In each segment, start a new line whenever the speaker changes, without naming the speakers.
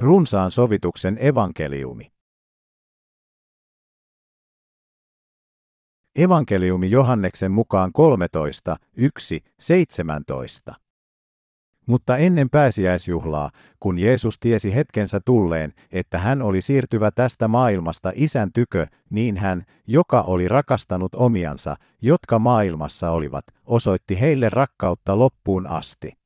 Runsaan sovituksen evankeliumi. Evankeliumi Johanneksen mukaan 13, 1, 17. Mutta ennen pääsiäisjuhlaa, kun Jeesus tiesi hetkensä tulleen, että hän oli siirtyvä tästä maailmasta isän tykö, niin hän, joka oli rakastanut omiansa, jotka maailmassa olivat, osoitti heille rakkautta loppuun asti.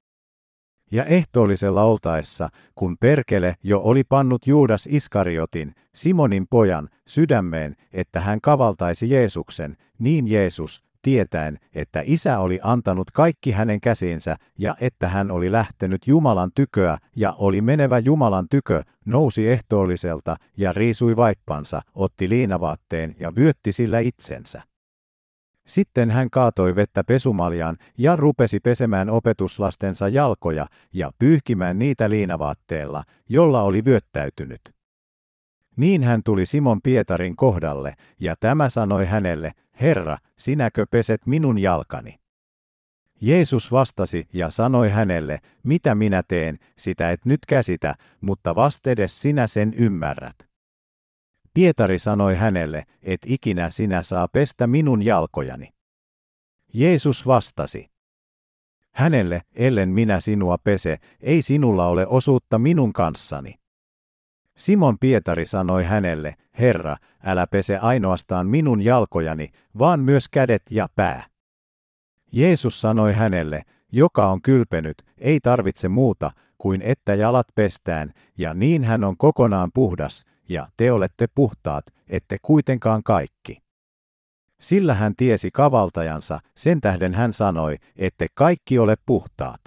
Ja ehtoollisella oltaessa, kun perkele jo oli pannut Juudas Iskariotin, Simonin pojan, sydämeen, että hän kavaltaisi Jeesuksen, niin Jeesus, tietäen, että isä oli antanut kaikki hänen käsiinsä ja että hän oli lähtenyt Jumalan tyköä ja oli menevä Jumalan tykö, nousi ehtoolliselta ja riisui vaippansa, otti liinavaatteen ja vyötti sillä itsensä. Sitten hän kaatoi vettä pesumaljaan ja rupesi pesemään opetuslastensa jalkoja ja pyyhkimään niitä liinavaatteella, jolla oli vyöttäytynyt. Niin hän tuli Simon Pietarin kohdalle, ja tämä sanoi hänelle, Herra, sinäkö peset minun jalkani? Jeesus vastasi ja sanoi hänelle, mitä minä teen, sitä et nyt käsitä, mutta vastedes sinä sen ymmärrät. Pietari sanoi hänelle, et ikinä sinä saa pestä minun jalkojani. Jeesus vastasi. Hänelle, ellen minä sinua pese, ei sinulla ole osuutta minun kanssani. Simon Pietari sanoi hänelle, Herra, älä pese ainoastaan minun jalkojani, vaan myös kädet ja pää. Jeesus sanoi hänelle, joka on kylpenyt, ei tarvitse muuta kuin että jalat pestään, ja niin hän on kokonaan puhdas, ja te olette puhtaat, ette kuitenkaan kaikki. Sillä hän tiesi kavaltajansa, sen tähden hän sanoi, ette kaikki ole puhtaat.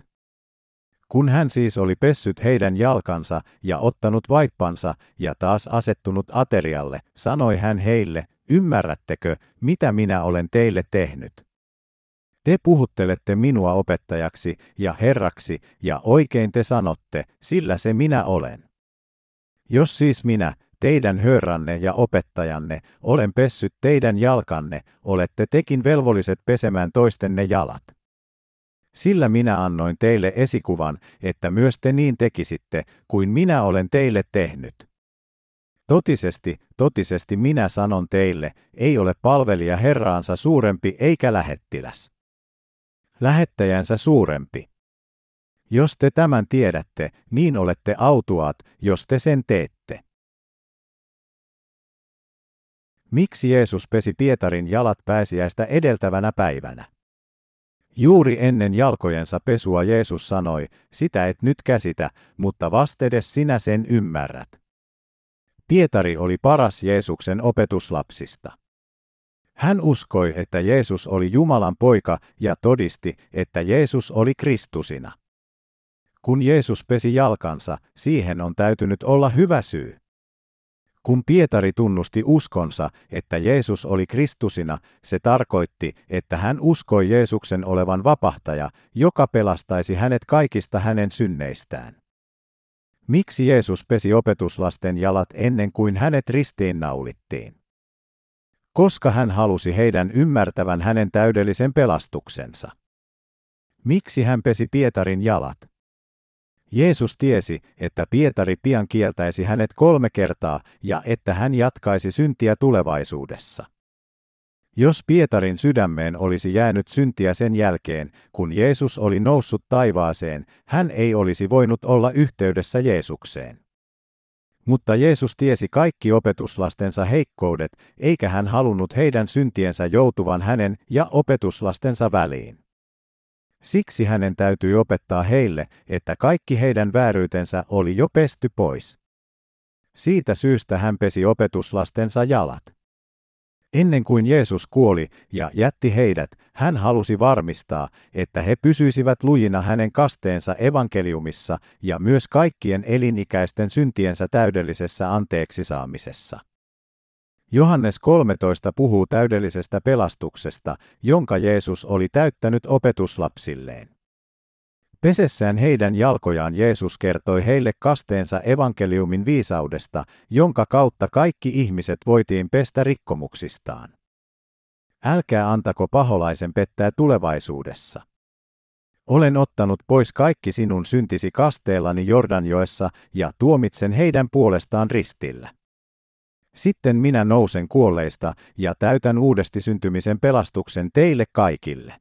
Kun hän siis oli pessyt heidän jalkansa ja ottanut vaippansa ja taas asettunut aterialle, sanoi hän heille, ymmärrättekö, mitä minä olen teille tehnyt? Te puhuttelette minua opettajaksi ja herraksi, ja oikein te sanotte, sillä se minä olen. Jos siis minä, teidän hörranne ja opettajanne, olen pessyt teidän jalkanne, olette tekin velvolliset pesemään toistenne jalat. Sillä minä annoin teille esikuvan, että myös te niin tekisitte, kuin minä olen teille tehnyt. Totisesti, totisesti minä sanon teille, ei ole palvelija herraansa suurempi eikä lähettiläs. Lähettäjänsä suurempi. Jos te tämän tiedätte, niin olette autuaat, jos te sen teette. Miksi Jeesus pesi Pietarin jalat pääsiäistä edeltävänä päivänä? Juuri ennen jalkojensa pesua Jeesus sanoi, sitä et nyt käsitä, mutta vastedes sinä sen ymmärrät. Pietari oli paras Jeesuksen opetuslapsista. Hän uskoi, että Jeesus oli Jumalan poika ja todisti, että Jeesus oli Kristusina. Kun Jeesus pesi jalkansa, siihen on täytynyt olla hyvä syy. Kun Pietari tunnusti uskonsa, että Jeesus oli Kristusina, se tarkoitti, että hän uskoi Jeesuksen olevan vapahtaja, joka pelastaisi hänet kaikista hänen synneistään. Miksi Jeesus pesi opetuslasten jalat ennen kuin hänet ristiinnaulittiin? Koska hän halusi heidän ymmärtävän hänen täydellisen pelastuksensa. Miksi hän pesi Pietarin jalat? Jeesus tiesi, että Pietari pian kieltäisi hänet kolme kertaa ja että hän jatkaisi syntiä tulevaisuudessa. Jos Pietarin sydämeen olisi jäänyt syntiä sen jälkeen, kun Jeesus oli noussut taivaaseen, hän ei olisi voinut olla yhteydessä Jeesukseen. Mutta Jeesus tiesi kaikki opetuslastensa heikkoudet, eikä hän halunnut heidän syntiensä joutuvan hänen ja opetuslastensa väliin. Siksi hänen täytyi opettaa heille, että kaikki heidän vääryytensä oli jo pesty pois. Siitä syystä hän pesi opetuslastensa jalat. Ennen kuin Jeesus kuoli ja jätti heidät, hän halusi varmistaa, että he pysyisivät lujina hänen kasteensa evankeliumissa ja myös kaikkien elinikäisten syntiensä täydellisessä anteeksisaamisessa. Johannes 13 puhuu täydellisestä pelastuksesta, jonka Jeesus oli täyttänyt opetuslapsilleen. Pesessään heidän jalkojaan Jeesus kertoi heille kasteensa evankeliumin viisaudesta, jonka kautta kaikki ihmiset voitiin pestä rikkomuksistaan. Älkää antako paholaisen pettää tulevaisuudessa. Olen ottanut pois kaikki sinun syntisi kasteellani Jordanjoessa ja tuomitsen heidän puolestaan ristillä. Sitten minä nousen kuolleista ja täytän uudesti syntymisen pelastuksen teille kaikille.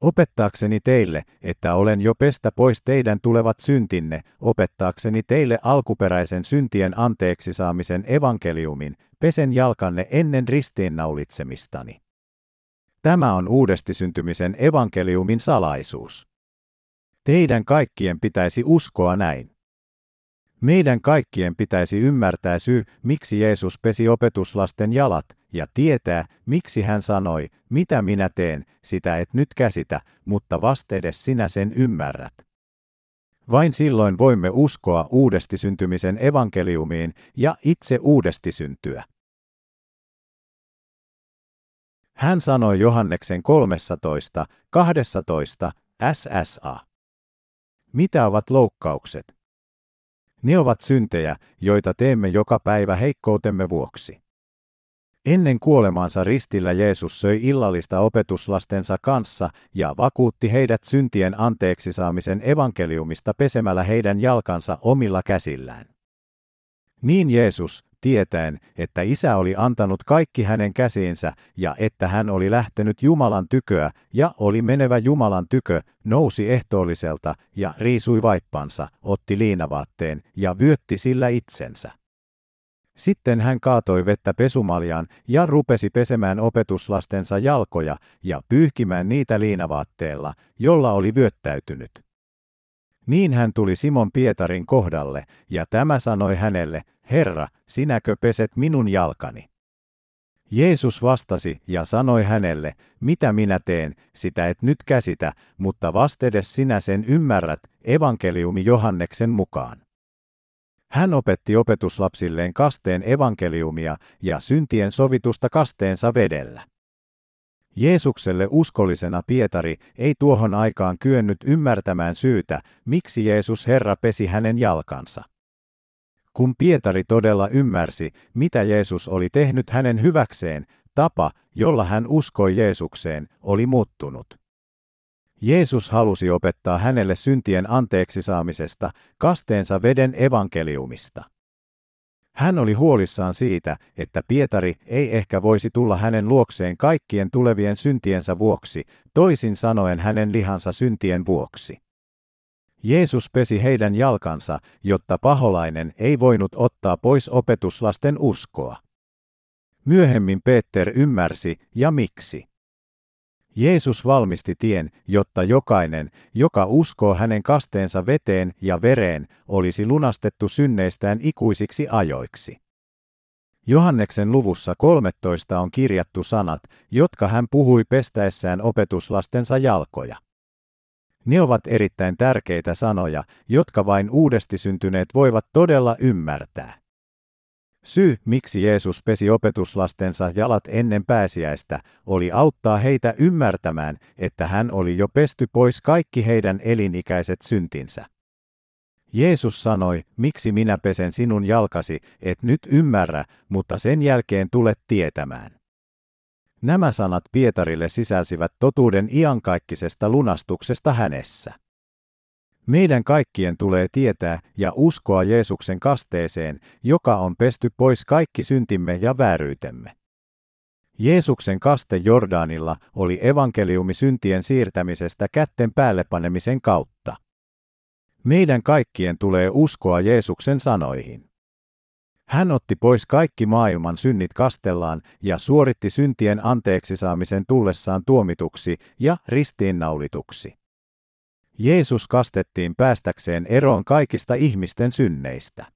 Opettaakseni teille, että olen jo pestä pois teidän tulevat syntinne, opettaakseni teille alkuperäisen syntien anteeksi saamisen evankeliumin, pesen jalkanne ennen ristiinnaulitsemistani. Tämä on uudesti syntymisen evankeliumin salaisuus. Teidän kaikkien pitäisi uskoa näin. Meidän kaikkien pitäisi ymmärtää syy, miksi Jeesus pesi opetuslasten jalat, ja tietää, miksi hän sanoi, mitä minä teen, sitä et nyt käsitä, mutta vastedes sinä sen ymmärrät. Vain silloin voimme uskoa uudesti syntymisen evankeliumiin ja itse uudesti syntyä. Hän sanoi Johanneksen 13, 12, SSA. Mitä ovat loukkaukset? Ne ovat syntejä, joita teemme joka päivä heikkoutemme vuoksi. Ennen kuolemaansa ristillä Jeesus söi illallista opetuslastensa kanssa ja vakuutti heidät syntien anteeksi saamisen evankeliumista pesemällä heidän jalkansa omilla käsillään. Niin Jeesus, tietäen, että isä oli antanut kaikki hänen käsiinsä ja että hän oli lähtenyt Jumalan tyköä ja oli menevä Jumalan tykö, nousi ehtoolliselta ja riisui vaippansa, otti liinavaatteen ja vyötti sillä itsensä. Sitten hän kaatoi vettä pesumaljaan ja rupesi pesemään opetuslastensa jalkoja ja pyyhkimään niitä liinavaatteella, jolla oli vyöttäytynyt. Niin hän tuli Simon Pietarin kohdalle, ja tämä sanoi hänelle, Herra, sinäkö peset minun jalkani? Jeesus vastasi ja sanoi hänelle, mitä minä teen, sitä et nyt käsitä, mutta vastedes sinä sen ymmärrät, evankeliumi Johanneksen mukaan. Hän opetti opetuslapsilleen kasteen evankeliumia ja syntien sovitusta kasteensa vedellä. Jeesukselle uskollisena Pietari ei tuohon aikaan kyennyt ymmärtämään syytä, miksi Jeesus Herra pesi hänen jalkansa. Kun Pietari todella ymmärsi, mitä Jeesus oli tehnyt hänen hyväkseen, tapa, jolla hän uskoi Jeesukseen, oli muuttunut. Jeesus halusi opettaa hänelle syntien anteeksi saamisesta, kasteensa veden evankeliumista. Hän oli huolissaan siitä, että Pietari ei ehkä voisi tulla hänen luokseen kaikkien tulevien syntiensä vuoksi, toisin sanoen hänen lihansa syntien vuoksi. Jeesus pesi heidän jalkansa, jotta paholainen ei voinut ottaa pois opetuslasten uskoa. Myöhemmin Peter ymmärsi, ja miksi. Jeesus valmisti tien, jotta jokainen, joka uskoo hänen kasteensa veteen ja vereen, olisi lunastettu synneistään ikuisiksi ajoiksi. Johanneksen luvussa 13 on kirjattu sanat, jotka hän puhui pestäessään opetuslastensa jalkoja. Ne ovat erittäin tärkeitä sanoja, jotka vain uudesti syntyneet voivat todella ymmärtää. Syy, miksi Jeesus pesi opetuslastensa jalat ennen pääsiäistä, oli auttaa heitä ymmärtämään, että hän oli jo pesty pois kaikki heidän elinikäiset syntinsä. Jeesus sanoi, miksi minä pesen sinun jalkasi, et nyt ymmärrä, mutta sen jälkeen tulet tietämään. Nämä sanat Pietarille sisälsivät totuuden iankaikkisesta lunastuksesta hänessä. Meidän kaikkien tulee tietää ja uskoa Jeesuksen kasteeseen, joka on pesty pois kaikki syntimme ja vääryytemme. Jeesuksen kaste Jordanilla oli evankeliumi syntien siirtämisestä kätten päälle panemisen kautta. Meidän kaikkien tulee uskoa Jeesuksen sanoihin. Hän otti pois kaikki maailman synnit kastellaan ja suoritti syntien anteeksi saamisen tullessaan tuomituksi ja ristiinnaulituksi. Jeesus kastettiin päästäkseen eroon kaikista ihmisten synneistä.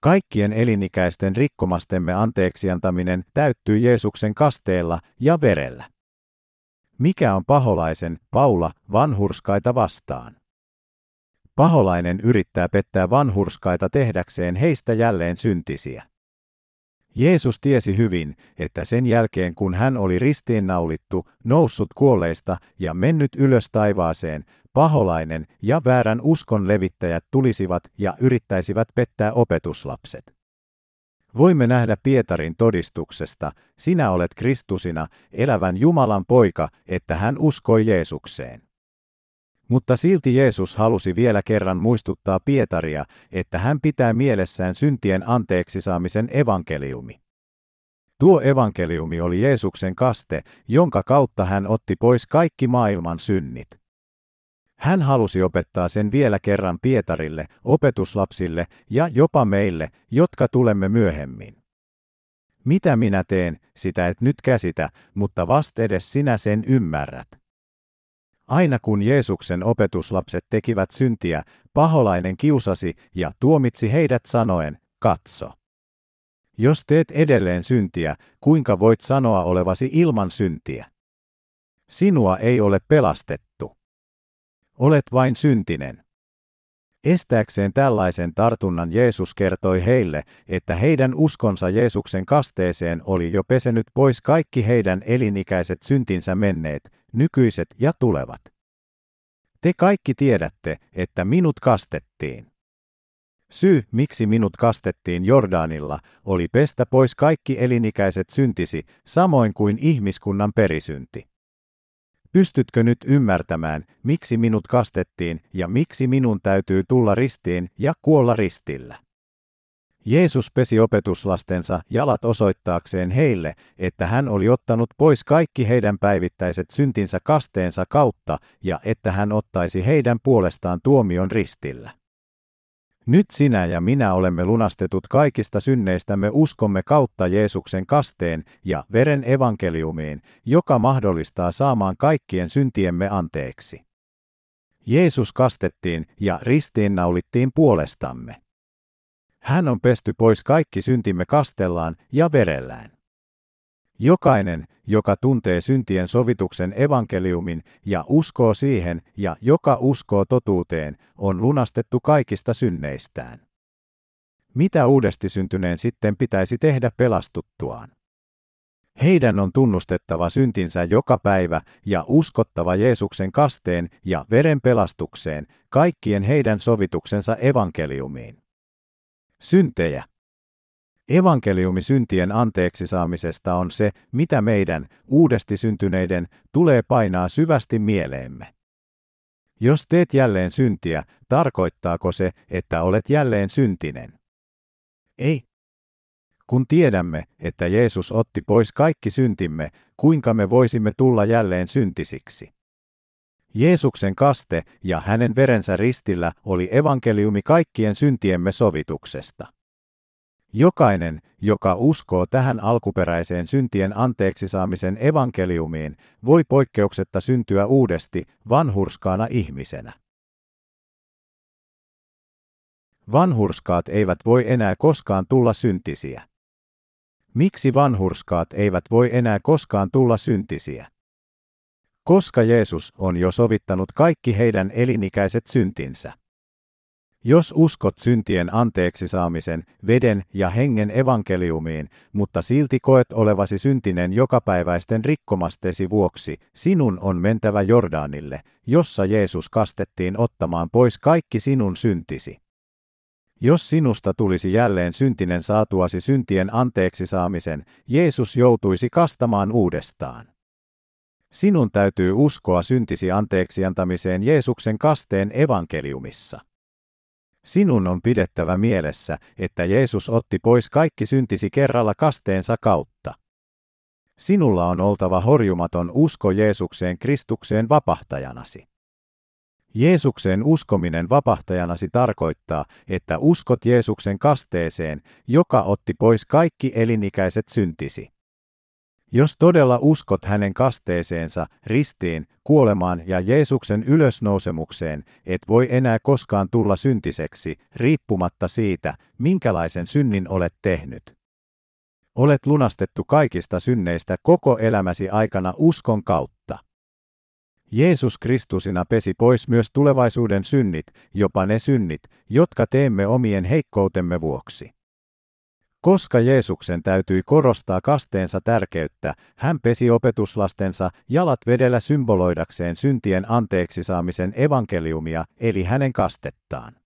Kaikkien elinikäisten rikkomastemme anteeksiantaminen täyttyy Jeesuksen kasteella ja verellä. Mikä on paholaisen, Paula, vanhurskaita vastaan? Paholainen yrittää pettää vanhurskaita tehdäkseen heistä jälleen syntisiä. Jeesus tiesi hyvin, että sen jälkeen kun hän oli ristiinnaulittu, noussut kuolleista ja mennyt ylös taivaaseen, paholainen ja väärän uskon levittäjät tulisivat ja yrittäisivät pettää opetuslapset. Voimme nähdä Pietarin todistuksesta, sinä olet Kristusina, elävän Jumalan poika, että hän uskoi Jeesukseen. Mutta silti Jeesus halusi vielä kerran muistuttaa Pietaria, että hän pitää mielessään syntien anteeksi saamisen evankeliumi. Tuo evankeliumi oli Jeesuksen kaste, jonka kautta hän otti pois kaikki maailman synnit. Hän halusi opettaa sen vielä kerran Pietarille, opetuslapsille ja jopa meille, jotka tulemme myöhemmin. Mitä minä teen, sitä et nyt käsitä, mutta vastedes sinä sen ymmärrät. Aina kun Jeesuksen opetuslapset tekivät syntiä, paholainen kiusasi ja tuomitsi heidät sanoen, katso. Jos teet edelleen syntiä, kuinka voit sanoa olevasi ilman syntiä? Sinua ei ole pelastettu. Olet vain syntinen. Estääkseen tällaisen tartunnan Jeesus kertoi heille, että heidän uskonsa Jeesuksen kasteeseen oli jo pesenyt pois kaikki heidän elinikäiset syntinsä menneet, nykyiset ja tulevat. Te kaikki tiedätte, että minut kastettiin. Syy, miksi minut kastettiin Jordanilla, oli pestä pois kaikki elinikäiset syntisi, samoin kuin ihmiskunnan perisynti. Pystytkö nyt ymmärtämään, miksi minut kastettiin ja miksi minun täytyy tulla ristiin ja kuolla ristillä? Jeesus pesi opetuslastensa jalat osoittaakseen heille, että hän oli ottanut pois kaikki heidän päivittäiset syntinsä kasteensa kautta ja että hän ottaisi heidän puolestaan tuomion ristillä. Nyt sinä ja minä olemme lunastetut kaikista synneistämme uskomme kautta Jeesuksen kasteen ja veren evankeliumiin, joka mahdollistaa saamaan kaikkien syntiemme anteeksi. Jeesus kastettiin ja ristiinnaulittiin puolestamme. Hän on pesty pois kaikki syntimme kastellaan ja verellään. Jokainen, joka tuntee syntien sovituksen evankeliumin ja uskoo siihen ja joka uskoo totuuteen, on lunastettu kaikista synneistään. Mitä uudesti syntyneen sitten pitäisi tehdä pelastuttuaan? Heidän on tunnustettava syntinsä joka päivä ja uskottava Jeesuksen kasteen ja veren pelastukseen, kaikkien heidän sovituksensa evankeliumiin. Syntejä. Evankeliumi syntien anteeksi saamisesta on se, mitä meidän, uudesti syntyneiden, tulee painaa syvästi mieleemme. Jos teet jälleen syntiä, tarkoittaako se, että olet jälleen syntinen? Ei. Kun tiedämme, että Jeesus otti pois kaikki syntimme, kuinka me voisimme tulla jälleen syntisiksi? Jeesuksen kaste ja hänen verensä ristillä oli evankeliumi kaikkien syntiemme sovituksesta. Jokainen, joka uskoo tähän alkuperäiseen syntien anteeksi saamisen evankeliumiin, voi poikkeuksetta syntyä uudesti vanhurskaana ihmisenä. Vanhurskaat eivät voi enää koskaan tulla syntisiä. Miksi vanhurskaat eivät voi enää koskaan tulla syntisiä? Koska Jeesus on jo sovittanut kaikki heidän elinikäiset syntinsä. Jos uskot syntien anteeksi saamisen, veden ja hengen evankeliumiin, mutta silti koet olevasi syntinen jokapäiväisten rikkomastesi vuoksi, sinun on mentävä Jordanille, jossa Jeesus kastettiin ottamaan pois kaikki sinun syntisi. Jos sinusta tulisi jälleen syntinen saatuasi syntien anteeksi saamisen, Jeesus joutuisi kastamaan uudestaan. Sinun täytyy uskoa syntisi anteeksi antamiseen Jeesuksen kasteen evankeliumissa. Sinun on pidettävä mielessä, että Jeesus otti pois kaikki syntisi kerralla kasteensa kautta. Sinulla on oltava horjumaton usko Jeesukseen Kristukseen vapahtajanasi. Jeesukseen uskominen vapahtajanasi tarkoittaa, että uskot Jeesuksen kasteeseen, joka otti pois kaikki elinikäiset syntisi. Jos todella uskot hänen kasteeseensa, ristiin, kuolemaan ja Jeesuksen ylösnousemukseen, et voi enää koskaan tulla syntiseksi, riippumatta siitä, minkälaisen synnin olet tehnyt. Olet lunastettu kaikista synneistä koko elämäsi aikana uskon kautta. Jeesus Kristusina pesi pois myös tulevaisuuden synnit, jopa ne synnit, jotka teemme omien heikkoutemme vuoksi. Koska Jeesuksen täytyi korostaa kasteensa tärkeyttä, hän pesi opetuslastensa jalat vedellä symboloidakseen syntien anteeksi saamisen evankeliumia, eli hänen kastettaan.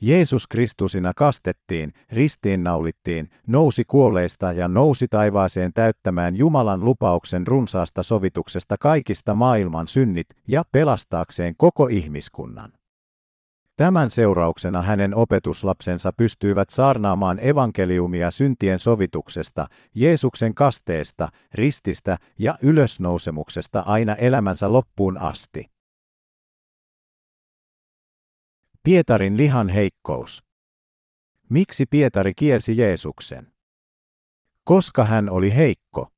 Jeesus Kristusina kastettiin, ristiinnaulittiin, nousi kuolleista ja nousi taivaaseen täyttämään Jumalan lupauksen runsaasta sovituksesta kaikista maailman synnit ja pelastaakseen koko ihmiskunnan. Tämän seurauksena hänen opetuslapsensa pystyivät saarnaamaan evankeliumia syntien sovituksesta, Jeesuksen kasteesta, rististä ja ylösnousemuksesta aina elämänsä loppuun asti. Pietarin lihan heikkous. Miksi Pietari kielsi Jeesuksen? Koska hän oli heikko.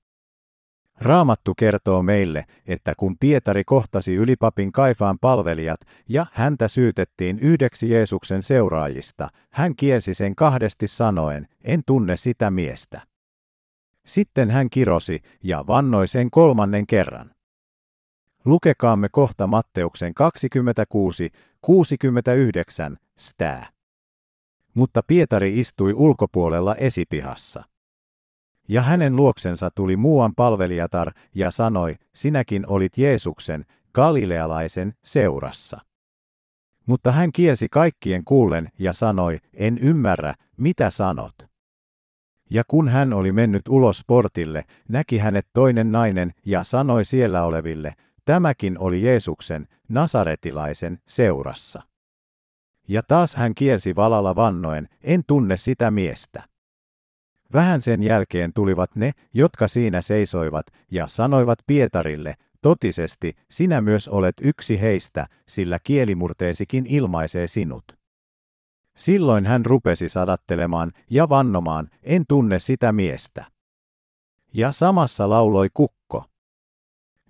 Raamattu kertoo meille, että kun Pietari kohtasi ylipapin kaifaan palvelijat ja häntä syytettiin yhdeksi Jeesuksen seuraajista, hän kielsi sen kahdesti sanoen, en tunne sitä miestä. Sitten hän kirosi ja vannoi sen kolmannen kerran. Lukekaamme kohta Matteuksen 26, 69, stää. Mutta Pietari istui ulkopuolella esipihassa. Ja hänen luoksensa tuli muuan palvelijatar ja sanoi, sinäkin olit Jeesuksen, galilealaisen, seurassa. Mutta hän kielsi kaikkien kuullen ja sanoi, en ymmärrä, mitä sanot. Ja kun hän oli mennyt ulos portille, näki hänet toinen nainen ja sanoi siellä oleville, tämäkin oli Jeesuksen, nasaretilaisen, seurassa. Ja taas hän kielsi valalla vannoen, en tunne sitä miestä. Vähän sen jälkeen tulivat ne, jotka siinä seisoivat, ja sanoivat Pietarille, totisesti, sinä myös olet yksi heistä, sillä kielimurteesikin ilmaisee sinut. Silloin hän rupesi sadattelemaan ja vannomaan, en tunne sitä miestä. Ja samassa lauloi kukko.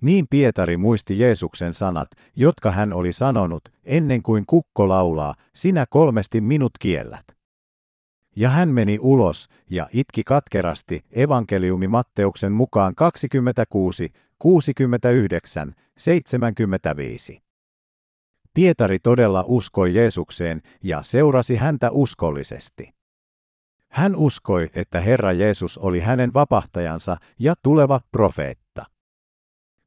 Niin Pietari muisti Jeesuksen sanat, jotka hän oli sanonut, ennen kuin kukko laulaa, sinä kolmesti minut kiellät. Ja hän meni ulos ja itki katkerasti evankeliumi Matteuksen mukaan 26, 69, 75. Pietari todella uskoi Jeesukseen ja seurasi häntä uskollisesti. Hän uskoi, että Herra Jeesus oli hänen vapahtajansa ja tuleva profeetta.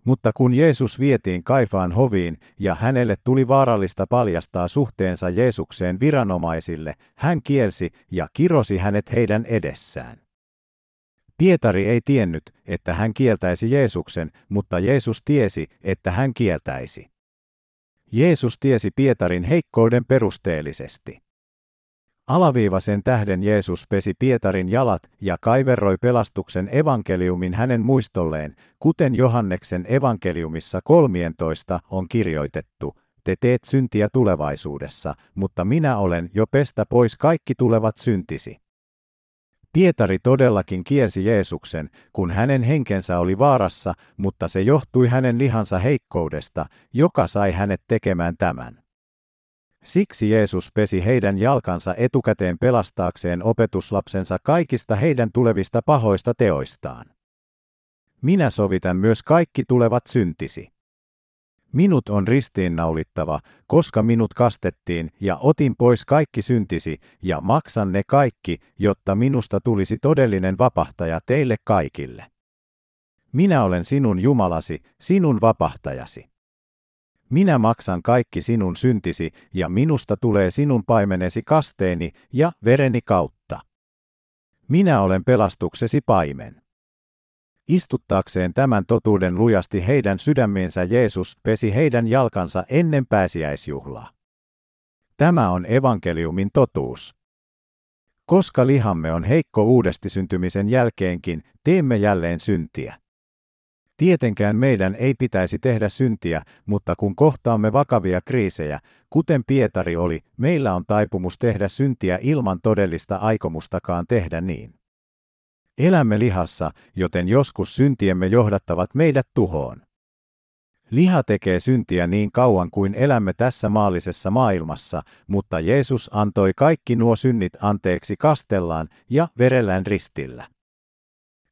Mutta kun Jeesus vietiin Kaifaan hoviin ja hänelle tuli vaarallista paljastaa suhteensa Jeesukseen viranomaisille, hän kielsi ja kirosi hänet heidän edessään. Pietari ei tiennyt, että hän kieltäisi Jeesuksen, mutta Jeesus tiesi, että hän kieltäisi. Jeesus tiesi Pietarin heikkouden perusteellisesti. Alaviivasen tähden Jeesus pesi Pietarin jalat ja kaiverroi pelastuksen evankeliumin hänen muistolleen, kuten Johanneksen evankeliumissa 13 on kirjoitettu. Te teet syntiä tulevaisuudessa, mutta minä olen jo pestä pois kaikki tulevat syntisi. Pietari todellakin kielsi Jeesuksen, kun hänen henkensä oli vaarassa, mutta se johtui hänen lihansa heikkoudesta, joka sai hänet tekemään tämän. Siksi Jeesus pesi heidän jalkansa etukäteen pelastaakseen opetuslapsensa kaikista heidän tulevista pahoista teoistaan. Minä sovitan myös kaikki tulevat syntisi. Minut on ristiinnaulittava, koska minut kastettiin ja otin pois kaikki syntisi ja maksan ne kaikki, jotta minusta tulisi todellinen vapahtaja teille kaikille. Minä olen sinun Jumalasi, sinun vapahtajasi. Minä maksan kaikki sinun syntisi, ja minusta tulee sinun paimenesi kasteeni ja vereni kautta. Minä olen pelastuksesi paimen. Istuttaakseen tämän totuuden lujasti heidän sydämiensä Jeesus pesi heidän jalkansa ennen pääsiäisjuhlaa. Tämä on evankeliumin totuus. Koska lihamme on heikko uudesti syntymisen jälkeenkin, teemme jälleen syntiä. Tietenkään meidän ei pitäisi tehdä syntiä, mutta kun kohtaamme vakavia kriisejä, kuten Pietari oli, meillä on taipumus tehdä syntiä ilman todellista aikomustakaan tehdä niin. Elämme lihassa, joten joskus syntiemme johdattavat meidät tuhoon. Liha tekee syntiä niin kauan kuin elämme tässä maallisessa maailmassa, mutta Jeesus antoi kaikki nuo synnit anteeksi kastellaan ja verellään ristillä.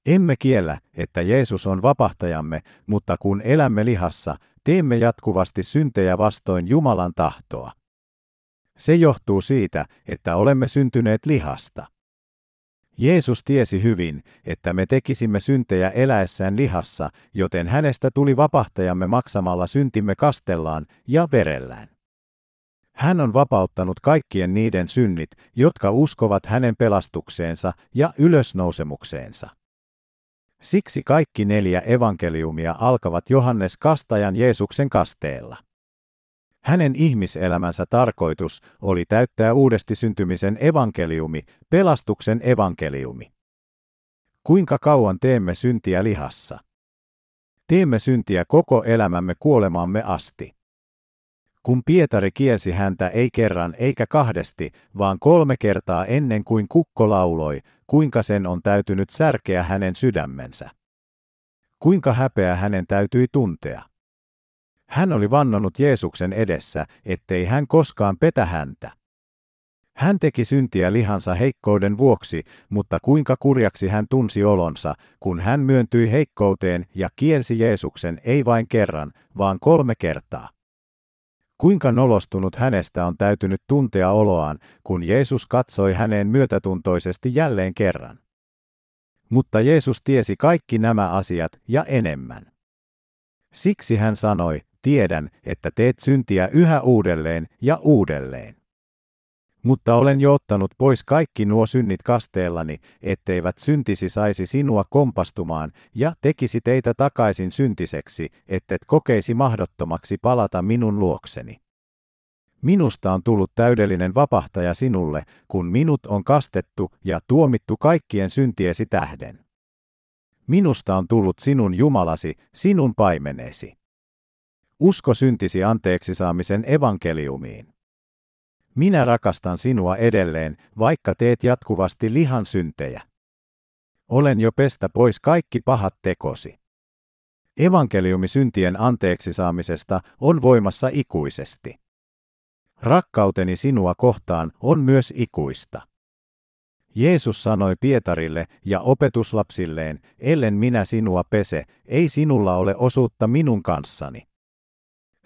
Emme kiellä, että Jeesus on vapahtajamme, mutta kun elämme lihassa, teemme jatkuvasti syntejä vastoin Jumalan tahtoa. Se johtuu siitä, että olemme syntyneet lihasta. Jeesus tiesi hyvin, että me tekisimme syntejä eläessään lihassa, joten hänestä tuli vapahtajamme maksamalla syntimme kastellaan ja verellään. Hän on vapauttanut kaikkien niiden synnit, jotka uskovat hänen pelastukseensa ja ylösnousemukseensa. Siksi kaikki neljä evankeliumia alkavat Johannes Kastajan Jeesuksen kasteella. Hänen ihmiselämänsä tarkoitus oli täyttää uudesti syntymisen evankeliumi, pelastuksen evankeliumi. Kuinka kauan teemme syntiä lihassa? Teemme syntiä koko elämämme kuolemamme asti. Kun Pietari kielsi häntä ei kerran eikä kahdesti, vaan kolme kertaa ennen kuin kukko lauloi, kuinka sen on täytynyt särkeä hänen sydämensä. Kuinka häpeä hänen täytyi tuntea. Hän oli vannonut Jeesuksen edessä, ettei hän koskaan petä häntä. Hän teki syntiä lihansa heikkouden vuoksi, mutta kuinka kurjaksi hän tunsi olonsa, kun hän myöntyi heikkouteen ja kielsi Jeesuksen ei vain kerran, vaan kolme kertaa. Kuinka nolostunut hänestä on täytynyt tuntea oloaan, kun Jeesus katsoi häneen myötätuntoisesti jälleen kerran. Mutta Jeesus tiesi kaikki nämä asiat ja enemmän. Siksi hän sanoi, tiedän, että teet syntiä yhä uudelleen ja uudelleen. Mutta olen jo ottanut pois kaikki nuo synnit kasteellani, etteivät syntisi saisi sinua kompastumaan ja tekisi teitä takaisin syntiseksi, ettet kokeisi mahdottomaksi palata minun luokseni. Minusta on tullut täydellinen vapahtaja sinulle, kun minut on kastettu ja tuomittu kaikkien syntiesi tähden. Minusta on tullut sinun Jumalasi, sinun paimenesi. Usko syntisi anteeksi saamisen evankeliumiin. Minä rakastan sinua edelleen, vaikka teet jatkuvasti lihan syntejä. Olen jo pestä pois kaikki pahat tekosi. Evankeliumi syntien anteeksi saamisesta on voimassa ikuisesti. Rakkauteni sinua kohtaan on myös ikuista. Jeesus sanoi Pietarille ja opetuslapsilleen, ellen minä sinua pese, ei sinulla ole osuutta minun kanssani.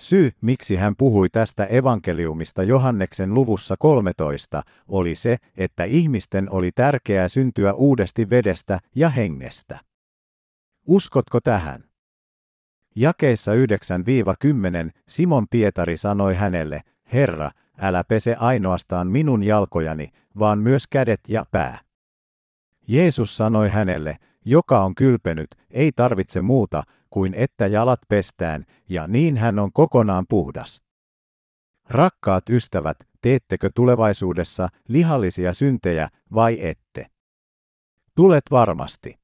Syy, miksi hän puhui tästä evankeliumista Johanneksen luvussa 13, oli se, että ihmisten oli tärkeää syntyä uudesti vedestä ja hengestä. Uskotko tähän? Jakeissa 9-10 Simon Pietari sanoi hänelle, Herra, älä pese ainoastaan minun jalkojani, vaan myös kädet ja pää. Jeesus sanoi hänelle, joka on kylpenyt, ei tarvitse muuta, kuin että jalat pestään, ja niin hän on kokonaan puhdas. Rakkaat ystävät, teettekö tulevaisuudessa lihallisia syntejä vai ette? Tulet varmasti.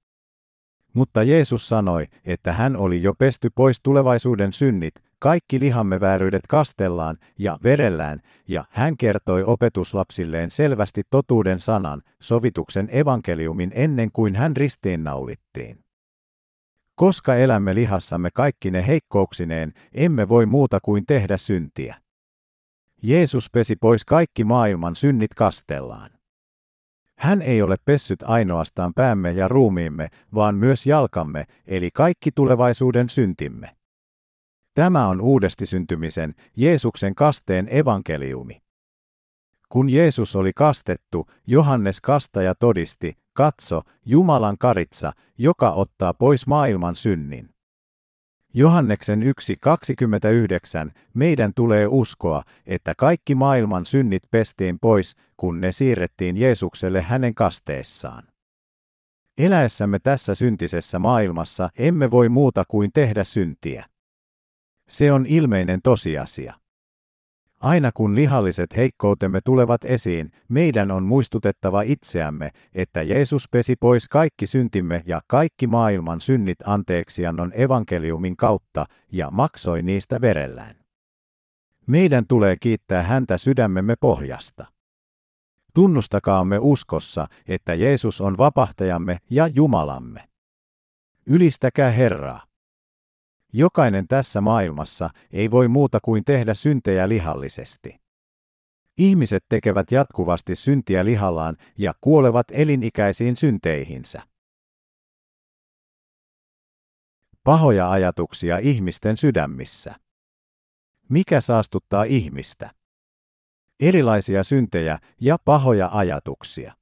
Mutta Jeesus sanoi, että hän oli jo pesty pois tulevaisuuden synnit, kaikki lihamme vääryydet kastellaan ja verellään, ja hän kertoi opetuslapsilleen selvästi totuuden sanan, sovituksen evankeliumin ennen kuin hän ristiinnaulittiin. Koska elämme lihassamme kaikki ne heikkouksineen, emme voi muuta kuin tehdä syntiä. Jeesus pesi pois kaikki maailman synnit kastellaan. Hän ei ole pessyt ainoastaan päämme ja ruumiimme, vaan myös jalkamme, eli kaikki tulevaisuuden syntimme. Tämä on uudesti syntymisen, Jeesuksen kasteen evankeliumi. Kun Jeesus oli kastettu, Johannes kastaja todisti, katso, Jumalan karitsa, joka ottaa pois maailman synnin. Johanneksen 1.29 meidän tulee uskoa, että kaikki maailman synnit pestiin pois, kun ne siirrettiin Jeesukselle hänen kasteessaan. Eläessämme tässä syntisessä maailmassa emme voi muuta kuin tehdä syntiä. Se on ilmeinen tosiasia. Aina kun lihalliset heikkoutemme tulevat esiin, meidän on muistutettava itseämme, että Jeesus pesi pois kaikki syntimme ja kaikki maailman synnit anteeksiannon evankeliumin kautta ja maksoi niistä verellään. Meidän tulee kiittää häntä sydämemme pohjasta. Tunnustakaamme uskossa, että Jeesus on vapahtajamme ja Jumalamme. Ylistäkää Herraa. Jokainen tässä maailmassa ei voi muuta kuin tehdä syntejä lihallisesti. Ihmiset tekevät jatkuvasti syntiä lihallaan ja kuolevat elinikäisiin synteihinsä. Pahoja ajatuksia ihmisten sydämissä. Mikä saastuttaa ihmistä? Erilaisia syntejä ja pahoja ajatuksia.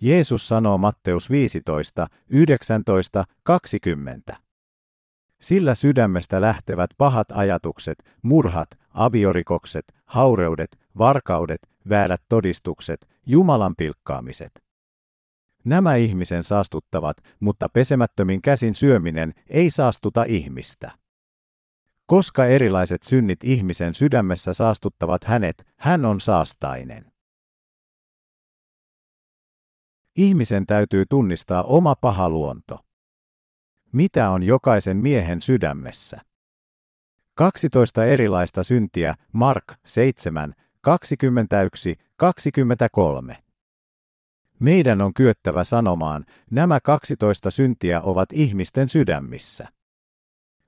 Jeesus sanoo Matteus 15, 19, 20. Sillä sydämestä lähtevät pahat ajatukset, murhat, aviorikokset, haureudet, varkaudet, väärät todistukset, Jumalan pilkkaamiset. Nämä ihmisen saastuttavat, mutta pesemättömin käsin syöminen ei saastuta ihmistä. Koska erilaiset synnit ihmisen sydämessä saastuttavat hänet, hän on saastainen. Ihmisen täytyy tunnistaa oma paha luonto. Mitä on jokaisen miehen sydämessä? 12 erilaista syntiä, Mark 7, 21, 23. Meidän on kyettävä sanomaan, nämä 12 syntiä ovat ihmisten sydämissä.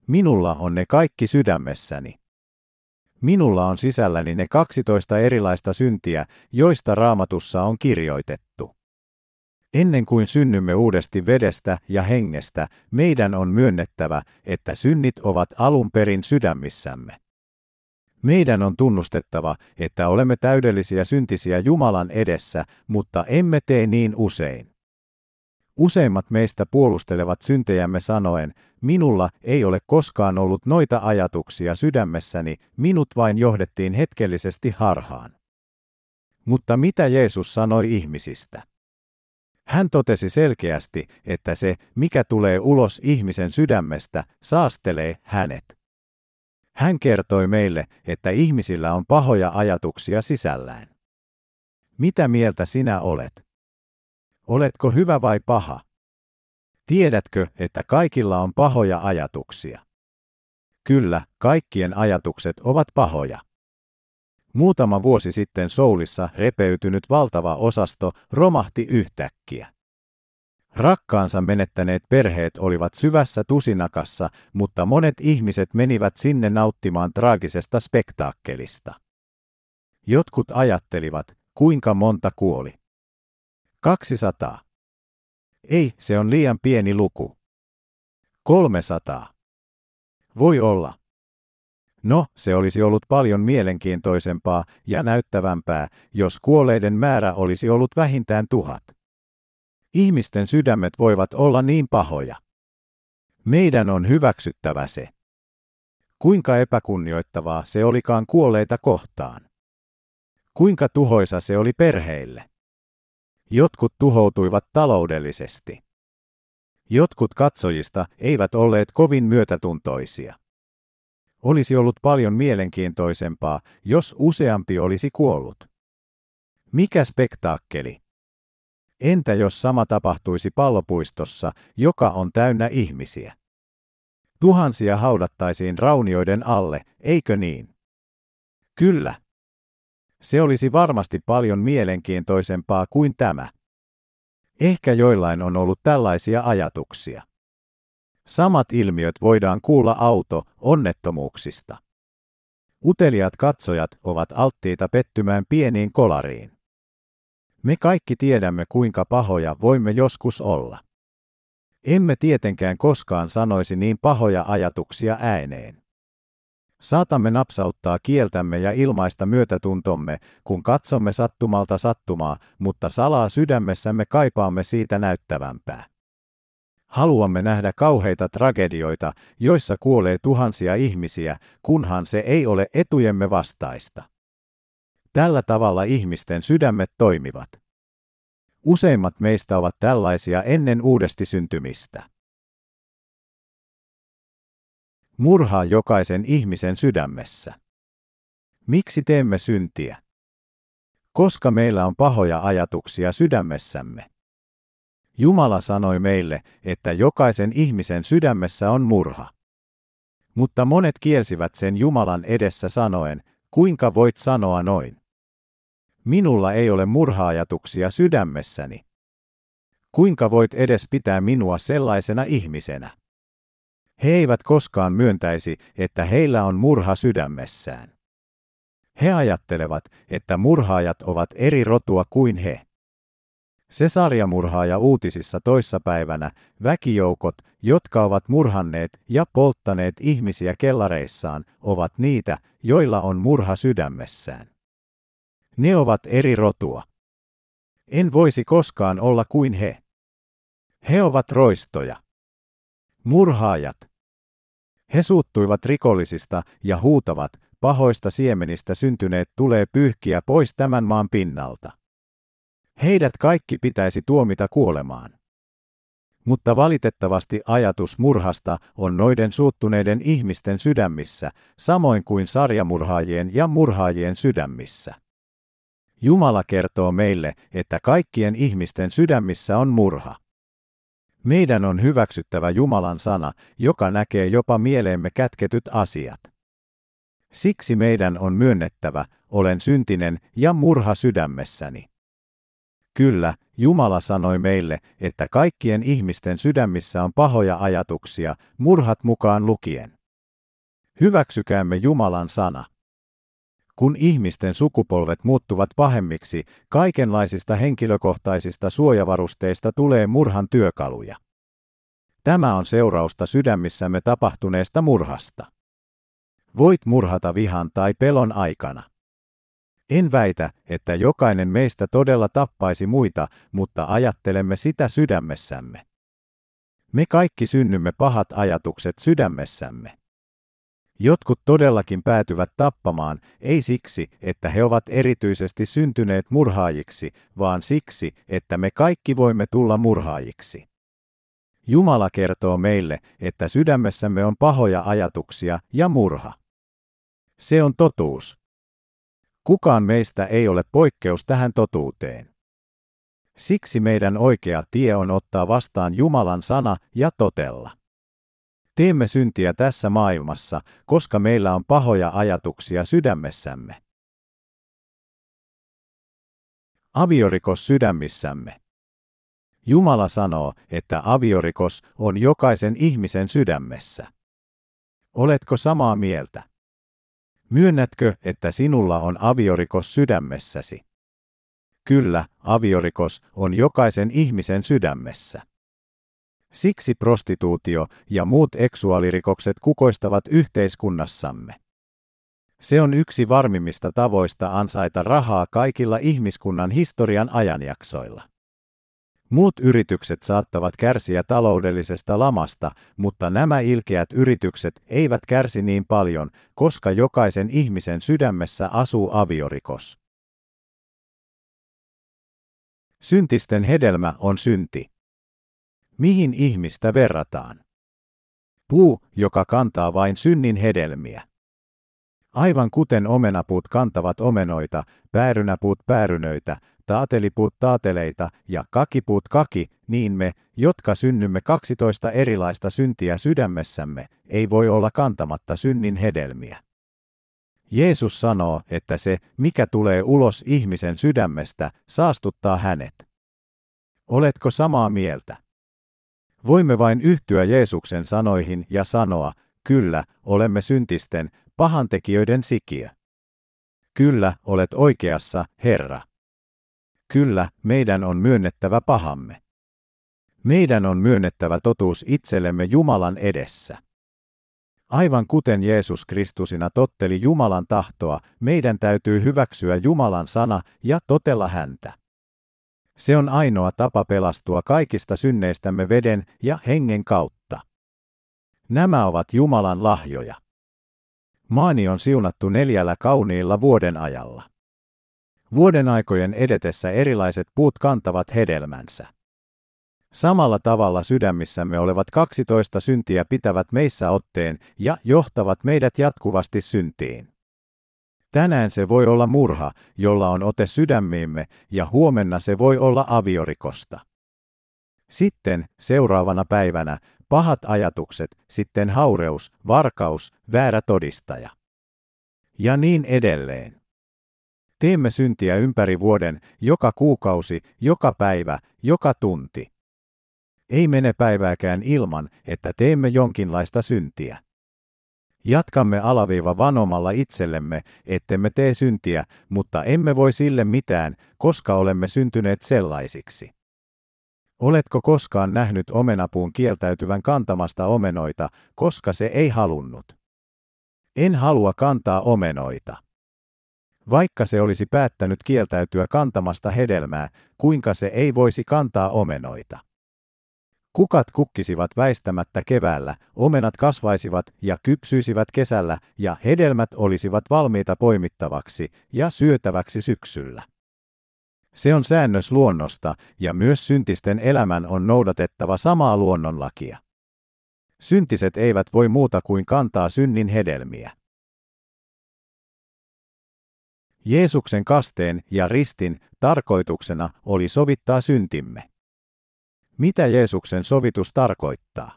Minulla on ne kaikki sydämessäni. Minulla on sisälläni ne 12 erilaista syntiä, joista raamatussa on kirjoitettu. Ennen kuin synnymme uudesti vedestä ja hengestä, meidän on myönnettävä, että synnit ovat alun perin sydämissämme. Meidän on tunnustettava, että olemme täydellisiä syntisiä Jumalan edessä, mutta emme tee niin usein. Useimmat meistä puolustelevat syntejämme sanoen, minulla ei ole koskaan ollut noita ajatuksia sydämessäni, minut vain johdettiin hetkellisesti harhaan. Mutta mitä Jeesus sanoi ihmisistä? Hän totesi selkeästi, että se, mikä tulee ulos ihmisen sydämestä, saastelee hänet. Hän kertoi meille, että ihmisillä on pahoja ajatuksia sisällään. Mitä mieltä sinä olet? Oletko hyvä vai paha? Tiedätkö, että kaikilla on pahoja ajatuksia? Kyllä, kaikkien ajatukset ovat pahoja. Muutama vuosi sitten Soulissa repeytynyt valtava osasto romahti yhtäkkiä. Rakkaansa menettäneet perheet olivat syvässä tusinakassa, mutta monet ihmiset menivät sinne nauttimaan traagisesta spektaakkelista. Jotkut ajattelivat, kuinka monta kuoli. 200. Ei, se on liian pieni luku. 300. Voi olla. No, se olisi ollut paljon mielenkiintoisempaa ja näyttävämpää, jos kuolleiden määrä olisi ollut vähintään tuhat. Ihmisten sydämet voivat olla niin pahoja. Meidän on hyväksyttävä se. Kuinka epäkunnioittavaa se olikaan kuolleita kohtaan. Kuinka tuhoisa se oli perheille. Jotkut tuhoutuivat taloudellisesti. Jotkut katsojista eivät olleet kovin myötätuntoisia. Olisi ollut paljon mielenkiintoisempaa, jos useampi olisi kuollut. Mikä spektaakkeli? Entä jos sama tapahtuisi pallopuistossa, joka on täynnä ihmisiä? Tuhansia haudattaisiin raunioiden alle, eikö niin? Kyllä. Se olisi varmasti paljon mielenkiintoisempaa kuin tämä. Ehkä joillain on ollut tällaisia ajatuksia. Samat ilmiöt voidaan kuulla auto-onnettomuuksista. Uteliat katsojat ovat alttiita pettymään pieniin kolariin. Me kaikki tiedämme kuinka pahoja voimme joskus olla. Emme tietenkään koskaan sanoisi niin pahoja ajatuksia ääneen. Saatamme napsauttaa kieltämme ja ilmaista myötätuntomme, kun katsomme sattumalta sattumaa, mutta salaa sydämessämme kaipaamme siitä näyttävämpää. Haluamme nähdä kauheita tragedioita, joissa kuolee tuhansia ihmisiä, kunhan se ei ole etujemme vastaista. Tällä tavalla ihmisten sydämet toimivat. Useimmat meistä ovat tällaisia ennen uudesti syntymistä. Murhaa jokaisen ihmisen sydämessä. Miksi teemme syntiä? Koska meillä on pahoja ajatuksia sydämessämme. Jumala sanoi meille, että jokaisen ihmisen sydämessä on murha. Mutta monet kielsivät sen Jumalan edessä sanoen, kuinka voit sanoa noin? Minulla ei ole murhaajatuksia sydämessäni. Kuinka voit edes pitää minua sellaisena ihmisenä? He eivät koskaan myöntäisi, että heillä on murha sydämessään. He ajattelevat, että murhaajat ovat eri rotua kuin he. Se sarjamurhaaja uutisissa toissapäivänä, väkijoukot, jotka ovat murhanneet ja polttaneet ihmisiä kellareissaan, ovat niitä, joilla on murha sydämessään. Ne ovat eri rotua. En voisi koskaan olla kuin he. He ovat roistoja. Murhaajat. He suuttuivat rikollisista ja huutavat, pahoista siemenistä syntyneet tulee pyyhkiä pois tämän maan pinnalta. Heidät kaikki pitäisi tuomita kuolemaan. Mutta valitettavasti ajatus murhasta on noiden suuttuneiden ihmisten sydämissä, samoin kuin sarjamurhaajien ja murhaajien sydämissä. Jumala kertoo meille, että kaikkien ihmisten sydämissä on murha. Meidän on hyväksyttävä Jumalan sana, joka näkee jopa mieleemme kätketyt asiat. Siksi meidän on myönnettävä, olen syntinen ja murha sydämessäni. Kyllä, Jumala sanoi meille, että kaikkien ihmisten sydämissä on pahoja ajatuksia, murhat mukaan lukien. Hyväksykäämme Jumalan sana. Kun ihmisten sukupolvet muuttuvat pahemmiksi, kaikenlaisista henkilökohtaisista suojavarusteista tulee murhan työkaluja. Tämä on seurausta sydämissämme tapahtuneesta murhasta. Voit murhata vihan tai pelon aikana. En väitä, että jokainen meistä todella tappaisi muita, mutta ajattelemme sitä sydämessämme. Me kaikki synnymme pahat ajatukset sydämessämme. Jotkut todellakin päätyvät tappamaan, ei siksi, että he ovat erityisesti syntyneet murhaajiksi, vaan siksi, että me kaikki voimme tulla murhaajiksi. Jumala kertoo meille, että sydämessämme on pahoja ajatuksia ja murha. Se on totuus. Kukaan meistä ei ole poikkeus tähän totuuteen. Siksi meidän oikea tie on ottaa vastaan Jumalan sana ja totella. Teemme syntiä tässä maailmassa, koska meillä on pahoja ajatuksia sydämessämme. Aviorikos sydämissämme. Jumala sanoo, että aviorikos on jokaisen ihmisen sydämessä. Oletko samaa mieltä? Myönnätkö, että sinulla on aviorikos sydämessäsi? Kyllä, aviorikos on jokaisen ihmisen sydämessä. Siksi prostituutio ja muut eksuaalirikokset kukoistavat yhteiskunnassamme. Se on yksi varmimmista tavoista ansaita rahaa kaikilla ihmiskunnan historian ajanjaksoilla. Muut yritykset saattavat kärsiä taloudellisesta lamasta, mutta nämä ilkeät yritykset eivät kärsi niin paljon, koska jokaisen ihmisen sydämessä asuu aviorikos. Syntisten hedelmä on synti. Mihin ihmistä verrataan? Puu, joka kantaa vain synnin hedelmiä. Aivan kuten omenapuut kantavat omenoita, päärynäpuut päärynöitä, taatelipuut taateleita ja kakipuut kaki, niin me, jotka synnymme 12 erilaista syntiä sydämessämme, ei voi olla kantamatta synnin hedelmiä. Jeesus sanoo, että se, mikä tulee ulos ihmisen sydämestä, saastuttaa hänet. Oletko samaa mieltä? Voimme vain yhtyä Jeesuksen sanoihin ja sanoa, kyllä, olemme syntisten, pahantekijöiden sikiö. Kyllä, olet oikeassa, Herra. Kyllä, meidän on myönnettävä pahamme. Meidän on myönnettävä totuus itsellemme Jumalan edessä. Aivan kuten Jeesus Kristusina totteli Jumalan tahtoa, meidän täytyy hyväksyä Jumalan sana ja totella häntä. Se on ainoa tapa pelastua kaikista synneistämme veden ja hengen kautta. Nämä ovat Jumalan lahjoja. Maani on siunattu neljällä kauniilla vuoden ajalla. Vuoden aikojen edetessä erilaiset puut kantavat hedelmänsä. Samalla tavalla sydämissämme olevat 12 syntiä pitävät meissä otteen ja johtavat meidät jatkuvasti syntiin. Tänään se voi olla murha, jolla on ote sydämiimme, ja huomenna se voi olla aviorikosta. Sitten, seuraavana päivänä, pahat ajatukset, sitten haureus, varkaus, väärä todistaja. Ja niin edelleen. Teemme syntiä ympäri vuoden, joka kuukausi, joka päivä, joka tunti. Ei mene päivääkään ilman, että teemme jonkinlaista syntiä. Jatkamme alaviiva vanomalla itsellemme, ettemme tee syntiä, mutta emme voi sille mitään, koska olemme syntyneet sellaisiksi. Oletko koskaan nähnyt omenapuun kieltäytyvän kantamasta omenoita, koska se ei halunnut? En halua kantaa omenoita. Vaikka se olisi päättänyt kieltäytyä kantamasta hedelmää, kuinka se ei voisi kantaa omenoita? Kukat kukkisivat väistämättä keväällä, omenat kasvaisivat ja kypsyisivät kesällä ja hedelmät olisivat valmiita poimittavaksi ja syötäväksi syksyllä. Se on säännös luonnosta ja myös syntisten elämän on noudatettava samaa luonnonlakia. Syntiset eivät voi muuta kuin kantaa synnin hedelmiä. Jeesuksen kasteen ja ristin tarkoituksena oli sovittaa syntimme. Mitä Jeesuksen sovitus tarkoittaa?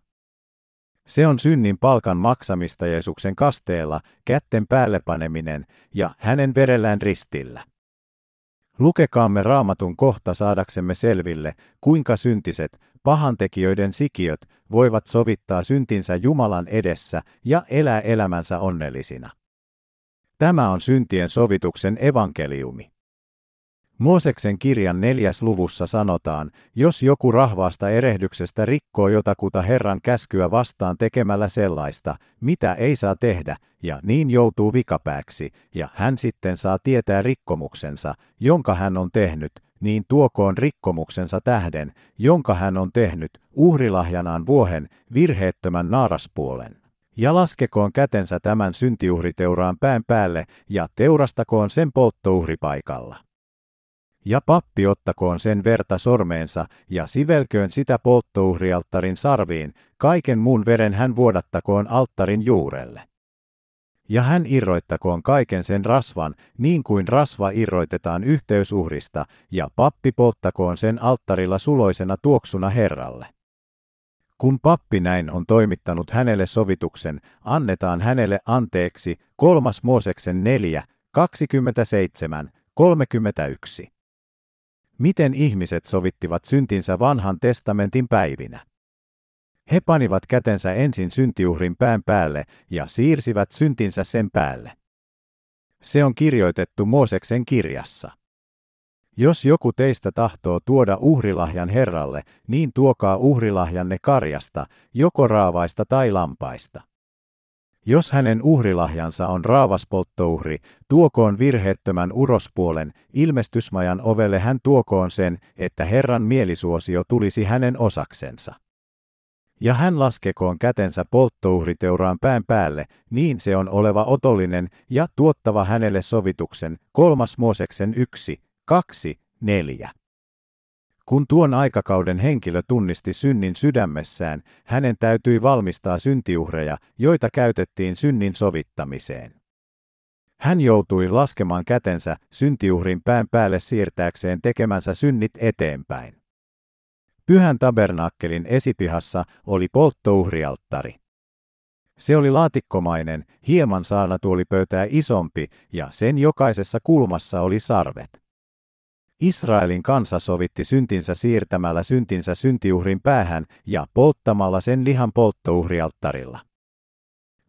Se on synnin palkan maksamista Jeesuksen kasteella, kätten päälle paneminen ja hänen verellään ristillä. Lukekaamme raamatun kohta saadaksemme selville, kuinka syntiset, pahantekijöiden sikiöt, voivat sovittaa syntinsä Jumalan edessä ja elää elämänsä onnellisina. Tämä on syntien sovituksen evankeliumi. Mooseksen kirjan neljäs luvussa sanotaan, jos joku rahvaasta erehdyksestä rikkoo jotakuta Herran käskyä vastaan tekemällä sellaista, mitä ei saa tehdä, ja niin joutuu vikapääksi, ja hän sitten saa tietää rikkomuksensa, jonka hän on tehnyt, niin tuokoon rikkomuksensa tähden, jonka hän on tehnyt, uhrilahjanaan vuohen, virheettömän naaraspuolen. Ja laskekoon kätensä tämän syntiuhriteuraan pään päälle, ja teurastakoon sen polttouhripaikalla. Ja pappi ottakoon sen verta sormeensa ja sivelköön sitä polttouhrialttarin sarviin, kaiken muun veren hän vuodattakoon alttarin juurelle. Ja hän irroittakoon kaiken sen rasvan, niin kuin rasva irroitetaan yhteysuhrista, ja pappi polttakoon sen alttarilla suloisena tuoksuna Herralle. Kun pappi näin on toimittanut hänelle sovituksen, annetaan hänelle anteeksi kolmas Mooseksen 4, 27, 31. Miten ihmiset sovittivat syntinsä vanhan testamentin päivinä? He panivat kätensä ensin syntiuhrin pään päälle ja siirsivät syntinsä sen päälle. Se on kirjoitettu Mooseksen kirjassa. Jos joku teistä tahtoo tuoda uhrilahjan Herralle, niin tuokaa uhrilahjanne karjasta, joko raavaista tai lampaista. Jos hänen uhrilahjansa on raavas polttouhri, tuokoon virheettömän urospuolen, ilmestysmajan ovelle hän tuokoon sen, että Herran mielisuosio tulisi hänen osaksensa. Ja hän laskekoon kätensä polttouhriteuraan pään päälle, niin se on oleva otollinen ja tuottava hänelle sovituksen, kolmas Mooseksen yksi, kaksi, neljä. Kun tuon aikakauden henkilö tunnisti synnin sydämessään, hänen täytyi valmistaa syntiuhreja, joita käytettiin synnin sovittamiseen. Hän joutui laskemaan kätensä syntiuhrin pään päälle siirtääkseen tekemänsä synnit eteenpäin. Pyhän tabernaakkelin esipihassa oli polttouhrialttari. Se oli laatikkomainen, hieman saanatuolipöytää isompi ja sen jokaisessa kulmassa oli sarvet. Israelin kansa sovitti syntinsä siirtämällä syntinsä syntiuhrin päähän ja polttamalla sen lihan polttouhrialttarilla.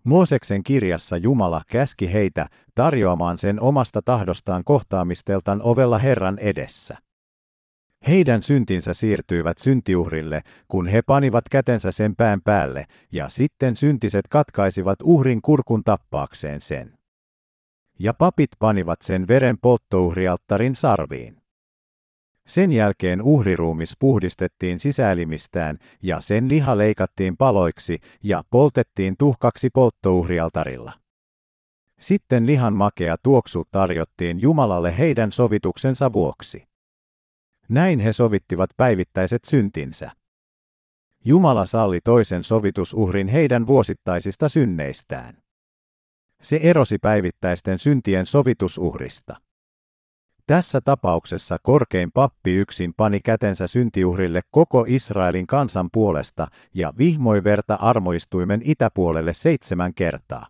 Mooseksen kirjassa Jumala käski heitä tarjoamaan sen omasta tahdostaan kohtaamisteltan ovella Herran edessä. Heidän syntinsä siirtyivät syntiuhrille, kun he panivat kätensä sen pään päälle, ja sitten syntiset katkaisivat uhrin kurkun tappaakseen sen. Ja papit panivat sen veren polttouhrialttarin sarviin. Sen jälkeen uhriruumis puhdistettiin sisäelimistään ja sen liha leikattiin paloiksi ja poltettiin tuhkaksi polttouhrialtarilla. Sitten lihan makea tuoksu tarjottiin Jumalalle heidän sovituksensa vuoksi. Näin he sovittivat päivittäiset syntinsä. Jumala salli toisen sovitusuhrin heidän vuosittaisista synneistään. Se erosi päivittäisten syntien sovitusuhrista. Tässä tapauksessa korkein pappi yksin pani kätensä syntiuhrille koko Israelin kansan puolesta ja vihmoi verta armoistuimen itäpuolelle seitsemän kertaa.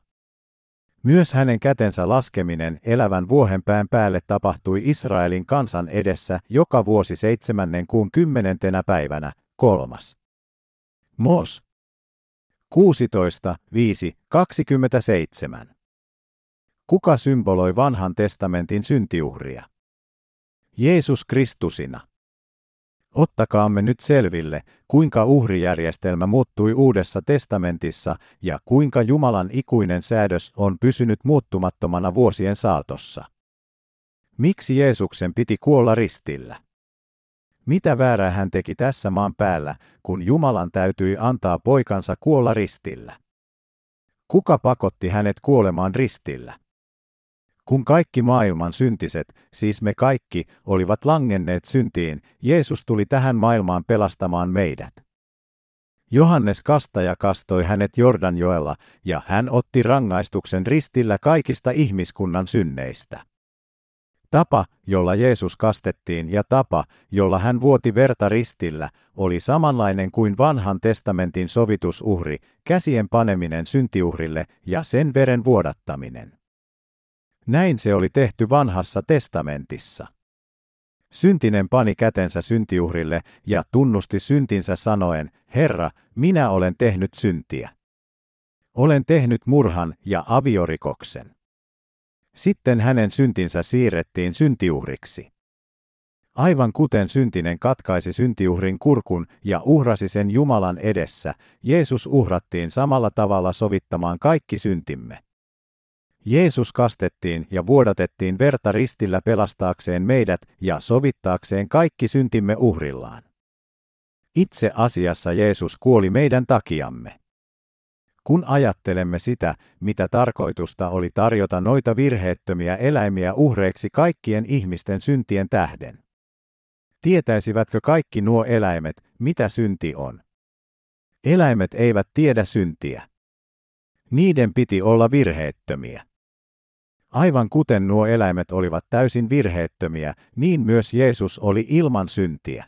Myös hänen kätensä laskeminen elävän vuohenpään päälle tapahtui Israelin kansan edessä joka vuosi seitsemännen kuun kymmenentenä päivänä, kolmas. Mos. 16, 5, 27. Kuka symboloi vanhan testamentin syntiuhria? Jeesus Kristusina. Ottakaamme nyt selville, kuinka uhrijärjestelmä muuttui Uudessa testamentissa ja kuinka Jumalan ikuinen säädös on pysynyt muuttumattomana vuosien saatossa. Miksi Jeesuksen piti kuolla ristillä? Mitä väärää hän teki tässä maan päällä, kun Jumalan täytyi antaa poikansa kuolla ristillä? Kuka pakotti hänet kuolemaan ristillä? Kun kaikki maailman syntiset, siis me kaikki, olivat langenneet syntiin, Jeesus tuli tähän maailmaan pelastamaan meidät. Johannes kastaja kastoi hänet Jordanjoella, ja hän otti rangaistuksen ristillä kaikista ihmiskunnan synneistä. Tapa, jolla Jeesus kastettiin ja tapa, jolla hän vuoti verta ristillä, oli samanlainen kuin vanhan testamentin sovitusuhri, käsien paneminen syntiuhrille ja sen veren vuodattaminen. Näin se oli tehty vanhassa testamentissa. Syntinen pani kätensä syntiuhrille ja tunnusti syntinsä sanoen, Herra, minä olen tehnyt syntiä. Olen tehnyt murhan ja aviorikoksen. Sitten hänen syntinsä siirrettiin syntiuhriksi. Aivan kuten syntinen katkaisi syntiuhrin kurkun ja uhrasi sen Jumalan edessä, Jeesus uhrattiin samalla tavalla sovittamaan kaikki syntimme. Jeesus kastettiin ja vuodatettiin verta ristillä pelastaakseen meidät ja sovittaakseen kaikki syntimme uhrillaan. Itse asiassa Jeesus kuoli meidän takiamme. Kun ajattelemme sitä, mitä tarkoitusta oli tarjota noita virheettömiä eläimiä uhreiksi kaikkien ihmisten syntien tähden. Tietäisivätkö kaikki nuo eläimet, mitä synti on? Eläimet eivät tiedä syntiä. Niiden piti olla virheettömiä. Aivan kuten nuo eläimet olivat täysin virheettömiä, niin myös Jeesus oli ilman syntiä.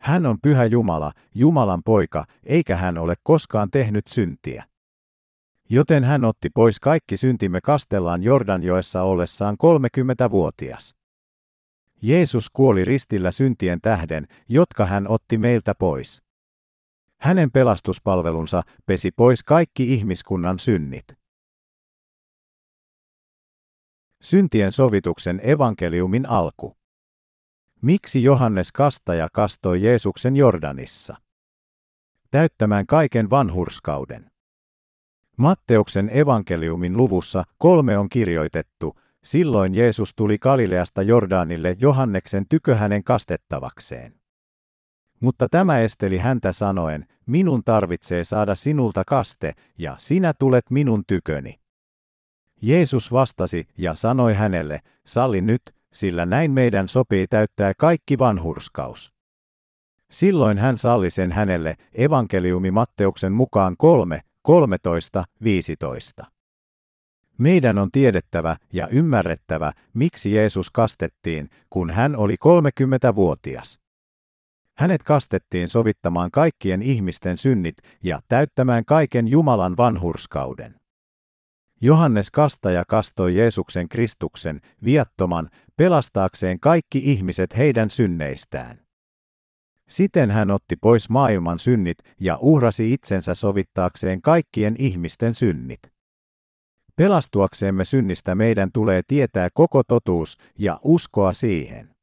Hän on pyhä Jumala, Jumalan poika, eikä hän ole koskaan tehnyt syntiä. Joten hän otti pois kaikki syntimme kastellaan Jordanjoessa ollessaan 30-vuotias. Jeesus kuoli ristillä syntien tähden, jotka hän otti meiltä pois. Hänen pelastuspalvelunsa pesi pois kaikki ihmiskunnan synnit. Syntien sovituksen evankeliumin alku. Miksi Johannes Kastaja kastoi Jeesuksen Jordanissa? Täyttämään kaiken vanhurskauden. Matteuksen evankeliumin luvussa kolme on kirjoitettu, silloin Jeesus tuli Galileasta Jordanille Johanneksen tykö hänen kastettavakseen. Mutta tämä esteli häntä sanoen, minun tarvitsee saada sinulta kaste, ja sinä tulet minun tyköni. Jeesus vastasi ja sanoi hänelle, salli nyt, sillä näin meidän sopii täyttää kaikki vanhurskaus. Silloin hän salli sen hänelle, evankeliumi Matteuksen mukaan 3, 13, 15. Meidän on tiedettävä ja ymmärrettävä, miksi Jeesus kastettiin, kun hän oli 30-vuotias. Hänet kastettiin sovittamaan kaikkien ihmisten synnit ja täyttämään kaiken Jumalan vanhurskauden. Johannes Kastaja kastoi Jeesuksen Kristuksen, viattoman, pelastaakseen kaikki ihmiset heidän synneistään. Siten hän otti pois maailman synnit ja uhrasi itsensä sovittaakseen kaikkien ihmisten synnit. Pelastuakseemme synnistä meidän tulee tietää koko totuus ja uskoa siihen.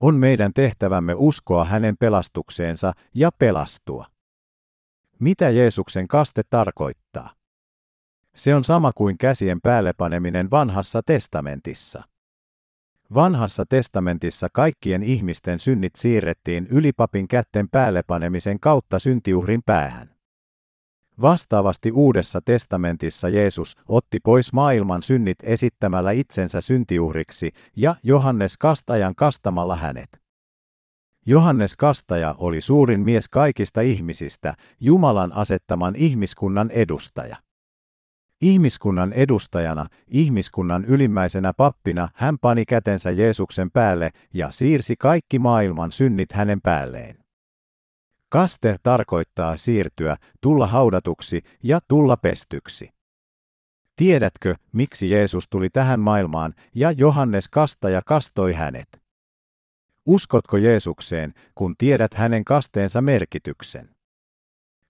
On meidän tehtävämme uskoa hänen pelastukseensa ja pelastua. Mitä Jeesuksen kaste tarkoittaa? Se on sama kuin käsien päällepaneminen vanhassa testamentissa. Vanhassa testamentissa kaikkien ihmisten synnit siirrettiin ylipapin kätten päällepanemisen kautta syntiuhrin päähän. Vastaavasti Uudessa testamentissa Jeesus otti pois maailman synnit esittämällä itsensä syntiuhriksi ja Johannes Kastajan kastamalla hänet. Johannes Kastaja oli suurin mies kaikista ihmisistä, Jumalan asettaman ihmiskunnan edustaja. Ihmiskunnan edustajana, ihmiskunnan ylimmäisenä pappina hän pani kätensä Jeesuksen päälle ja siirsi kaikki maailman synnit hänen päälleen. Kaste tarkoittaa siirtyä, tulla haudatuksi ja tulla pestyksi. Tiedätkö, miksi Jeesus tuli tähän maailmaan ja Johannes kastaja kastoi hänet? Uskotko Jeesukseen, kun tiedät hänen kasteensa merkityksen?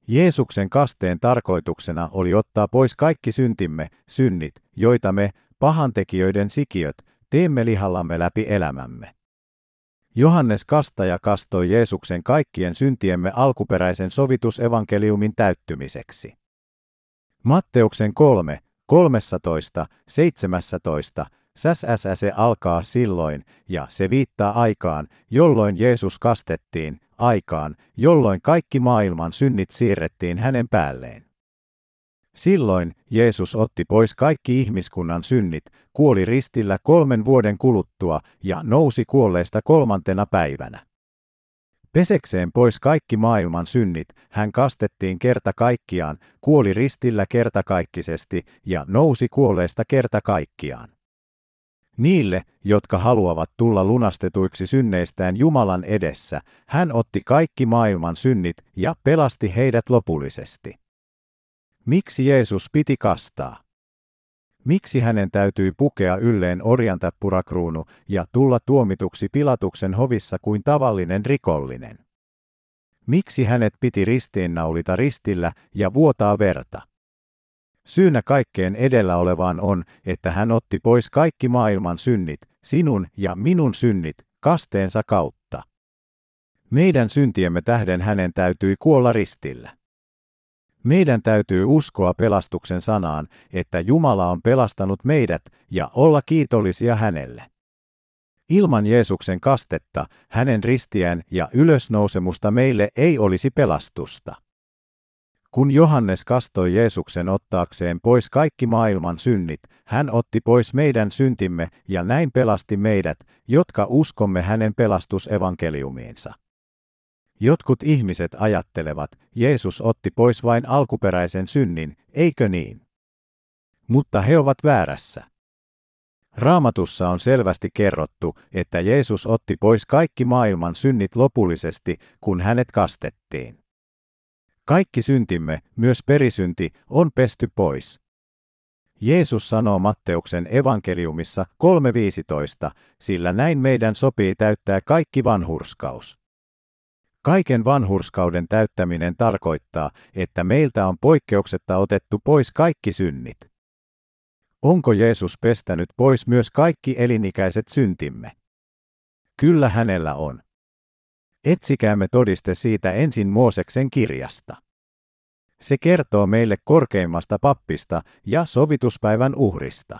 Jeesuksen kasteen tarkoituksena oli ottaa pois kaikki syntimme, synnit, joita me, pahantekijöiden sikiöt, teemme lihallamme läpi elämämme. Johannes kastaja kastoi Jeesuksen kaikkien syntiemme alkuperäisen sovitusevankeliumin täyttymiseksi. Matteuksen 3, 13, 17, se alkaa silloin, ja se viittaa aikaan, jolloin Jeesus kastettiin, aikaan, jolloin kaikki maailman synnit siirrettiin hänen päälleen. Silloin Jeesus otti pois kaikki ihmiskunnan synnit, kuoli ristillä kolmen vuoden kuluttua ja nousi kuolleesta kolmantena päivänä. Pesekseen pois kaikki maailman synnit, hän kastettiin kerta kaikkiaan, kuoli ristillä kertakaikkisesti ja nousi kuolleesta kerta kaikkiaan. Niille, jotka haluavat tulla lunastetuiksi synneistään Jumalan edessä, hän otti kaikki maailman synnit ja pelasti heidät lopullisesti. Miksi Jeesus piti kastaa? Miksi hänen täytyi pukea ylleen orjantäppurakruunu ja tulla tuomituksi Pilatuksen hovissa kuin tavallinen rikollinen? Miksi hänet piti ristiinnaulita ristillä ja vuotaa verta? Syynä kaikkeen edellä olevaan on, että hän otti pois kaikki maailman synnit, sinun ja minun synnit, kasteensa kautta. Meidän syntiemme tähden hänen täytyi kuolla ristillä. Meidän täytyy uskoa pelastuksen sanaan, että Jumala on pelastanut meidät ja olla kiitollisia hänelle. Ilman Jeesuksen kastetta, hänen ristiään ja ylösnousemusta meille ei olisi pelastusta. Kun Johannes kastoi Jeesuksen ottaakseen pois kaikki maailman synnit, hän otti pois meidän syntimme ja näin pelasti meidät, jotka uskomme hänen pelastusevankeliumiinsa. Jotkut ihmiset ajattelevat, Jeesus otti pois vain alkuperäisen synnin, eikö niin? Mutta he ovat väärässä. Raamatussa on selvästi kerrottu, että Jeesus otti pois kaikki maailman synnit lopullisesti, kun hänet kastettiin. Kaikki syntimme, myös perisynti, on pesty pois. Jeesus sanoo Matteuksen evankeliumissa 3.15, sillä näin meidän sopii täyttää kaikki vanhurskaus. Kaiken vanhurskauden täyttäminen tarkoittaa, että meiltä on poikkeuksetta otettu pois kaikki synnit. Onko Jeesus pestänyt pois myös kaikki elinikäiset syntimme? Kyllä hänellä on. Etsikäämme todiste siitä ensin Mooseksen kirjasta. Se kertoo meille korkeimmasta pappista ja sovituspäivän uhrista.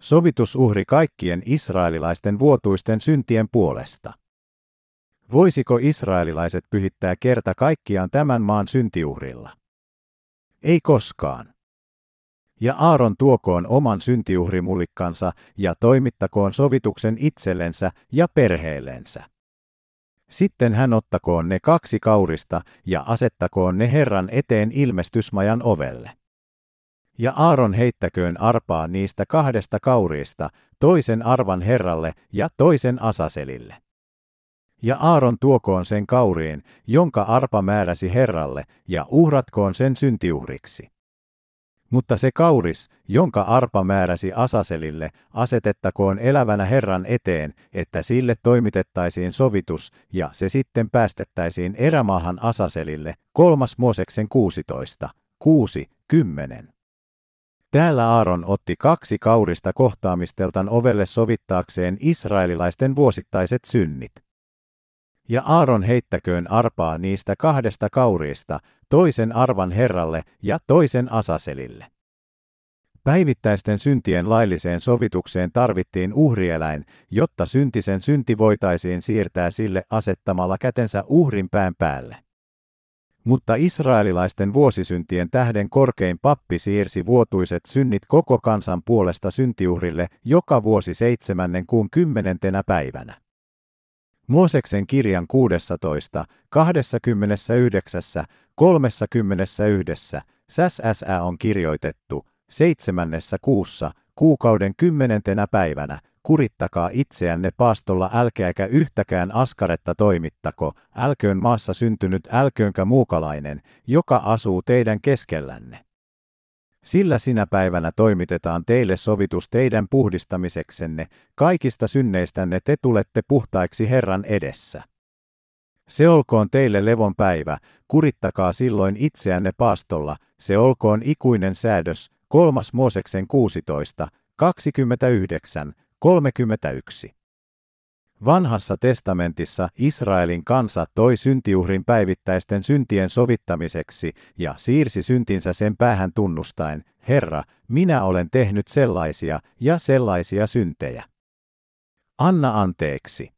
Sovitusuhri kaikkien israelilaisten vuotuisten syntien puolesta. Voisiko israelilaiset pyhittää kerta kaikkiaan tämän maan syntiuhrilla? Ei koskaan. Ja Aaron tuokoon oman syntiuhrimullikkansa ja toimittakoon sovituksen itsellensä ja perheellensä. Sitten hän ottakoon ne kaksi kaurista ja asettakoon ne Herran eteen ilmestysmajan ovelle. Ja Aaron heittäköön arpaa niistä kahdesta kauriista, toisen arvan herralle ja toisen asaselille. Ja Aaron tuokoon sen kauriin, jonka arpa määräsi herralle, ja uhratkoon sen syntiuhriksi. Mutta se kauris, jonka arpa määräsi Asaselille, asetettakoon elävänä Herran eteen, että sille toimitettaisiin sovitus, ja se sitten päästettäisiin erämaahan Asaselille, kolmas Mooseksen 16, 6, 10. Täällä Aaron otti kaksi kaurista kohtaamisteltan ovelle sovittaakseen israelilaisten vuosittaiset synnit. Ja Aaron heittäköön arpaa niistä kahdesta kauriista, toisen arvan herralle ja toisen asaselille. Päivittäisten syntien lailliseen sovitukseen tarvittiin uhrieläin, jotta syntisen synti voitaisiin siirtää sille asettamalla kätensä uhrin pään päälle. Mutta israelilaisten vuosisyntien tähden korkein pappi siirsi vuotuiset synnit koko kansan puolesta syntiuhrille joka vuosi seitsemännen kuun kymmenentenä päivänä. Mooseksen kirjan 16, 29, 31, SSA on kirjoitettu, seitsemännessä kuussa, kuukauden kymmenentenä päivänä, kurittakaa itseänne paastolla älkääkä yhtäkään askaretta toimittako, älköön maassa syntynyt älköönkä muukalainen, joka asuu teidän keskellänne. Sillä sinä päivänä toimitetaan teille sovitus teidän puhdistamiseksenne, kaikista synneistänne te tulette puhtaiksi Herran edessä. Se olkoon teille levon päivä, kurittakaa silloin itseänne paastolla, se olkoon ikuinen säädös, kolmas Mooseksen 16, 29, 31. Vanhassa testamentissa Israelin kansa toi syntiuhrin päivittäisten syntien sovittamiseksi ja siirsi syntinsä sen päähän tunnustaen, Herra, minä olen tehnyt sellaisia ja sellaisia syntejä. Anna anteeksi.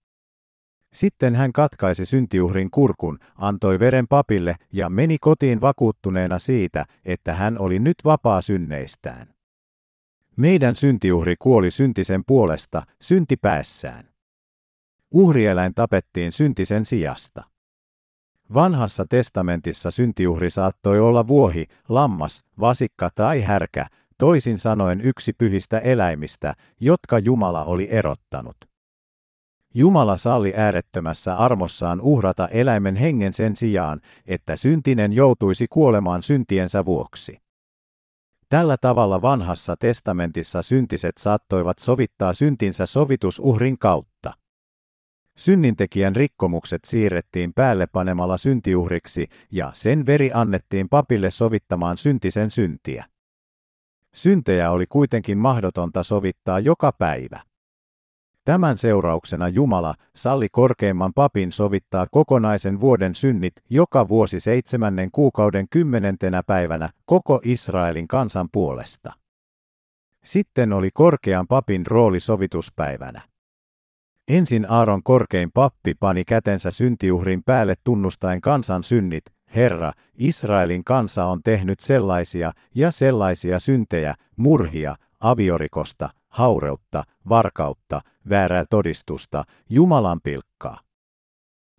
Sitten hän katkaisi syntiuhrin kurkun, antoi veren papille ja meni kotiin vakuuttuneena siitä, että hän oli nyt vapaa synneistään. Meidän syntiuhri kuoli syntisen puolesta, syntipäässään. Uhrieläin tapettiin syntisen sijasta. Vanhassa testamentissa syntiuhri saattoi olla vuohi, lammas, vasikka tai härkä, toisin sanoen yksi pyhistä eläimistä, jotka Jumala oli erottanut. Jumala salli äärettömässä armossaan uhrata eläimen hengen sen sijaan, että syntinen joutuisi kuolemaan syntiensä vuoksi. Tällä tavalla vanhassa testamentissa syntiset saattoivat sovittaa syntinsä sovitusuhrin kautta. Synnintekijän rikkomukset siirrettiin päälle panemalla syntiuhriksi ja sen veri annettiin papille sovittamaan syntisen syntiä. Syntejä oli kuitenkin mahdotonta sovittaa joka päivä. Tämän seurauksena Jumala salli korkeimman papin sovittaa kokonaisen vuoden synnit joka vuosi seitsemännen kuukauden kymmenentenä päivänä koko Israelin kansan puolesta. Sitten oli korkean papin rooli sovituspäivänä. Ensin Aaron korkein pappi pani kätensä syntiuhrin päälle tunnustaen kansan synnit, Herra, Israelin kansa on tehnyt sellaisia ja sellaisia syntejä, murhia, aviorikosta, haureutta, varkautta, väärää todistusta, Jumalan pilkkaa.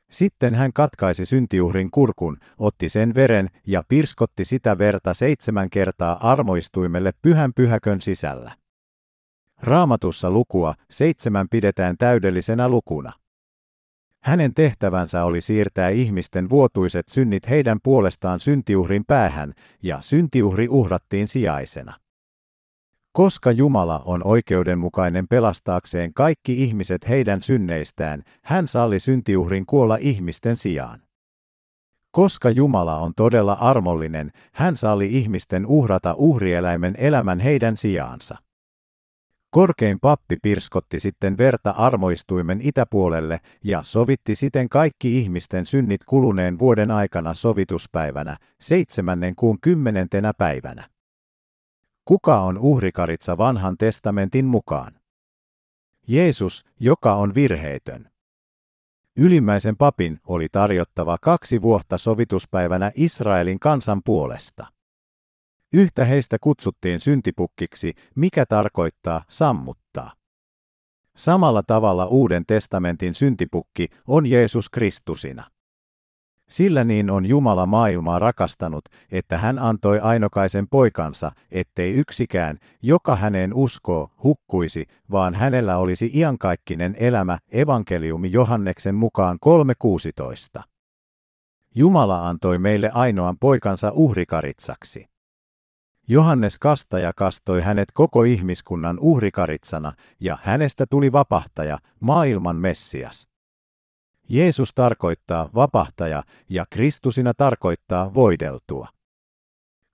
Sitten hän katkaisi syntiuhrin kurkun, otti sen veren ja pirskotti sitä verta seitsemän kertaa armoistuimelle pyhän pyhäkön sisällä. Raamatussa lukua seitsemän pidetään täydellisenä lukuna. Hänen tehtävänsä oli siirtää ihmisten vuotuiset synnit heidän puolestaan syntiuhrin päähän, ja syntiuhri uhrattiin sijaisena. Koska Jumala on oikeudenmukainen pelastaakseen kaikki ihmiset heidän synneistään, hän salli syntiuhrin kuolla ihmisten sijaan. Koska Jumala on todella armollinen, hän salli ihmisten uhrata uhrieläimen elämän heidän sijaansa. Korkein pappi pirskotti sitten verta armoistuimen itäpuolelle ja sovitti siten kaikki ihmisten synnit kuluneen vuoden aikana sovituspäivänä, seitsemännen kuun kymmenentenä päivänä. Kuka on uhrikaritsa vanhan testamentin mukaan? Jeesus, joka on virheetön. Ylimmäisen papin oli tarjottava kaksi vuotta sovituspäivänä Israelin kansan puolesta. Yhtä heistä kutsuttiin syntipukkiksi, mikä tarkoittaa sammuttaa. Samalla tavalla Uuden testamentin syntipukki on Jeesus Kristusina. Sillä niin on Jumala maailmaa rakastanut, että hän antoi ainokaisen poikansa, ettei yksikään, joka häneen uskoo, hukkuisi, vaan hänellä olisi iankaikkinen elämä, evankeliumi Johanneksen mukaan 3.16. Jumala antoi meille ainoan poikansa uhrikaritsaksi. Johannes Kastaja kastoi hänet koko ihmiskunnan uhrikaritsana, ja hänestä tuli vapahtaja, maailman Messias. Jeesus tarkoittaa vapahtaja ja Kristusina tarkoittaa voideltua.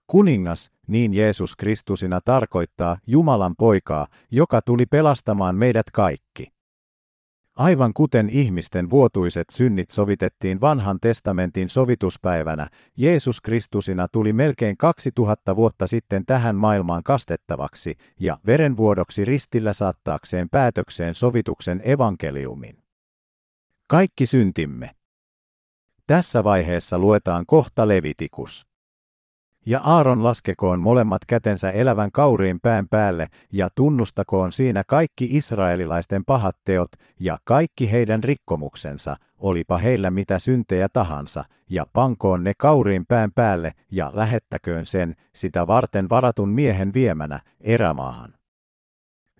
Kuningas, niin Jeesus Kristusina tarkoittaa Jumalan poikaa, joka tuli pelastamaan meidät kaikki. Aivan kuten ihmisten vuotuiset synnit sovitettiin vanhan testamentin sovituspäivänä, Jeesus Kristusina tuli melkein 2000 vuotta sitten tähän maailmaan kastettavaksi ja verenvuodoksi ristillä saattaakseen päätökseen sovituksen evankeliumin. Kaikki syntimme. Tässä vaiheessa luetaan kohta Levitikus. Ja Aaron laskekoon molemmat kätensä elävän kauriin pään päälle ja tunnustakoon siinä kaikki israelilaisten pahat teot ja kaikki heidän rikkomuksensa, olipa heillä mitä syntejä tahansa, ja pankoon ne kauriin pään päälle ja lähettäköön sen, sitä varten varatun miehen viemänä, erämaahan.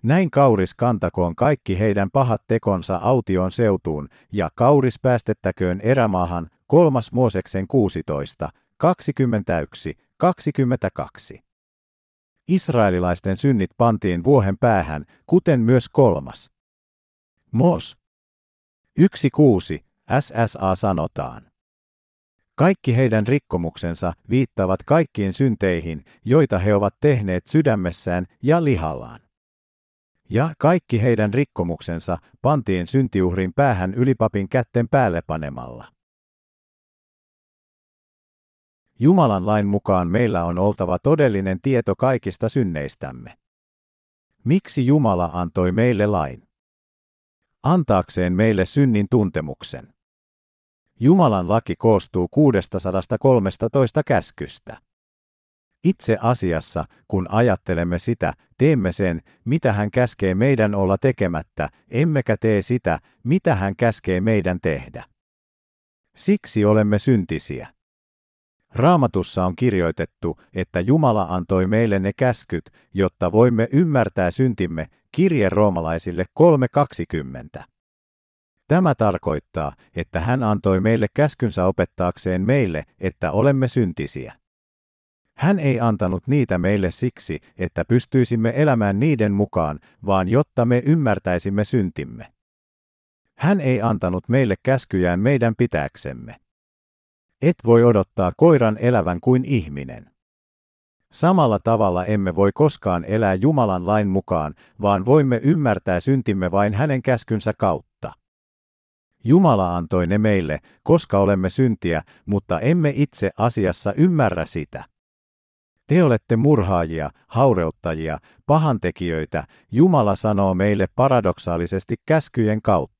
Näin kauris kantakoon kaikki heidän pahat tekonsa autioon seutuun, ja kauris päästettäköön erämaahan, kolmas Mooseksen 16, 21, 22. Israelilaisten synnit pantiin vuohen päähän, kuten myös kolmas. Mos. 1.6. SSA sanotaan. Kaikki heidän rikkomuksensa viittavat kaikkiin synteihin, joita he ovat tehneet sydämessään ja lihallaan. Ja kaikki heidän rikkomuksensa pantiin syntiuhrin päähän ylipapin kätten päälle panemalla. Jumalan lain mukaan meillä on oltava todellinen tieto kaikista synneistämme. Miksi Jumala antoi meille lain? Antaakseen meille synnin tuntemuksen. Jumalan laki koostuu 613 käskystä. Itse asiassa, kun ajattelemme sitä, teemme sen, mitä hän käskee meidän olla tekemättä, emmekä tee sitä, mitä hän käskee meidän tehdä. Siksi olemme syntisiä. Raamatussa on kirjoitettu, että Jumala antoi meille ne käskyt, jotta voimme ymmärtää syntimme, kirje roomalaisille 3.20. Tämä tarkoittaa, että hän antoi meille käskynsä opettaakseen meille, että olemme syntisiä. Hän ei antanut niitä meille siksi, että pystyisimme elämään niiden mukaan, vaan jotta me ymmärtäisimme syntimme. Hän ei antanut meille käskyjään meidän pitääksemme. Et voi odottaa koiran elävän kuin ihminen. Samalla tavalla emme voi koskaan elää Jumalan lain mukaan, vaan voimme ymmärtää syntimme vain hänen käskynsä kautta. Jumala antoi ne meille, koska olemme syntiä, mutta emme itse asiassa ymmärrä sitä. Te olette murhaajia, haureuttajia, pahantekijöitä, Jumala sanoo meille paradoksaalisesti käskyjen kautta.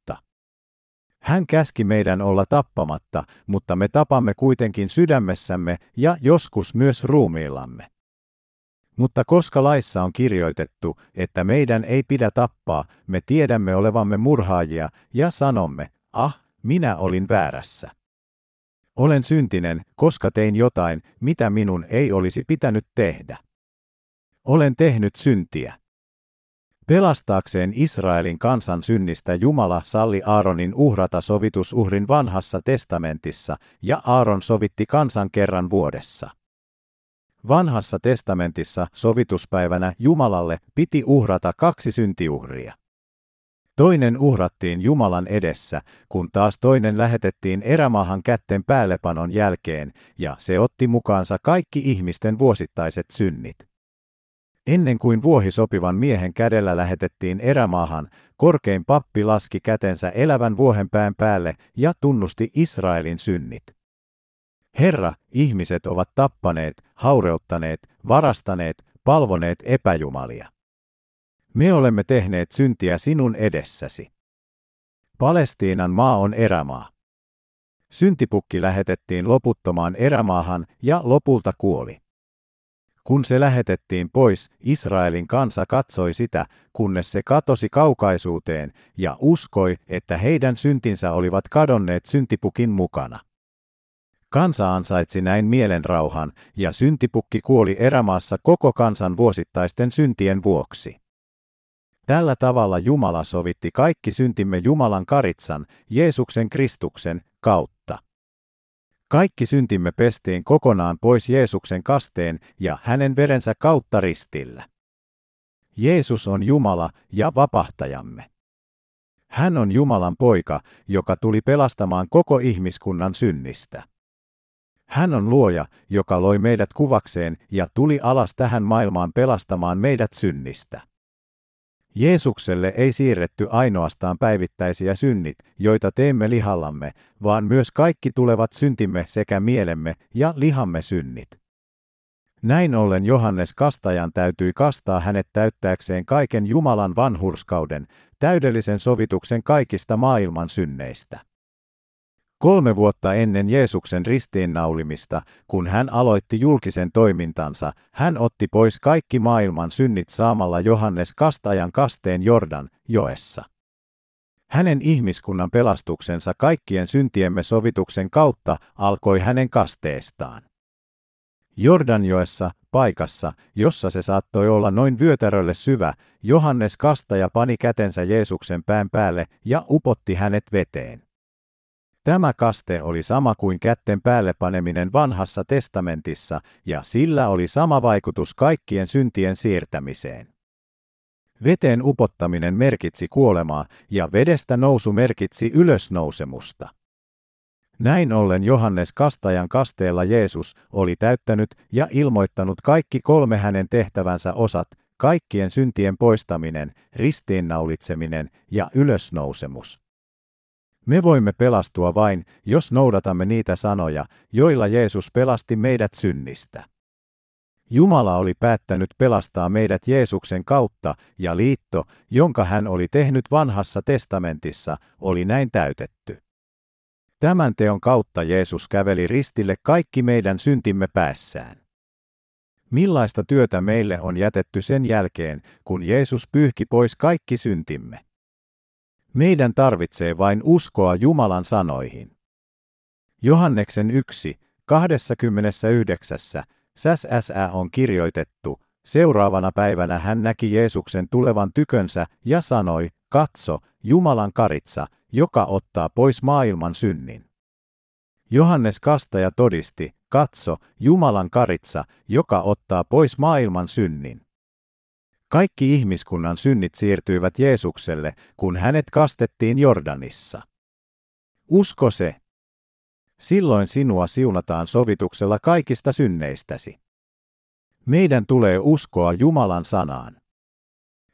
Hän käski meidän olla tappamatta, mutta me tapamme kuitenkin sydämessämme ja joskus myös ruumiillamme. Mutta koska laissa on kirjoitettu, että meidän ei pidä tappaa, me tiedämme olevamme murhaajia ja sanomme, ah, minä olin väärässä. Olen syntinen, koska tein jotain, mitä minun ei olisi pitänyt tehdä. Olen tehnyt syntiä. Pelastaakseen Israelin kansan synnistä Jumala salli Aaronin uhrata sovitusuhrin vanhassa testamentissa, ja Aaron sovitti kansan kerran vuodessa. Vanhassa testamentissa sovituspäivänä Jumalalle piti uhrata kaksi syntiuhria. Toinen uhrattiin Jumalan edessä, kun taas toinen lähetettiin erämaahan kätten päällepanon jälkeen, ja se otti mukaansa kaikki ihmisten vuosittaiset synnit. Ennen kuin vuohi sopivan miehen kädellä lähetettiin erämaahan, korkein pappi laski kätensä elävän vuohenpään päälle ja tunnusti Israelin synnit. Herra, ihmiset ovat tappaneet, haureuttaneet, varastaneet, palvoneet epäjumalia. Me olemme tehneet syntiä sinun edessäsi. Palestiinan maa on erämaa. Syntipukki lähetettiin loputtomaan erämaahan ja lopulta kuoli. Kun se lähetettiin pois, Israelin kansa katsoi sitä, kunnes se katosi kaukaisuuteen ja uskoi, että heidän syntinsä olivat kadonneet syntipukin mukana. Kansa ansaitsi näin mielenrauhan, ja syntipukki kuoli erämaassa koko kansan vuosittaisten syntien vuoksi. Tällä tavalla Jumala sovitti kaikki syntimme Jumalan karitsan, Jeesuksen Kristuksen, kautta. Kaikki syntimme pestiin kokonaan pois Jeesuksen kasteen ja hänen verensä kautta ristillä. Jeesus on Jumala ja vapahtajamme. Hän on Jumalan poika, joka tuli pelastamaan koko ihmiskunnan synnistä. Hän on luoja, joka loi meidät kuvakseen ja tuli alas tähän maailmaan pelastamaan meidät synnistä. Jeesukselle ei siirretty ainoastaan päivittäisiä synnit, joita teemme lihallamme, vaan myös kaikki tulevat syntimme sekä mielemme ja lihamme synnit. Näin ollen Johannes Kastajan täytyi kastaa hänet täyttääkseen kaiken Jumalan vanhurskauden, täydellisen sovituksen kaikista maailman synneistä. Kolme vuotta ennen Jeesuksen ristiinnaulimista, kun hän aloitti julkisen toimintansa, hän otti pois kaikki maailman synnit saamalla Johannes Kastajan kasteen Jordan joessa. Hänen ihmiskunnan pelastuksensa kaikkien syntiemme sovituksen kautta alkoi hänen kasteestaan. Jordanjoessa, paikassa, jossa se saattoi olla noin vyötärölle syvä, Johannes kastaja pani kätensä Jeesuksen pään päälle ja upotti hänet veteen. Tämä kaste oli sama kuin kätten päälle paneminen vanhassa testamentissa, ja sillä oli sama vaikutus kaikkien syntien siirtämiseen. Veteen upottaminen merkitsi kuolemaa, ja vedestä nousu merkitsi ylösnousemusta. Näin ollen Johannes Kastajan kasteella Jeesus oli täyttänyt ja ilmoittanut kaikki kolme hänen tehtävänsä osat, kaikkien syntien poistaminen, ristiinnaulitseminen ja ylösnousemus. Me voimme pelastua vain, jos noudatamme niitä sanoja, joilla Jeesus pelasti meidät synnistä. Jumala oli päättänyt pelastaa meidät Jeesuksen kautta, ja liitto, jonka hän oli tehnyt vanhassa testamentissa, oli näin täytetty. Tämän teon kautta Jeesus käveli ristille kaikki meidän syntimme päässään. Millaista työtä meille on jätetty sen jälkeen, kun Jeesus pyyhki pois kaikki syntimme? Meidän tarvitsee vain uskoa Jumalan sanoihin. Johanneksen 1, 29. SSA on kirjoitettu, seuraavana päivänä hän näki Jeesuksen tulevan tykönsä ja sanoi, katso, Jumalan karitsa, joka ottaa pois maailman synnin. Johannes Kastaja todisti, katso, Jumalan karitsa, joka ottaa pois maailman synnin. Kaikki ihmiskunnan synnit siirtyivät Jeesukselle, kun hänet kastettiin Jordanissa. Usko se. Silloin sinua siunataan sovituksella kaikista synneistäsi. Meidän tulee uskoa Jumalan sanaan.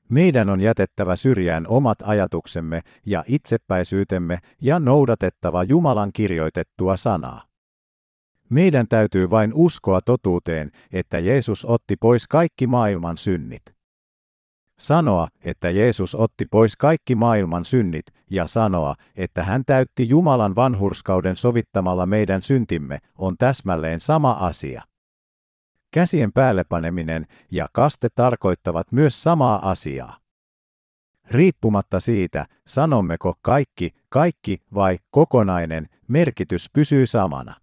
Meidän on jätettävä syrjään omat ajatuksemme ja itsepäisyytemme ja noudatettava Jumalan kirjoitettua sanaa. Meidän täytyy vain uskoa totuuteen, että Jeesus otti pois kaikki maailman synnit. Sanoa, että Jeesus otti pois kaikki maailman synnit, ja sanoa, että hän täytti Jumalan vanhurskauden sovittamalla meidän syntimme, on täsmälleen sama asia. Käsien päällepaneminen ja kaste tarkoittavat myös samaa asiaa. Riippumatta siitä, sanommeko kaikki, kaikki vai kokonainen, merkitys pysyy samana.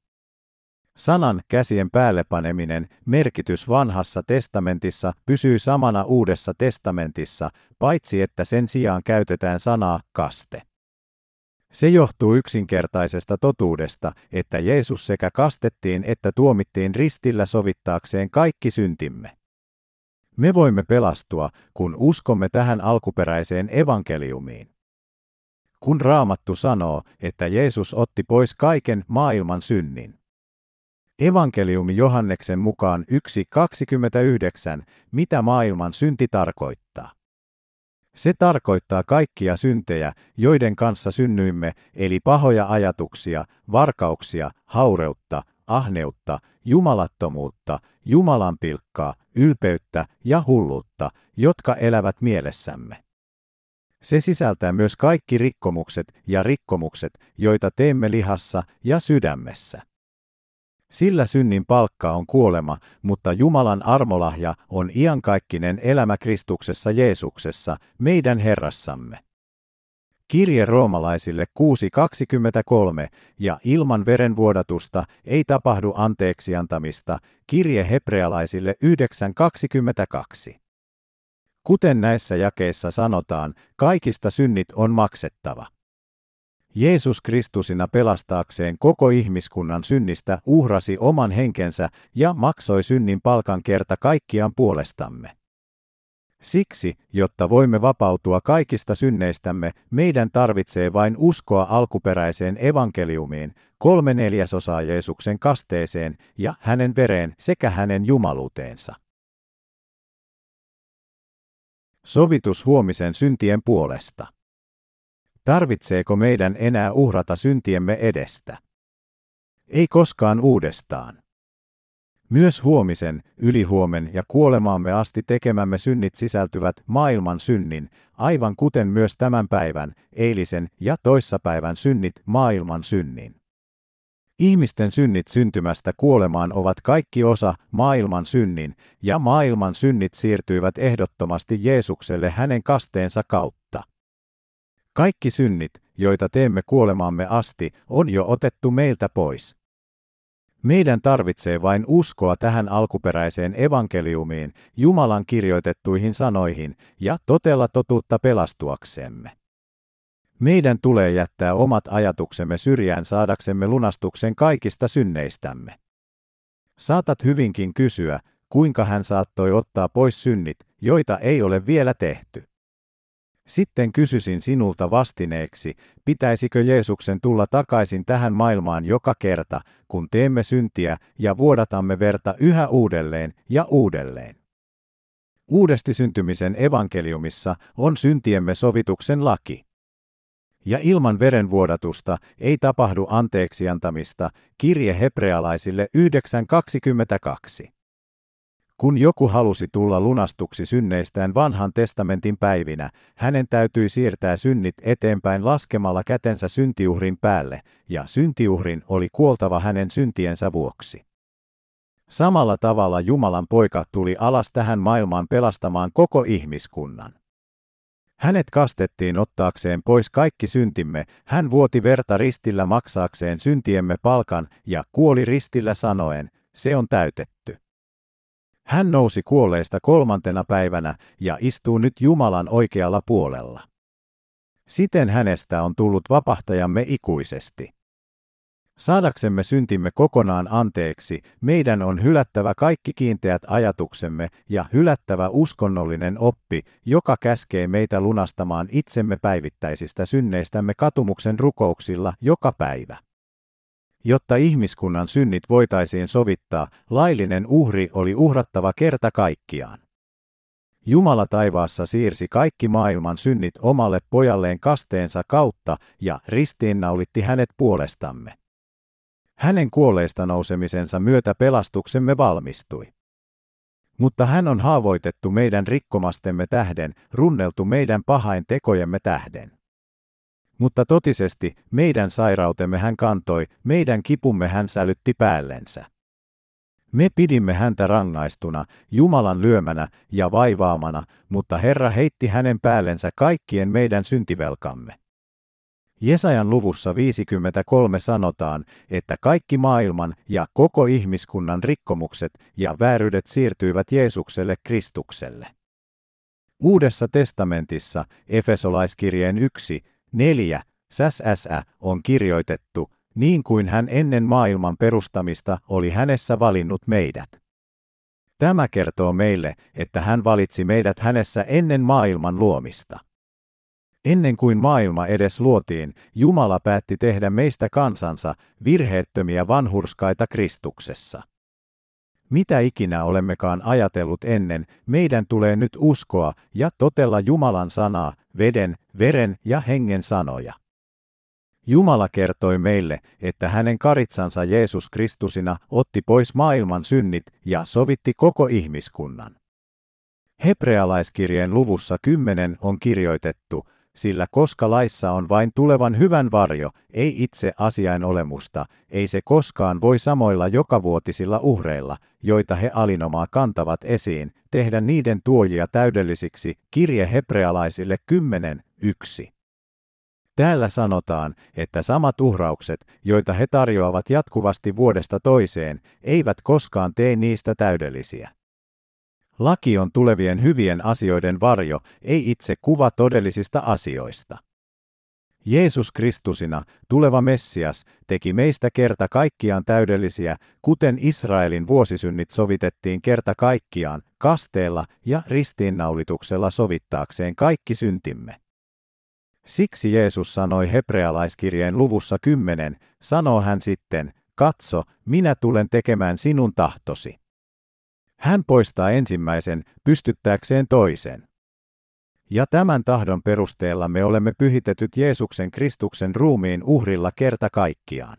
Sanan käsien päällepaneminen merkitys vanhassa testamentissa pysyy samana uudessa testamentissa, paitsi että sen sijaan käytetään sanaa kaste. Se johtuu yksinkertaisesta totuudesta, että Jeesus sekä kastettiin että tuomittiin ristillä sovittaakseen kaikki syntimme. Me voimme pelastua, kun uskomme tähän alkuperäiseen evankeliumiin. Kun Raamattu sanoo, että Jeesus otti pois kaiken maailman synnin. Evankeliumi Johanneksen mukaan 1.29, mitä maailman synti tarkoittaa. Se tarkoittaa kaikkia syntejä, joiden kanssa synnyimme, eli pahoja ajatuksia, varkauksia, haureutta, ahneutta, jumalattomuutta, jumalanpilkkaa, ylpeyttä ja hulluutta, jotka elävät mielessämme. Se sisältää myös kaikki rikkomukset ja rikkomukset, joita teemme lihassa ja sydämessä. Sillä synnin palkka on kuolema, mutta Jumalan armolahja on iankaikkinen elämä Kristuksessa Jeesuksessa, meidän Herrassamme. Kirje roomalaisille 6.23 ja ilman verenvuodatusta ei tapahdu anteeksiantamista, kirje hebrealaisille 9.22. Kuten näissä jakeissa sanotaan, kaikista synnit on maksettava. Jeesus Kristusina pelastaakseen koko ihmiskunnan synnistä uhrasi oman henkensä ja maksoi synnin palkan kerta kaikkiaan puolestamme. Siksi, jotta voimme vapautua kaikista synneistämme, meidän tarvitsee vain uskoa alkuperäiseen evankeliumiin, kolme neljäsosaa Jeesuksen kasteeseen ja hänen vereen sekä hänen jumaluuteensa. Sovitus huomisen syntien puolesta. Tarvitseeko meidän enää uhrata syntiemme edestä? Ei koskaan uudestaan. Myös huomisen, ylihuomen ja kuolemaamme asti tekemämme synnit sisältyvät maailman synnin, aivan kuten myös tämän päivän, eilisen ja toissapäivän synnit maailman synnin. Ihmisten synnit syntymästä kuolemaan ovat kaikki osa maailman synnin, ja maailman synnit siirtyivät ehdottomasti Jeesukselle hänen kasteensa kautta. Kaikki synnit, joita teemme kuolemaamme asti, on jo otettu meiltä pois. Meidän tarvitsee vain uskoa tähän alkuperäiseen evankeliumiin, Jumalan kirjoitettuihin sanoihin, ja totella totuutta pelastuaksemme. Meidän tulee jättää omat ajatuksemme syrjään saadaksemme lunastuksen kaikista synneistämme. Saatat hyvinkin kysyä, kuinka hän saattoi ottaa pois synnit, joita ei ole vielä tehty. Sitten kysyisin sinulta vastineeksi, pitäisikö Jeesuksen tulla takaisin tähän maailmaan joka kerta, kun teemme syntiä ja vuodatamme verta yhä uudelleen ja uudelleen. Uudesti syntymisen evankeliumissa on syntiemme sovituksen laki. Ja ilman verenvuodatusta ei tapahdu anteeksiantamista, kirje hebrealaisille 9.22. Kun joku halusi tulla lunastuksi synneistään vanhan testamentin päivinä, hänen täytyi siirtää synnit eteenpäin laskemalla kätensä syntiuhrin päälle, ja syntiuhrin oli kuoltava hänen syntiensä vuoksi. Samalla tavalla Jumalan poika tuli alas tähän maailmaan pelastamaan koko ihmiskunnan. Hänet kastettiin ottaakseen pois kaikki syntimme, hän vuoti verta ristillä maksaakseen syntiemme palkan ja kuoli ristillä sanoen, se on täytetty. Hän nousi kuolleista kolmantena päivänä ja istuu nyt Jumalan oikealla puolella. Siten hänestä on tullut vapahtajamme ikuisesti. Saadaksemme syntimme kokonaan anteeksi, meidän on hylättävä kaikki kiinteät ajatuksemme ja hylättävä uskonnollinen oppi, joka käskee meitä lunastamaan itsemme päivittäisistä synneistämme katumuksen rukouksilla joka päivä. Jotta ihmiskunnan synnit voitaisiin sovittaa, laillinen uhri oli uhrattava kerta kaikkiaan. Jumala taivaassa siirsi kaikki maailman synnit omalle pojalleen kasteensa kautta ja ristiinnaulitti hänet puolestamme. Hänen kuolleista nousemisensa myötä pelastuksemme valmistui. Mutta hän on haavoitettu meidän rikkomastemme tähden, runneltu meidän pahain tekojemme tähden. Mutta totisesti, meidän sairautemme hän kantoi, meidän kipumme hän sälytti päällensä. Me pidimme häntä rangaistuna, Jumalan lyömänä ja vaivaamana, mutta Herra heitti hänen päällensä kaikkien meidän syntivelkamme. Jesajan luvussa 53 sanotaan, että kaikki maailman ja koko ihmiskunnan rikkomukset ja vääryydet siirtyivät Jeesukselle Kristukselle. Uudessa testamentissa Efesolaiskirjeen 1, 4, SSä on kirjoitettu, niin kuin hän ennen maailman perustamista oli hänessä valinnut meidät. Tämä kertoo meille, että hän valitsi meidät hänessä ennen maailman luomista. Ennen kuin maailma edes luotiin, Jumala päätti tehdä meistä kansansa virheettömiä vanhurskaita Kristuksessa. Mitä ikinä olemmekaan ajatellut ennen, meidän tulee nyt uskoa ja totella Jumalan sanaa, veden, veren ja hengen sanoja. Jumala kertoi meille, että hänen karitsansa Jeesus Kristusina otti pois maailman synnit ja sovitti koko ihmiskunnan. Hebrealaiskirjeen luvussa 10 on kirjoitettu, sillä koska laissa on vain tulevan hyvän varjo, ei itse asiain olemusta, ei se koskaan voi samoilla jokavuotisilla uhreilla, joita he alinomaa kantavat esiin, tehdä niiden tuojia täydellisiksi, kirje hebrealaisille 10.1. Täällä sanotaan, että samat uhraukset, joita he tarjoavat jatkuvasti vuodesta toiseen, eivät koskaan tee niistä täydellisiä. Laki on tulevien hyvien asioiden varjo, ei itse kuva todellisista asioista. Jeesus Kristusina, tuleva Messias, teki meistä kerta kaikkiaan täydellisiä, kuten Israelin vuosisynnit sovitettiin kerta kaikkiaan, kasteella ja ristiinnaulituksella sovittaakseen kaikki syntimme. Siksi Jeesus sanoi hebrealaiskirjeen luvussa 10, sanoo hän sitten, katso, minä tulen tekemään sinun tahtosi. Hän poistaa ensimmäisen, pystyttääkseen toisen. Ja tämän tahdon perusteella me olemme pyhitetyt Jeesuksen Kristuksen ruumiin uhrilla kerta kaikkiaan.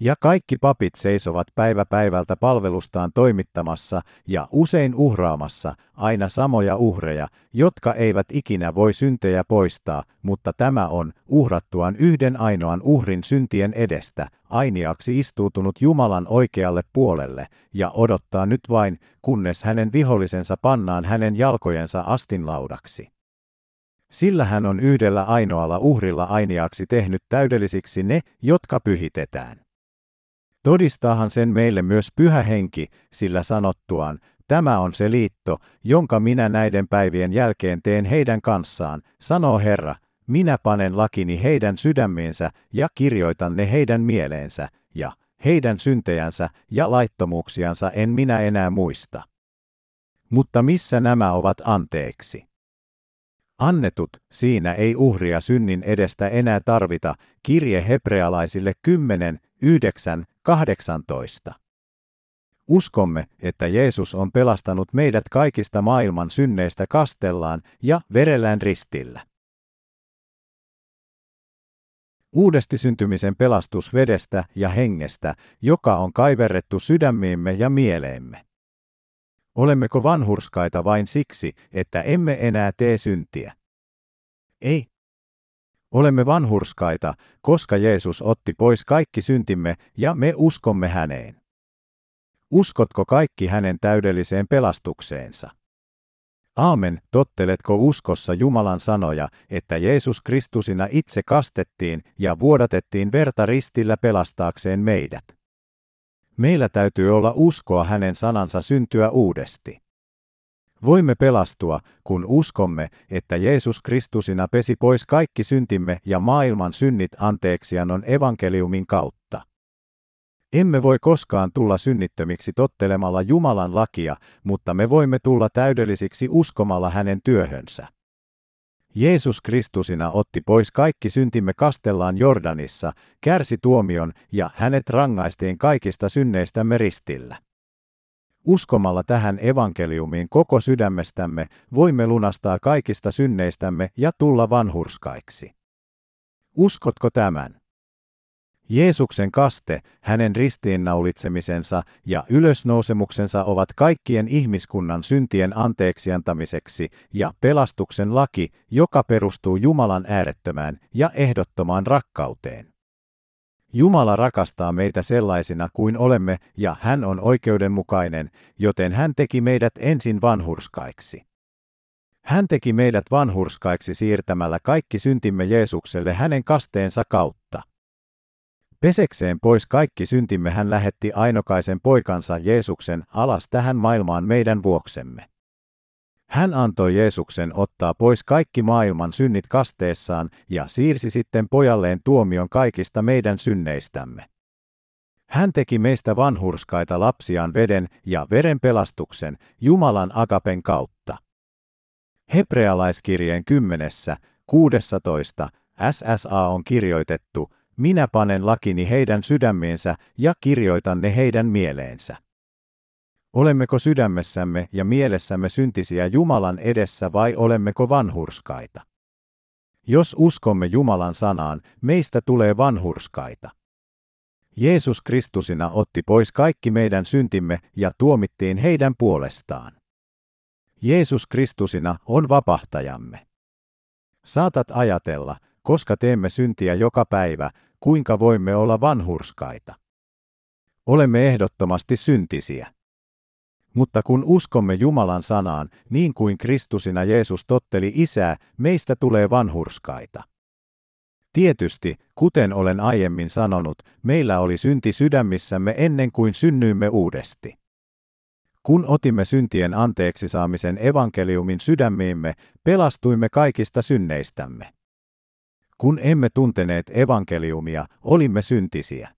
Ja kaikki papit seisovat päivä päivältä palvelustaan toimittamassa ja usein uhraamassa aina samoja uhreja, jotka eivät ikinä voi syntejä poistaa, mutta tämä on, uhrattuaan yhden ainoan uhrin syntien edestä, ainiaksi istuutunut Jumalan oikealle puolelle, ja odottaa nyt vain, kunnes hänen vihollisensa pannaan hänen jalkojensa astinlaudaksi. Sillä hän on yhdellä ainoalla uhrilla ainiaksi tehnyt täydellisiksi ne, jotka pyhitetään. Todistaahan sen meille myös pyhä henki, sillä sanottuaan, tämä on se liitto, jonka minä näiden päivien jälkeen teen heidän kanssaan, sanoo Herra, minä panen lakini heidän sydämiinsä ja kirjoitan ne heidän mieleensä, ja heidän syntejänsä ja laittomuuksiansa en minä enää muista. Mutta missä nämä ovat anteeksi? Annetut, siinä ei uhria synnin edestä enää tarvita, kirje hebrealaisille 10, 9, 18. Uskomme, että Jeesus on pelastanut meidät kaikista maailman synneistä kastellaan ja verellään ristillä. Uudesti syntymisen pelastus vedestä ja hengestä, joka on kaiverrettu sydämiimme ja mieleemme. Olemmeko vanhurskaita vain siksi, että emme enää tee syntiä? Ei. Olemme vanhurskaita, koska Jeesus otti pois kaikki syntimme ja me uskomme häneen. Uskotko kaikki hänen täydelliseen pelastukseensa? Aamen, totteletko uskossa Jumalan sanoja, että Jeesus Kristusina itse kastettiin ja vuodatettiin verta ristillä pelastaakseen meidät? Meillä täytyy olla uskoa hänen sanansa syntyä uudesti. Voimme pelastua, kun uskomme, että Jeesus Kristusina pesi pois kaikki syntimme ja maailman synnit anteeksiannon evankeliumin kautta. Emme voi koskaan tulla synnittömiksi tottelemalla Jumalan lakia, mutta me voimme tulla täydellisiksi uskomalla hänen työhönsä. Jeesus Kristusina otti pois kaikki syntimme kastellaan Jordanissa, kärsi tuomion ja hänet rangaistiin kaikista synneistämme ristillä. Uskomalla tähän evankeliumiin koko sydämestämme voimme lunastaa kaikista synneistämme ja tulla vanhurskaiksi. Uskotko tämän? Jeesuksen kaste, hänen ristiinnaulitsemisensa ja ylösnousemuksensa ovat kaikkien ihmiskunnan syntien anteeksiantamiseksi ja pelastuksen laki, joka perustuu Jumalan äärettömään ja ehdottomaan rakkauteen. Jumala rakastaa meitä sellaisina kuin olemme ja hän on oikeudenmukainen, joten hän teki meidät ensin vanhurskaiksi. Hän teki meidät vanhurskaiksi siirtämällä kaikki syntimme Jeesukselle hänen kasteensa kautta. Pesekseen pois kaikki syntimme hän lähetti ainokaisen poikansa Jeesuksen alas tähän maailmaan meidän vuoksemme. Hän antoi Jeesuksen ottaa pois kaikki maailman synnit kasteessaan ja siirsi sitten pojalleen tuomion kaikista meidän synneistämme. Hän teki meistä vanhurskaita lapsiaan veden ja veren pelastuksen Jumalan agapen kautta. Hebrealaiskirjeen 10. 16. SSA on kirjoitettu, minä panen lakini heidän sydämiensä ja kirjoitan ne heidän mieleensä. Olemmeko sydämessämme ja mielessämme syntisiä Jumalan edessä vai olemmeko vanhurskaita? Jos uskomme Jumalan sanaan, meistä tulee vanhurskaita. Jeesus Kristusina otti pois kaikki meidän syntimme ja tuomittiin heidän puolestaan. Jeesus Kristusina on vapahtajamme. Saatat ajatella, koska teemme syntiä joka päivä, kuinka voimme olla vanhurskaita? Olemme ehdottomasti syntisiä. Mutta kun uskomme Jumalan sanaan, niin kuin Kristusina Jeesus totteli isää, meistä tulee vanhurskaita. Tietysti, kuten olen aiemmin sanonut, meillä oli synti sydämissämme ennen kuin synnyimme uudesti. Kun otimme syntien anteeksi saamisen evankeliumin sydämiimme, pelastuimme kaikista synneistämme. Kun emme tunteneet evankeliumia, olimme syntisiä.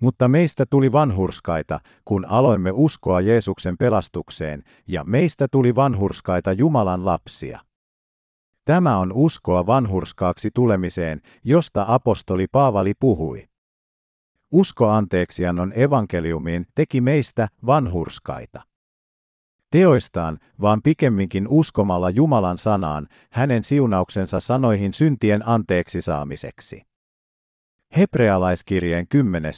Mutta meistä tuli vanhurskaita, kun aloimme uskoa Jeesuksen pelastukseen, ja meistä tuli vanhurskaita Jumalan lapsia. Tämä on uskoa vanhurskaaksi tulemiseen, josta apostoli Paavali puhui. Usko anteeksiannon evankeliumiin teki meistä vanhurskaita teoistaan, vaan pikemminkin uskomalla Jumalan sanaan, hänen siunauksensa sanoihin syntien anteeksi saamiseksi. Hebrealaiskirjeen 10.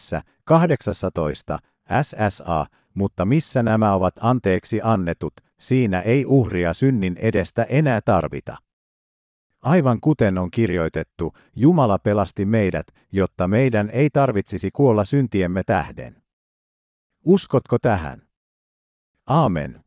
18. SSA, mutta missä nämä ovat anteeksi annetut, siinä ei uhria synnin edestä enää tarvita. Aivan kuten on kirjoitettu, Jumala pelasti meidät, jotta meidän ei tarvitsisi kuolla syntiemme tähden. Uskotko tähän? Aamen.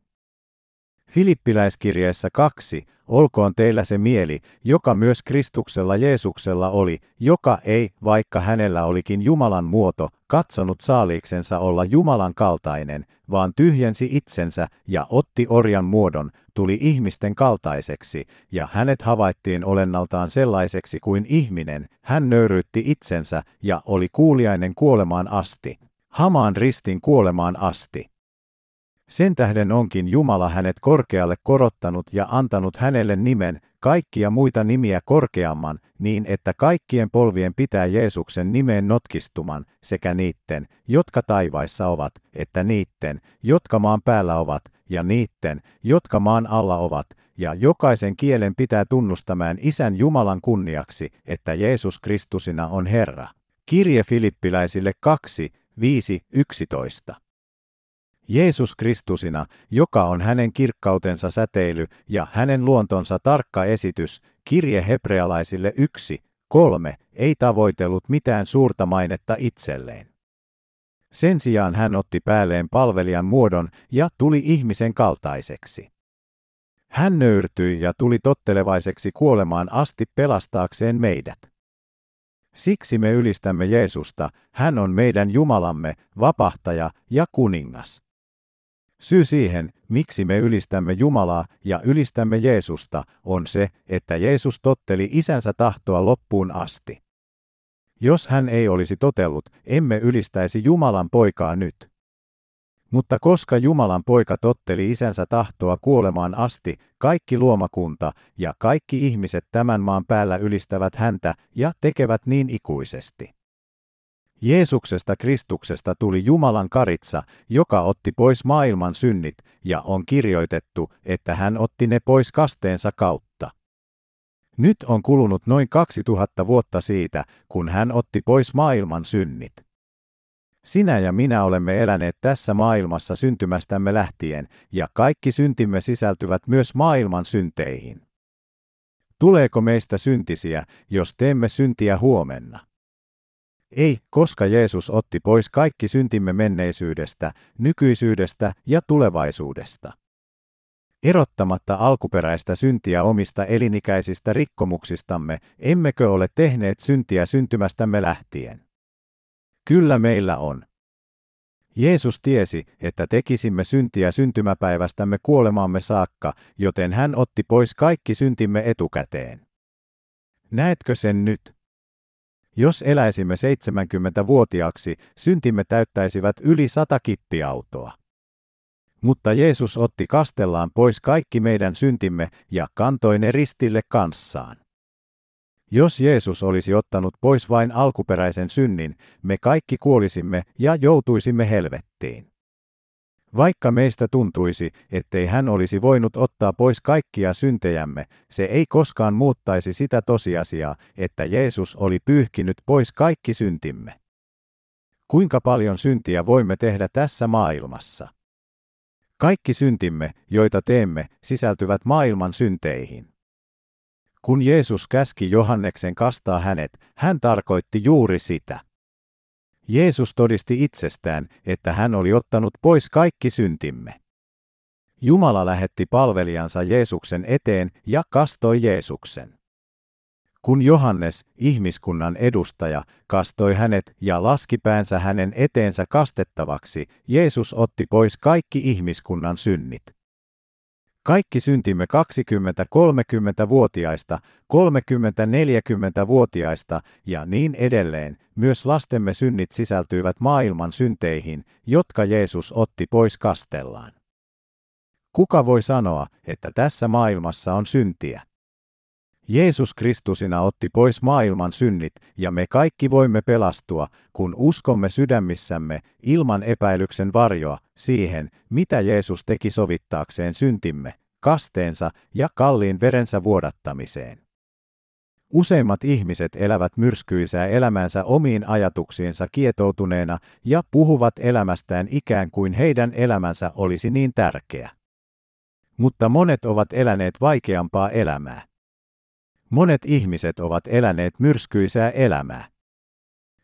Filippiläiskirjeessä 2, olkoon teillä se mieli, joka myös Kristuksella Jeesuksella oli, joka ei, vaikka hänellä olikin Jumalan muoto, katsonut saaliiksensa olla Jumalan kaltainen, vaan tyhjensi itsensä ja otti orjan muodon, tuli ihmisten kaltaiseksi, ja hänet havaittiin olennaltaan sellaiseksi kuin ihminen, hän nöyryytti itsensä ja oli kuuliainen kuolemaan asti. Hamaan ristin kuolemaan asti. Sen tähden onkin Jumala hänet korkealle korottanut ja antanut hänelle nimen, kaikkia muita nimiä korkeamman, niin että kaikkien polvien pitää Jeesuksen nimeen notkistuman, sekä niitten, jotka taivaissa ovat, että niitten, jotka maan päällä ovat, ja niitten, jotka maan alla ovat, ja jokaisen kielen pitää tunnustamaan Isän Jumalan kunniaksi, että Jeesus Kristusina on Herra. Kirje Filippiläisille 2, 5, 11. Jeesus Kristusina, joka on hänen kirkkautensa säteily ja hänen luontonsa tarkka esitys, kirje hebrealaisille 1, 3, ei tavoitellut mitään suurta mainetta itselleen. Sen sijaan hän otti päälleen palvelijan muodon ja tuli ihmisen kaltaiseksi. Hän nöyrtyi ja tuli tottelevaiseksi kuolemaan asti pelastaakseen meidät. Siksi me ylistämme Jeesusta, hän on meidän Jumalamme, vapahtaja ja kuningas. Syy siihen, miksi me ylistämme Jumalaa ja ylistämme Jeesusta, on se, että Jeesus totteli isänsä tahtoa loppuun asti. Jos hän ei olisi totellut, emme ylistäisi Jumalan poikaa nyt. Mutta koska Jumalan poika totteli isänsä tahtoa kuolemaan asti, kaikki luomakunta ja kaikki ihmiset tämän maan päällä ylistävät häntä ja tekevät niin ikuisesti. Jeesuksesta Kristuksesta tuli Jumalan karitsa, joka otti pois maailman synnit, ja on kirjoitettu, että hän otti ne pois kasteensa kautta. Nyt on kulunut noin 2000 vuotta siitä, kun hän otti pois maailman synnit. Sinä ja minä olemme eläneet tässä maailmassa syntymästämme lähtien, ja kaikki syntimme sisältyvät myös maailman synteihin. Tuleeko meistä syntisiä, jos teemme syntiä huomenna? Ei, koska Jeesus otti pois kaikki syntimme menneisyydestä, nykyisyydestä ja tulevaisuudesta. Erottamatta alkuperäistä syntiä omista elinikäisistä rikkomuksistamme, emmekö ole tehneet syntiä syntymästämme lähtien? Kyllä meillä on. Jeesus tiesi, että tekisimme syntiä syntymäpäivästämme kuolemaamme saakka, joten hän otti pois kaikki syntimme etukäteen. Näetkö sen nyt? Jos eläisimme 70-vuotiaaksi, syntimme täyttäisivät yli sata kippiautoa. Mutta Jeesus otti kastellaan pois kaikki meidän syntimme ja kantoi ne ristille kanssaan. Jos Jeesus olisi ottanut pois vain alkuperäisen synnin, me kaikki kuolisimme ja joutuisimme helvettiin. Vaikka meistä tuntuisi, ettei hän olisi voinut ottaa pois kaikkia syntejämme, se ei koskaan muuttaisi sitä tosiasiaa, että Jeesus oli pyyhkinyt pois kaikki syntimme. Kuinka paljon syntiä voimme tehdä tässä maailmassa? Kaikki syntimme, joita teemme, sisältyvät maailman synteihin. Kun Jeesus käski Johanneksen kastaa hänet, hän tarkoitti juuri sitä. Jeesus todisti itsestään, että hän oli ottanut pois kaikki syntimme. Jumala lähetti palvelijansa Jeesuksen eteen ja kastoi Jeesuksen. Kun Johannes, ihmiskunnan edustaja, kastoi hänet ja laski päänsä hänen eteensä kastettavaksi, Jeesus otti pois kaikki ihmiskunnan synnit. Kaikki syntimme 20-30-vuotiaista, 30-40-vuotiaista ja niin edelleen, myös lastemme synnit sisältyivät maailman synteihin, jotka Jeesus otti pois kastellaan. Kuka voi sanoa, että tässä maailmassa on syntiä? Jeesus Kristusina otti pois maailman synnit, ja me kaikki voimme pelastua, kun uskomme sydämissämme, ilman epäilyksen varjoa, siihen, mitä Jeesus teki sovittaakseen syntimme, kasteensa ja kalliin verensä vuodattamiseen. Useimmat ihmiset elävät myrskyisää elämänsä omiin ajatuksiinsa kietoutuneena ja puhuvat elämästään ikään kuin heidän elämänsä olisi niin tärkeä. Mutta monet ovat eläneet vaikeampaa elämää. Monet ihmiset ovat eläneet myrskyisää elämää.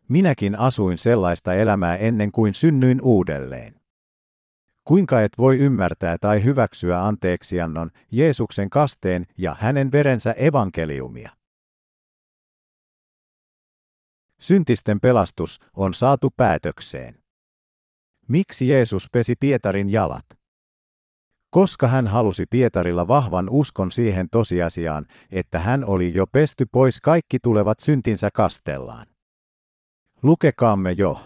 Minäkin asuin sellaista elämää ennen kuin synnyin uudelleen. Kuinka et voi ymmärtää tai hyväksyä anteeksiannon, Jeesuksen kasteen ja hänen verensä evankeliumia? Syntisten pelastus on saatu päätökseen. Miksi Jeesus pesi Pietarin jalat? Koska hän halusi Pietarilla vahvan uskon siihen tosiasiaan, että hän oli jo pesty pois kaikki tulevat syntinsä kastellaan. Lukekaamme jo.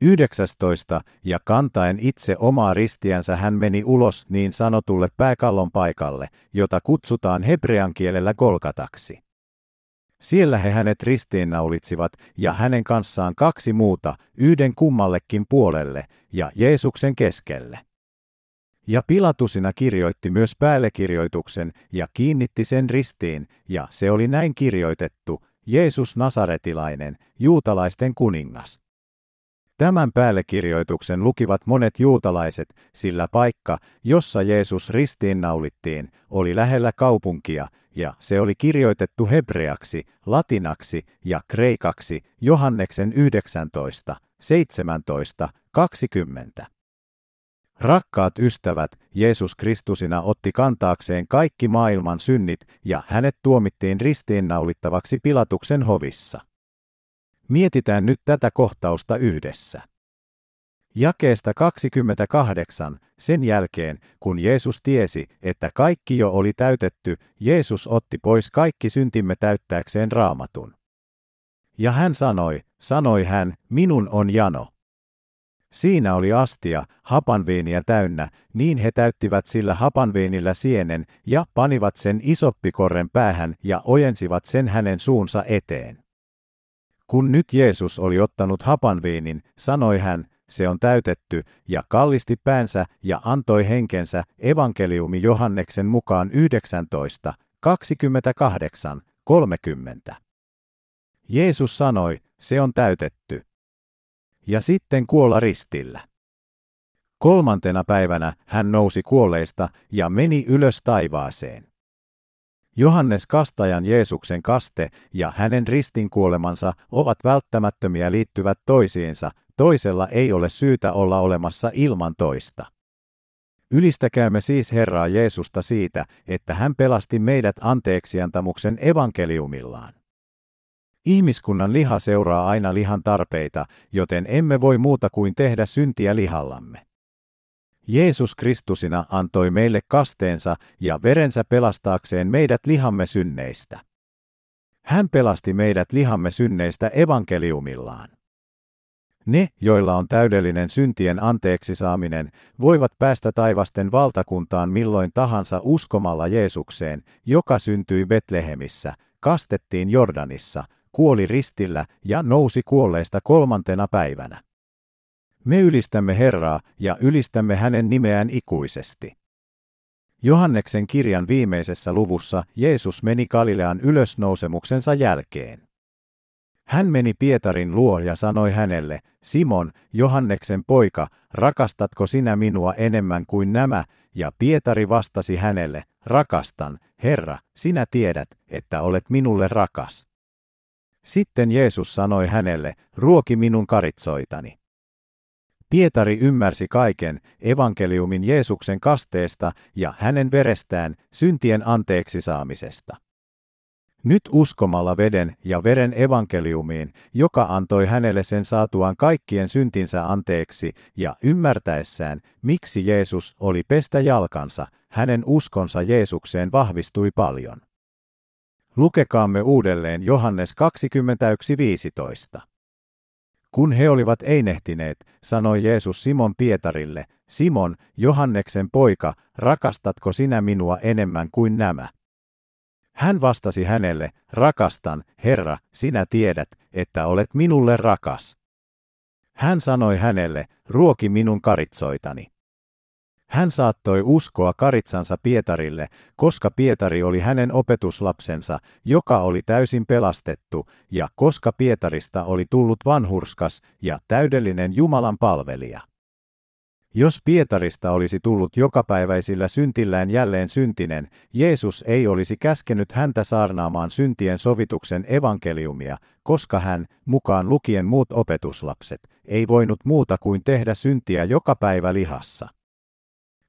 19. Ja kantaen itse omaa ristiänsä hän meni ulos niin sanotulle pääkallon paikalle, jota kutsutaan hebrean kielellä Golgataksi. Siellä he hänet ristiinnaulitsivat ja hänen kanssaan kaksi muuta, yhden kummallekin puolelle ja Jeesuksen keskelle. Ja Pilatusina kirjoitti myös päällekirjoituksen ja kiinnitti sen ristiin, ja se oli näin kirjoitettu, Jeesus Nasaretilainen, juutalaisten kuningas. Tämän päällekirjoituksen lukivat monet juutalaiset, sillä paikka, jossa Jeesus ristiinnaulittiin, oli lähellä kaupunkia, ja se oli kirjoitettu hebreaksi, latinaksi ja kreikaksi Johanneksen 19, 17, 20. Rakkaat ystävät, Jeesus Kristusina otti kantaakseen kaikki maailman synnit ja hänet tuomittiin ristiinnaulittavaksi Pilatuksen hovissa. Mietitään nyt tätä kohtausta yhdessä. Jakeesta 28, sen jälkeen, kun Jeesus tiesi, että kaikki jo oli täytetty, Jeesus otti pois kaikki syntimme täyttääkseen raamatun. Ja hän sanoi, sanoi hän, minun on jano. Siinä oli astia, hapanviiniä täynnä, niin he täyttivät sillä hapanviinillä sienen ja panivat sen isoppikorren päähän ja ojensivat sen hänen suunsa eteen. Kun nyt Jeesus oli ottanut hapanviinin, sanoi hän, se on täytetty, ja kallisti päänsä ja antoi henkensä evankeliumi Johanneksen mukaan 19, 28, 30. Jeesus sanoi, se on täytetty. Ja sitten kuolla ristillä. Kolmantena päivänä hän nousi kuolleista ja meni ylös taivaaseen. Johannes Kastajan Jeesuksen kaste ja hänen ristinkuolemansa ovat välttämättömiä liittyvät toisiinsa, toisella ei ole syytä olla olemassa ilman toista. Ylistäkäämme siis Herraa Jeesusta siitä, että hän pelasti meidät anteeksiantamuksen evankeliumillaan. Ihmiskunnan liha seuraa aina lihan tarpeita, joten emme voi muuta kuin tehdä syntiä lihallamme. Jeesus Kristusina antoi meille kasteensa ja verensä pelastaakseen meidät lihamme synneistä. Hän pelasti meidät lihamme synneistä evankeliumillaan. Ne, joilla on täydellinen syntien anteeksi saaminen, voivat päästä taivasten valtakuntaan milloin tahansa uskomalla Jeesukseen, joka syntyi Betlehemissä, kastettiin Jordanissa, kuoli ristillä ja nousi kuolleista kolmantena päivänä. Me ylistämme Herraa ja ylistämme hänen nimeään ikuisesti. Johanneksen kirjan viimeisessä luvussa Jeesus meni Galilean ylösnousemuksensa jälkeen. Hän meni Pietarin luo ja sanoi hänelle, Simon, Johanneksen poika, rakastatko sinä minua enemmän kuin nämä? Ja Pietari vastasi hänelle, rakastan, Herra, sinä tiedät, että olet minulle rakas. Sitten Jeesus sanoi hänelle, ruoki minun karitsoitani. Pietari ymmärsi kaiken evankeliumin Jeesuksen kasteesta ja hänen verestään syntien anteeksi saamisesta. Nyt uskomalla veden ja veren evankeliumiin, joka antoi hänelle sen saatuaan kaikkien syntinsä anteeksi ja ymmärtäessään, miksi Jeesus oli pestä jalkansa, hänen uskonsa Jeesukseen vahvistui paljon. Lukekaamme uudelleen Johannes 21.15. Kun he olivat einehtineet, sanoi Jeesus Simon Pietarille, Simon, Johanneksen poika, rakastatko sinä minua enemmän kuin nämä? Hän vastasi hänelle, rakastan, Herra, sinä tiedät, että olet minulle rakas. Hän sanoi hänelle, ruoki minun karitsoitani. Hän saattoi uskoa karitsansa Pietarille, koska Pietari oli hänen opetuslapsensa, joka oli täysin pelastettu, ja koska Pietarista oli tullut vanhurskas ja täydellinen Jumalan palvelija. Jos Pietarista olisi tullut jokapäiväisillä syntillään jälleen syntinen, Jeesus ei olisi käskenyt häntä saarnaamaan syntien sovituksen evankeliumia, koska hän, mukaan lukien muut opetuslapset, ei voinut muuta kuin tehdä syntiä joka päivä lihassa.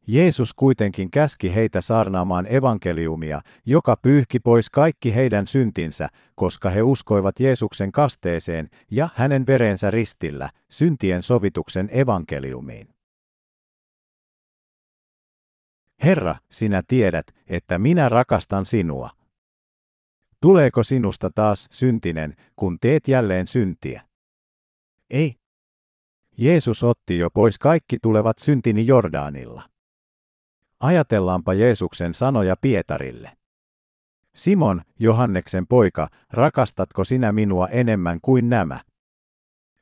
Jeesus kuitenkin käski heitä saarnaamaan evankeliumia, joka pyyhki pois kaikki heidän syntinsä, koska he uskoivat Jeesuksen kasteeseen ja hänen verensä ristillä, syntien sovituksen evankeliumiin. Herra, sinä tiedät, että minä rakastan sinua. Tuleeko sinusta taas syntinen, kun teet jälleen syntiä? Ei. Jeesus otti jo pois kaikki tulevat syntini Jordaanilla. Ajatellaanpa Jeesuksen sanoja Pietarille. Simon, Johanneksen poika, rakastatko sinä minua enemmän kuin nämä?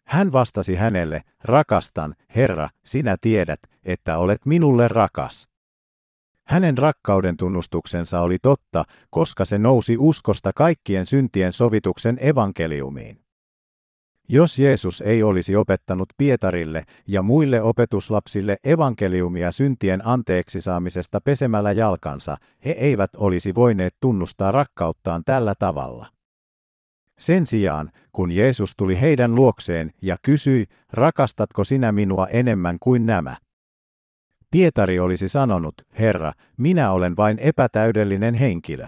Hän vastasi hänelle, rakastan, Herra, sinä tiedät, että olet minulle rakas. Hänen rakkauden tunnustuksensa oli totta, koska se nousi uskosta kaikkien syntien sovituksen evankeliumiin. Jos Jeesus ei olisi opettanut Pietarille ja muille opetuslapsille evankeliumia syntien anteeksi saamisesta pesemällä jalkansa, he eivät olisi voineet tunnustaa rakkauttaan tällä tavalla. Sen sijaan, kun Jeesus tuli heidän luokseen ja kysyi, rakastatko sinä minua enemmän kuin nämä? Pietari olisi sanonut, Herra, minä olen vain epätäydellinen henkilö.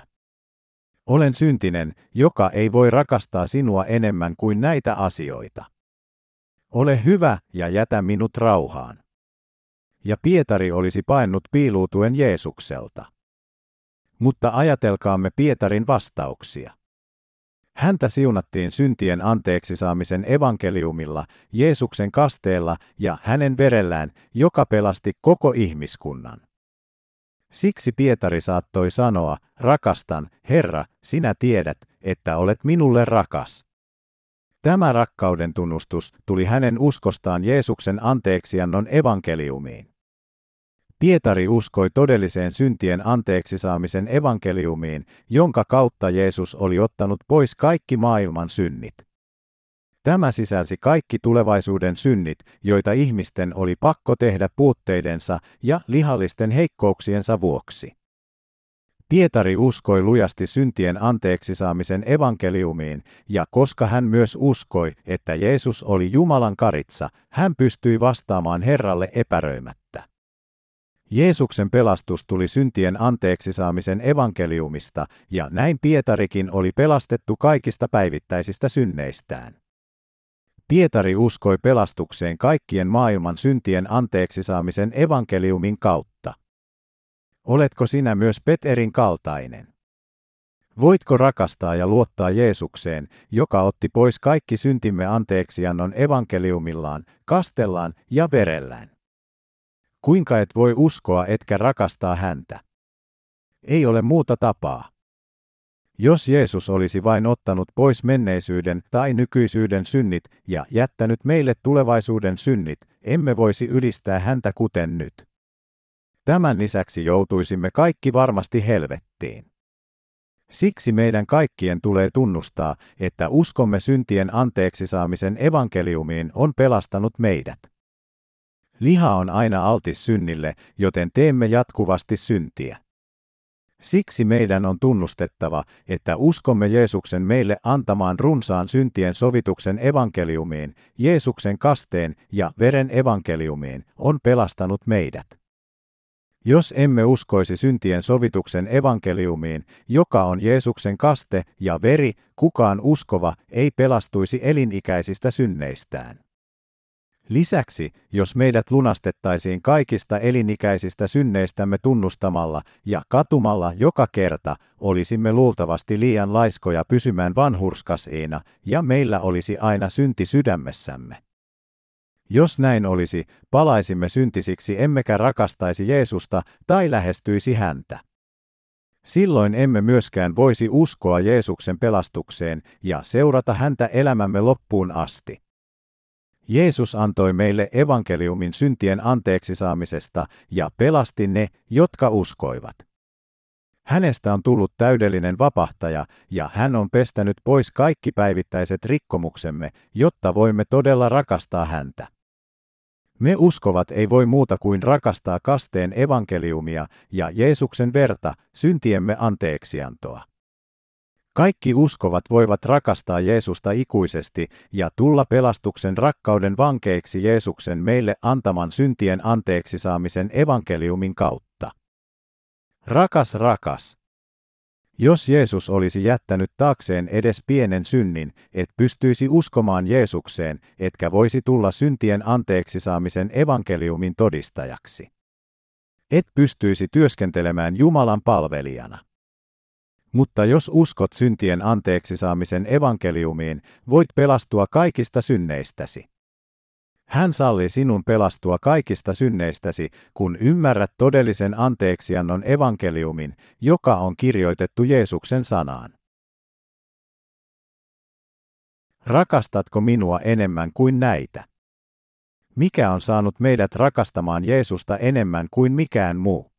Olen syntinen, joka ei voi rakastaa sinua enemmän kuin näitä asioita. Ole hyvä ja jätä minut rauhaan. Ja Pietari olisi paennut piiluutuen Jeesukselta. Mutta ajatelkaamme Pietarin vastauksia. Häntä siunattiin syntien anteeksi saamisen evankeliumilla, Jeesuksen kasteella ja hänen verellään, joka pelasti koko ihmiskunnan. Siksi Pietari saattoi sanoa, rakastan, Herra, sinä tiedät, että olet minulle rakas. Tämä rakkauden tunnustus tuli hänen uskostaan Jeesuksen anteeksiannon evankeliumiin. Pietari uskoi todelliseen syntien anteeksi saamisen evankeliumiin, jonka kautta Jeesus oli ottanut pois kaikki maailman synnit. Tämä sisälsi kaikki tulevaisuuden synnit, joita ihmisten oli pakko tehdä puutteidensa ja lihallisten heikkouksiensa vuoksi. Pietari uskoi lujasti syntien anteeksi saamisen evankeliumiin, ja koska hän myös uskoi, että Jeesus oli Jumalan karitsa, hän pystyi vastaamaan Herralle epäröimättä. Jeesuksen pelastus tuli syntien anteeksi saamisen evankeliumista, ja näin Pietarikin oli pelastettu kaikista päivittäisistä synneistään. Pietari uskoi pelastukseen kaikkien maailman syntien anteeksi saamisen evankeliumin kautta. Oletko sinä myös Peterin kaltainen? Voitko rakastaa ja luottaa Jeesukseen, joka otti pois kaikki syntimme anteeksiannon evankeliumillaan, kastellaan ja verellään? Kuinka et voi uskoa etkä rakastaa häntä? Ei ole muuta tapaa. Jos Jeesus olisi vain ottanut pois menneisyyden tai nykyisyyden synnit ja jättänyt meille tulevaisuuden synnit, emme voisi ylistää häntä kuten nyt. Tämän lisäksi joutuisimme kaikki varmasti helvettiin. Siksi meidän kaikkien tulee tunnustaa, että uskomme syntien anteeksi saamisen evankeliumiin on pelastanut meidät. Liha on aina altis synnille, joten teemme jatkuvasti syntiä. Siksi meidän on tunnustettava, että uskomme Jeesuksen meille antamaan runsaan syntien sovituksen evankeliumiin, Jeesuksen kasteen ja veren evankeliumiin, on pelastanut meidät. Jos emme uskoisi syntien sovituksen evankeliumiin, joka on Jeesuksen kaste ja veri, kukaan uskova ei pelastuisi elinikäisistä synneistään. Lisäksi, jos meidät lunastettaisiin kaikista elinikäisistä synneistämme tunnustamalla ja katumalla joka kerta, olisimme luultavasti liian laiskoja pysymään vanhurskasiina ja meillä olisi aina synti sydämessämme. Jos näin olisi, palaisimme syntisiksi emmekä rakastaisi Jeesusta tai lähestyisi häntä. Silloin emme myöskään voisi uskoa Jeesuksen pelastukseen ja seurata häntä elämämme loppuun asti. Jeesus antoi meille evankeliumin syntien anteeksi saamisesta ja pelasti ne, jotka uskoivat. Hänestä on tullut täydellinen vapahtaja, ja hän on pestänyt pois kaikki päivittäiset rikkomuksemme, jotta voimme todella rakastaa häntä. Me uskovat ei voi muuta kuin rakastaa kasteen evankeliumia ja Jeesuksen verta, syntiemme anteeksiantoa. Kaikki uskovat voivat rakastaa Jeesusta ikuisesti ja tulla pelastuksen rakkauden vankeiksi Jeesuksen meille antaman syntien anteeksi saamisen evankeliumin kautta. Rakas rakas! Jos Jeesus olisi jättänyt taakseen edes pienen synnin, et pystyisi uskomaan Jeesukseen, etkä voisi tulla syntien anteeksi saamisen evankeliumin todistajaksi. Et pystyisi työskentelemään Jumalan palvelijana. Mutta jos uskot syntien anteeksi saamisen evankeliumiin, voit pelastua kaikista synneistäsi. Hän salli sinun pelastua kaikista synneistäsi, kun ymmärrät todellisen anteeksiannon evankeliumin, joka on kirjoitettu Jeesuksen sanaan. Rakastatko minua enemmän kuin näitä? Mikä on saanut meidät rakastamaan Jeesusta enemmän kuin mikään muu?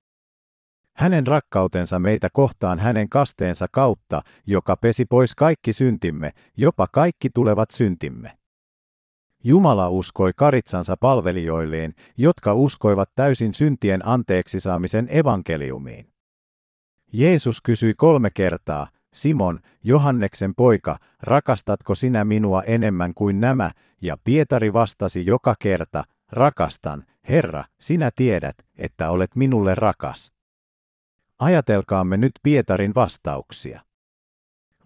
Hänen rakkautensa meitä kohtaan hänen kasteensa kautta, joka pesi pois kaikki syntimme, jopa kaikki tulevat syntimme. Jumala uskoi karitsansa palvelijoilleen, jotka uskoivat täysin syntien anteeksi saamisen evankeliumiin. Jeesus kysyi kolme kertaa, Simon, Johanneksen poika, rakastatko sinä minua enemmän kuin nämä? Ja Pietari vastasi joka kerta, rakastan, Herra, sinä tiedät, että olet minulle rakas. Ajatelkaamme nyt Pietarin vastauksia.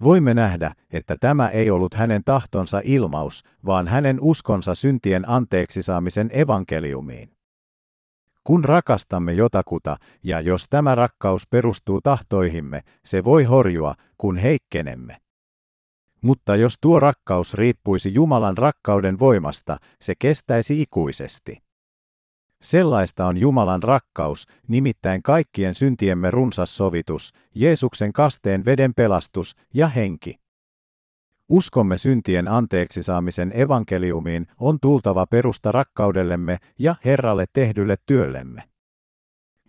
Voimme nähdä, että tämä ei ollut hänen tahtonsa ilmaus, vaan hänen uskonsa syntien anteeksi saamisen evankeliumiin. Kun rakastamme jotakuta, ja jos tämä rakkaus perustuu tahtoihimme, se voi horjua, kun heikkenemme. Mutta jos tuo rakkaus riippuisi Jumalan rakkauden voimasta, se kestäisi ikuisesti. Sellaista on Jumalan rakkaus, nimittäin kaikkien syntiemme runsas sovitus, Jeesuksen kasteen veden pelastus ja henki. Uskomme syntien anteeksi saamisen evankeliumiin on tultava perusta rakkaudellemme ja Herralle tehdylle työllemme.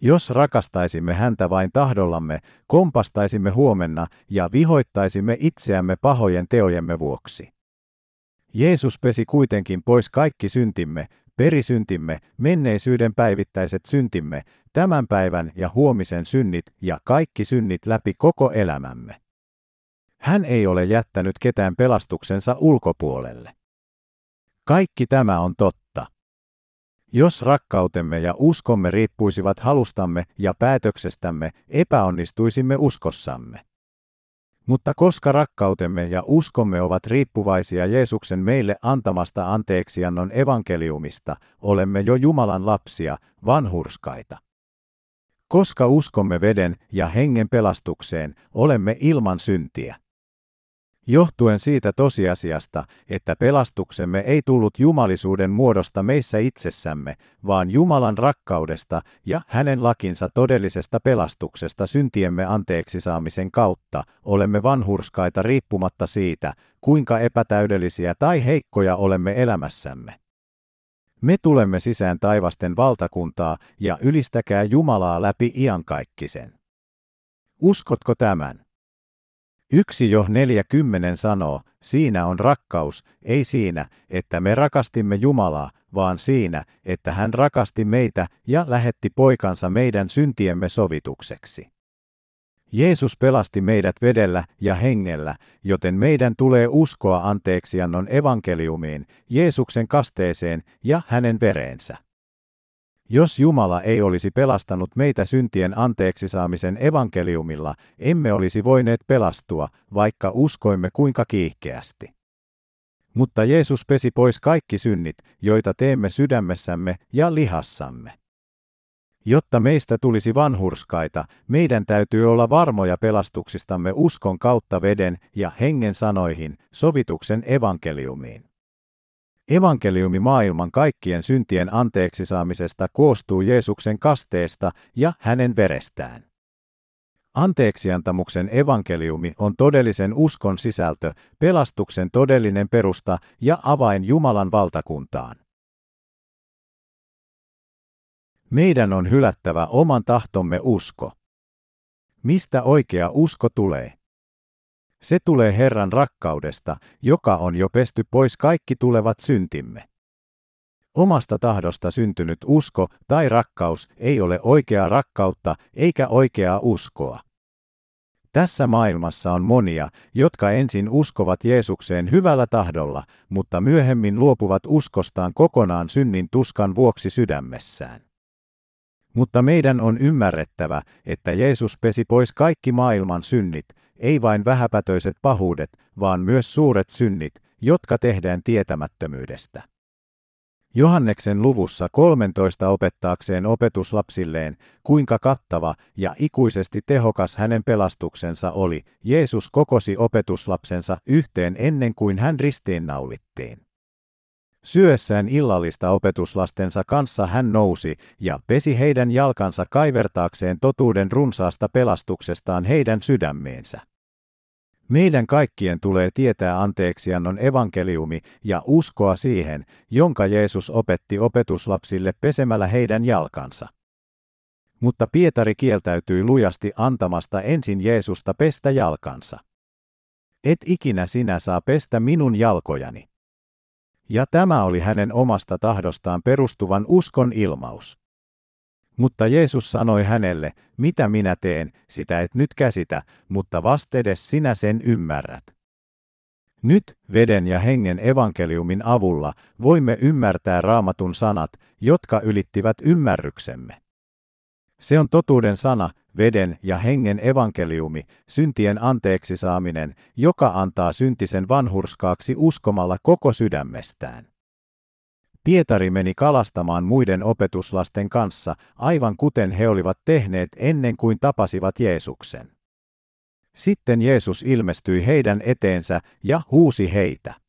Jos rakastaisimme häntä vain tahdollamme, kompastaisimme huomenna ja vihoittaisimme itseämme pahojen teojemme vuoksi. Jeesus pesi kuitenkin pois kaikki syntimme, perisyntimme, menneisyyden päivittäiset syntimme, tämän päivän ja huomisen synnit ja kaikki synnit läpi koko elämämme. Hän ei ole jättänyt ketään pelastuksensa ulkopuolelle. Kaikki tämä on totta. Jos rakkautemme ja uskomme riippuisivat halustamme ja päätöksestämme, epäonnistuisimme uskossamme. Mutta koska rakkautemme ja uskomme ovat riippuvaisia Jeesuksen meille antamasta anteeksiannon evankeliumista, olemme jo Jumalan lapsia, vanhurskaita. Koska uskomme veden ja hengen pelastukseen, olemme ilman syntiä. Johtuen siitä tosiasiasta, että pelastuksemme ei tullut jumalisuuden muodosta meissä itsessämme, vaan Jumalan rakkaudesta ja hänen lakinsa todellisesta pelastuksesta syntiemme anteeksi saamisen kautta, olemme vanhurskaita riippumatta siitä, kuinka epätäydellisiä tai heikkoja olemme elämässämme. Me tulemme sisään taivasten valtakuntaa ja ylistäkää Jumalaa läpi iankaikkisen. Uskotko tämän? Yksi jo 40 sanoo, siinä on rakkaus, ei siinä, että me rakastimme Jumalaa, vaan siinä, että hän rakasti meitä ja lähetti poikansa meidän syntiemme sovitukseksi. Jeesus pelasti meidät vedellä ja hengellä, joten meidän tulee uskoa anteeksiannon evankeliumiin, Jeesuksen kasteeseen ja hänen vereensä. Jos Jumala ei olisi pelastanut meitä syntien anteeksi saamisen evankeliumilla, emme olisi voineet pelastua, vaikka uskoimme kuinka kiihkeästi. Mutta Jeesus pesi pois kaikki synnit, joita teemme sydämessämme ja lihassamme. Jotta meistä tulisi vanhurskaita, meidän täytyy olla varmoja pelastuksistamme uskon kautta veden ja hengen sanoihin, sovituksen evankeliumiin. Evankeliumi maailman kaikkien syntien anteeksi saamisesta koostuu Jeesuksen kasteesta ja hänen verestään. Anteeksiantamuksen evankeliumi on todellisen uskon sisältö, pelastuksen todellinen perusta ja avain Jumalan valtakuntaan. Meidän on hylättävä oman tahtomme usko. Mistä oikea usko tulee? Se tulee Herran rakkaudesta, joka on jo pesty pois kaikki tulevat syntimme. Omasta tahdosta syntynyt usko tai rakkaus ei ole oikeaa rakkautta eikä oikeaa uskoa. Tässä maailmassa on monia, jotka ensin uskovat Jeesukseen hyvällä tahdolla, mutta myöhemmin luopuvat uskostaan kokonaan synnin tuskan vuoksi sydämessään. Mutta meidän on ymmärrettävä, että Jeesus pesi pois kaikki maailman synnit, ei vain vähäpätöiset pahuudet, vaan myös suuret synnit, jotka tehdään tietämättömyydestä. Johanneksen luvussa 13 opettaakseen opetuslapsilleen, kuinka kattava ja ikuisesti tehokas hänen pelastuksensa oli, Jeesus kokosi opetuslapsensa yhteen ennen kuin hän ristiinnaulittiin. Syössään illallista opetuslastensa kanssa hän nousi ja pesi heidän jalkansa kaivertaakseen totuuden runsaasta pelastuksestaan heidän sydämeensä. Meidän kaikkien tulee tietää anteeksiannon evankeliumi ja uskoa siihen, jonka Jeesus opetti opetuslapsille pesemällä heidän jalkansa. Mutta Pietari kieltäytyi lujasti antamasta ensin Jeesusta pestä jalkansa. Et ikinä sinä saa pestä minun jalkojani. Ja tämä oli hänen omasta tahdostaan perustuvan uskon ilmaus. Mutta Jeesus sanoi hänelle, mitä minä teen, sitä et nyt käsitä, mutta vastedes sinä sen ymmärrät. Nyt, veden ja hengen evankeliumin avulla, voimme ymmärtää raamatun sanat, jotka ylittivät ymmärryksemme. Se on totuuden sana, veden ja hengen evankeliumi, syntien anteeksi saaminen, joka antaa syntisen vanhurskaaksi uskomalla koko sydämestään. Pietari meni kalastamaan muiden opetuslasten kanssa, aivan kuten he olivat tehneet ennen kuin tapasivat Jeesuksen. Sitten Jeesus ilmestyi heidän eteensä ja huusi heitä.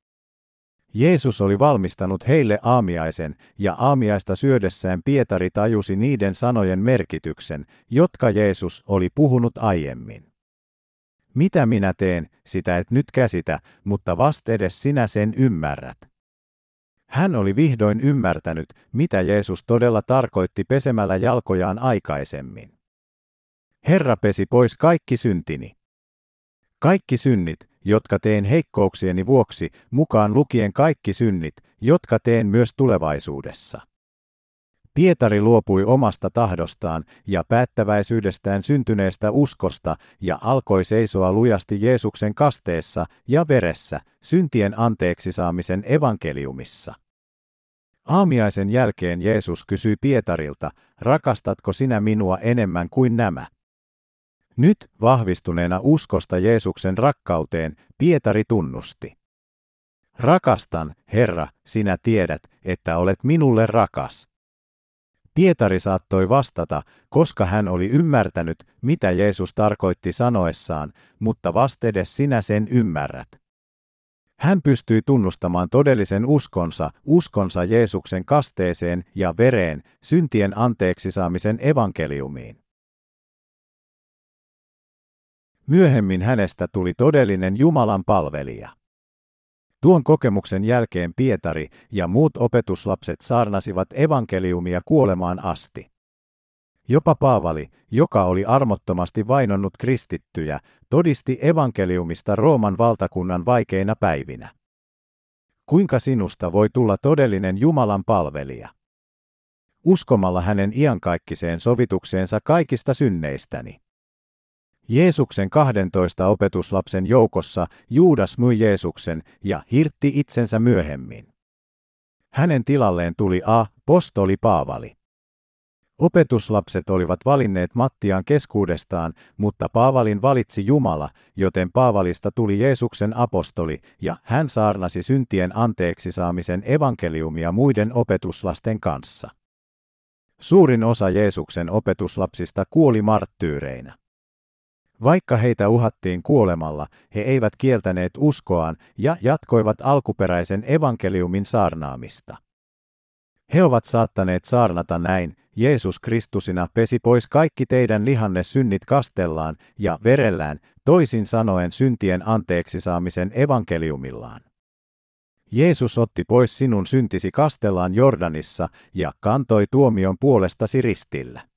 Jeesus oli valmistanut heille aamiaisen, ja aamiaista syödessään Pietari tajusi niiden sanojen merkityksen, jotka Jeesus oli puhunut aiemmin. Mitä minä teen, sitä et nyt käsitä, mutta vastedes sinä sen ymmärrät. Hän oli vihdoin ymmärtänyt, mitä Jeesus todella tarkoitti pesemällä jalkojaan aikaisemmin. Herra pesi pois kaikki syntini. Kaikki synnit, jotka teen heikkouksieni vuoksi, mukaan lukien kaikki synnit, jotka teen myös tulevaisuudessa. Pietari luopui omasta tahdostaan ja päättäväisyydestään syntyneestä uskosta ja alkoi seisoa lujasti Jeesuksen kasteessa ja veressä, syntien anteeksi saamisen evankeliumissa. Aamiaisen jälkeen Jeesus kysyi Pietarilta, rakastatko sinä minua enemmän kuin nämä? Nyt, vahvistuneena uskosta Jeesuksen rakkauteen, Pietari tunnusti. Rakastan, Herra, sinä tiedät, että olet minulle rakas. Pietari saattoi vastata, koska hän oli ymmärtänyt, mitä Jeesus tarkoitti sanoessaan, mutta vastedes sinä sen ymmärrät. Hän pystyi tunnustamaan todellisen uskonsa, uskonsa Jeesuksen kasteeseen ja vereen, syntien anteeksi saamisen evankeliumiin. Myöhemmin hänestä tuli todellinen Jumalan palvelija. Tuon kokemuksen jälkeen Pietari ja muut opetuslapset saarnasivat evankeliumia kuolemaan asti. Jopa Paavali, joka oli armottomasti vainonnut kristittyjä, todisti evankeliumista Rooman valtakunnan vaikeina päivinä. Kuinka sinusta voi tulla todellinen Jumalan palvelija? Uskomalla hänen iankaikkiseen sovitukseensa kaikista synneistäni. Jeesuksen 12 opetuslapsen joukossa Juudas myi Jeesuksen ja hirtti itsensä myöhemmin. Hänen tilalleen tuli A. Postoli Paavali. Opetuslapset olivat valinneet Mattiaan keskuudestaan, mutta Paavalin valitsi Jumala, joten Paavalista tuli Jeesuksen apostoli, ja hän saarnasi syntien anteeksi saamisen evankeliumia muiden opetuslasten kanssa. Suurin osa Jeesuksen opetuslapsista kuoli marttyyreinä. Vaikka heitä uhattiin kuolemalla, he eivät kieltäneet uskoaan ja jatkoivat alkuperäisen evankeliumin saarnaamista. He ovat saattaneet saarnata näin, Jeesus Kristusina pesi pois kaikki teidän lihanne synnit kastellaan ja verellään, toisin sanoen syntien anteeksi saamisen evankeliumillaan. Jeesus otti pois sinun syntisi kastellaan Jordanissa ja kantoi tuomion puolestasi ristillä.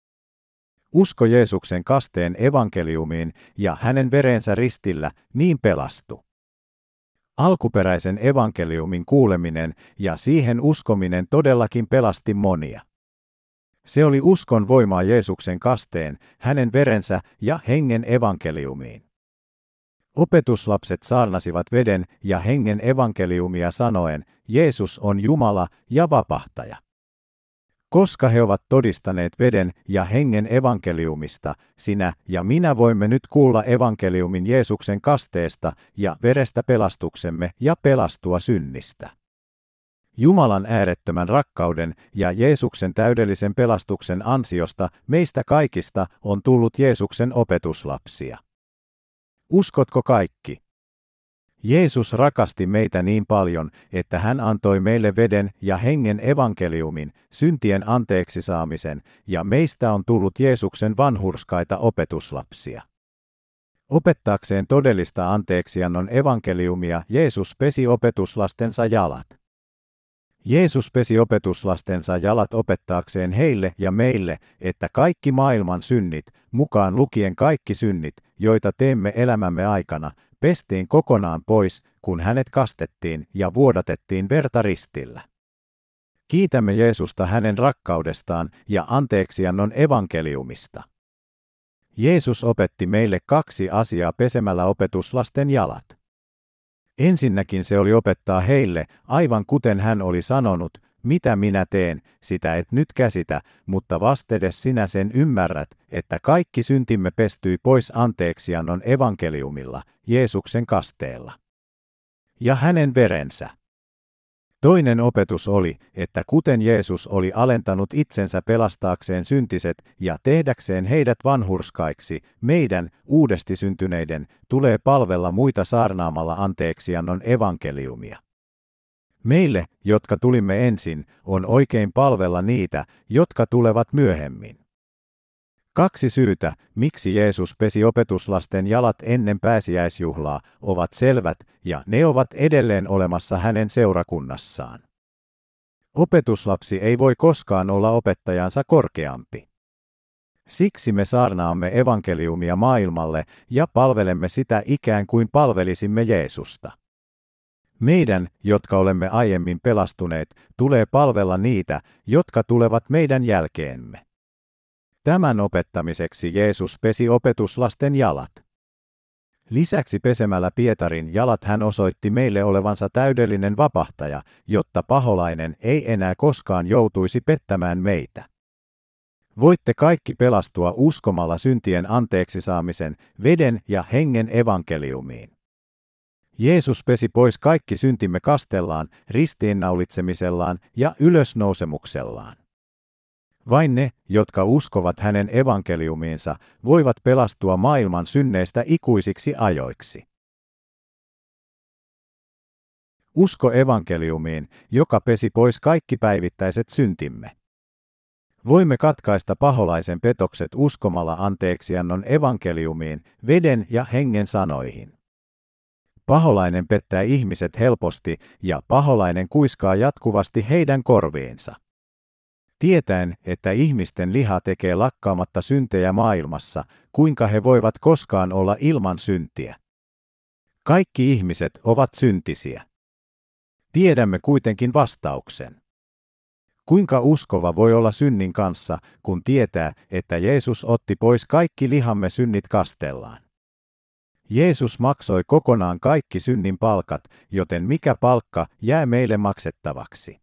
Usko Jeesuksen kasteen evankeliumiin ja hänen verensä ristillä, niin pelastu. Alkuperäisen evankeliumin kuuleminen ja siihen uskominen todellakin pelasti monia. Se oli uskon voimaa Jeesuksen kasteen, hänen verensä ja hengen evankeliumiin. Opetuslapset saarnasivat veden ja hengen evankeliumia sanoen, Jeesus on Jumala ja vapahtaja. Koska he ovat todistaneet veden ja hengen evankeliumista, sinä ja minä voimme nyt kuulla evankeliumin Jeesuksen kasteesta ja verestä pelastuksemme ja pelastua synnistä. Jumalan äärettömän rakkauden ja Jeesuksen täydellisen pelastuksen ansiosta meistä kaikista on tullut Jeesuksen opetuslapsia. Uskotko kaikki? Jeesus rakasti meitä niin paljon, että hän antoi meille veden ja hengen evankeliumin, syntien anteeksi saamisen, ja meistä on tullut Jeesuksen vanhurskaita opetuslapsia. Opettaakseen todellista anteeksiannon evankeliumia Jeesus pesi opetuslastensa jalat. Jeesus pesi opetuslastensa jalat opettaakseen heille ja meille, että kaikki maailman synnit, mukaan lukien kaikki synnit, joita teemme elämämme aikana, pestiin kokonaan pois, kun hänet kastettiin ja vuodatettiin verta ristillä. Kiitämme Jeesusta hänen rakkaudestaan ja anteeksiannon evankeliumista. Jeesus opetti meille kaksi asiaa pesemällä opetuslasten jalat. Ensinnäkin se oli opettaa heille, aivan kuten hän oli sanonut, mitä minä teen, sitä et nyt käsitä, mutta vastedes sinä sen ymmärrät, että kaikki syntimme pestyi pois anteeksiannon evankeliumilla, Jeesuksen kasteella. Ja hänen verensä. Toinen opetus oli, että kuten Jeesus oli alentanut itsensä pelastaakseen syntiset ja tehdäkseen heidät vanhurskaiksi, meidän, uudesti syntyneiden, tulee palvella muita saarnaamalla anteeksiannon evankeliumia. Meille, jotka tulimme ensin, on oikein palvella niitä, jotka tulevat myöhemmin. Kaksi syytä, miksi Jeesus pesi opetuslasten jalat ennen pääsiäisjuhlaa, ovat selvät ja ne ovat edelleen olemassa hänen seurakunnassaan. Opetuslapsi ei voi koskaan olla opettajansa korkeampi. Siksi me saarnaamme evankeliumia maailmalle ja palvelemme sitä ikään kuin palvelisimme Jeesusta. Meidän, jotka olemme aiemmin pelastuneet, tulee palvella niitä, jotka tulevat meidän jälkeemme. Tämän opettamiseksi Jeesus pesi opetuslasten jalat. Lisäksi pesemällä Pietarin jalat hän osoitti meille olevansa täydellinen vapahtaja, jotta paholainen ei enää koskaan joutuisi pettämään meitä. Voitte kaikki pelastua uskomalla syntien anteeksi saamisen, veden ja hengen evankeliumiin. Jeesus pesi pois kaikki syntimme kastellaan, ristiinnaulitsemisellaan ja ylösnousemuksellaan. Vain ne, jotka uskovat hänen evankeliumiinsa, voivat pelastua maailman synneistä ikuisiksi ajoiksi. Usko evankeliumiin, joka pesi pois kaikki päivittäiset syntimme. Voimme katkaista paholaisen petokset uskomalla anteeksiannon evankeliumiin, veden ja hengen sanoihin. Paholainen pettää ihmiset helposti ja paholainen kuiskaa jatkuvasti heidän korviinsa. Tietäen, että ihmisten liha tekee lakkaamatta syntejä maailmassa, kuinka he voivat koskaan olla ilman syntiä. Kaikki ihmiset ovat syntisiä. Tiedämme kuitenkin vastauksen. Kuinka uskova voi olla synnin kanssa, kun tietää, että Jeesus otti pois kaikki lihamme synnit kastellaan? Jeesus maksoi kokonaan kaikki synnin palkat, joten mikä palkka jää meille maksettavaksi?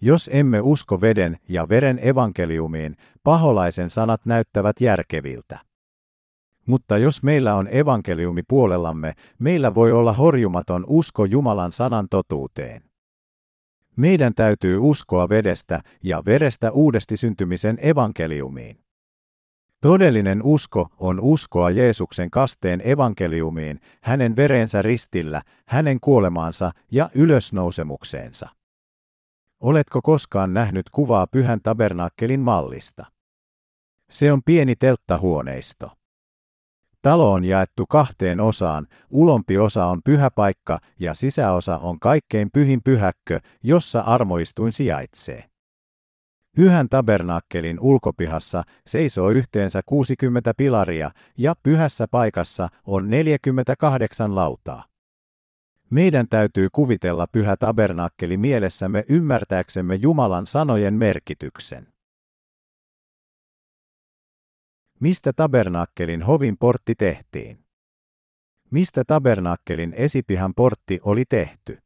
Jos emme usko veden ja veren evankeliumiin, paholaisen sanat näyttävät järkeviltä. Mutta jos meillä on evankeliumi puolellamme, meillä voi olla horjumaton usko Jumalan sanan totuuteen. Meidän täytyy uskoa vedestä ja verestä uudesti syntymisen evankeliumiin. Todellinen usko on uskoa Jeesuksen kasteen evankeliumiin, hänen verensä ristillä, hänen kuolemaansa ja ylösnousemukseensa. Oletko koskaan nähnyt kuvaa pyhän tabernaakkelin mallista? Se on pieni telttahuoneisto. Talo on jaettu kahteen osaan, ulompi osa on pyhä paikka ja sisäosa on kaikkein pyhin pyhäkkö, jossa armoistuin sijaitsee. Pyhän tabernaakkelin ulkopihassa seisoo yhteensä 60 pilaria ja pyhässä paikassa on 48 lautaa. Meidän täytyy kuvitella pyhä tabernaakkeli mielessämme ymmärtääksemme Jumalan sanojen merkityksen. Mistä tabernaakkelin hovin portti tehtiin? Mistä tabernaakkelin esipihan portti oli tehty?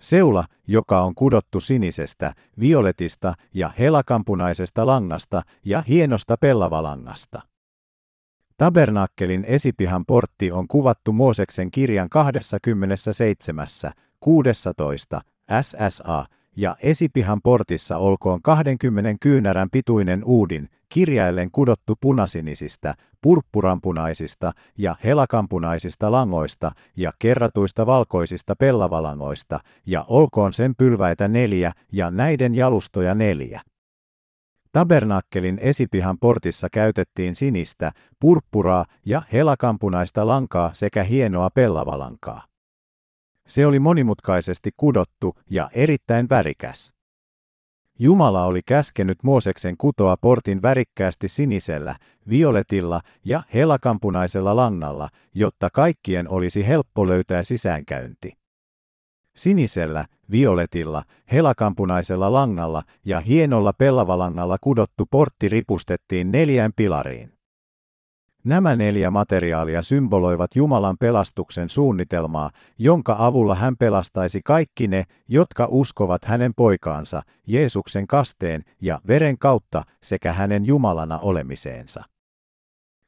Seula, joka on kudottu sinisestä, violetista ja helakampunaisesta langasta ja hienosta pellavalangasta. Tabernaakkelin esipihan portti on kuvattu Mooseksen kirjan 27, 16, SSA ja esipihan portissa olkoon 20 kyynärän pituinen uudin, kirjaillen kudottu punasinisistä, purppurampunaisista ja helakampunaisista langoista ja kerratuista valkoisista pellavalangoista, ja olkoon sen pylväitä neljä ja näiden jalustoja neljä. Tabernakkelin esipihan portissa käytettiin sinistä, purppuraa ja helakampunaista lankaa sekä hienoa pellavalankaa. Se oli monimutkaisesti kudottu ja erittäin värikäs. Jumala oli käskenyt Mooseksen kutoa portin värikkäästi sinisellä, violetilla ja helakampunaisella langalla, jotta kaikkien olisi helppo löytää sisäänkäynti. Sinisellä, violetilla, helakampunaisella langalla ja hienolla pellavalangalla kudottu portti ripustettiin neljään pilariin. Nämä neljä materiaalia symboloivat Jumalan pelastuksen suunnitelmaa, jonka avulla hän pelastaisi kaikki ne, jotka uskovat hänen poikaansa, Jeesuksen kasteen ja veren kautta sekä hänen Jumalana olemiseensa.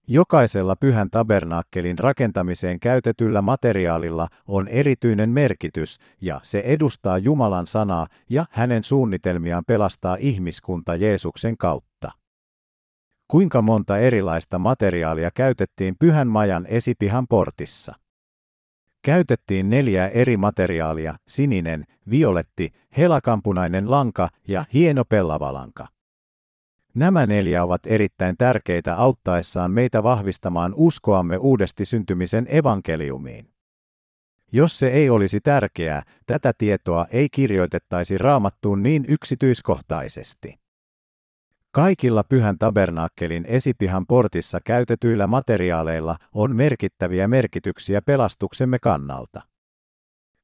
Jokaisella pyhän tabernaakkelin rakentamiseen käytetyllä materiaalilla on erityinen merkitys, ja se edustaa Jumalan sanaa ja hänen suunnitelmiaan pelastaa ihmiskunta Jeesuksen kautta. Kuinka monta erilaista materiaalia käytettiin pyhän majan esipihan portissa? Käytettiin neljää eri materiaalia, sininen, violetti, helakampunainen lanka ja hieno pellavalanka. Nämä neljä ovat erittäin tärkeitä auttaessaan meitä vahvistamaan uskoamme uudesti syntymisen evankeliumiin. Jos se ei olisi tärkeää, tätä tietoa ei kirjoitettaisi raamattuun niin yksityiskohtaisesti. Kaikilla pyhän tabernaakkelin esipihan portissa käytetyillä materiaaleilla on merkittäviä merkityksiä pelastuksemme kannalta.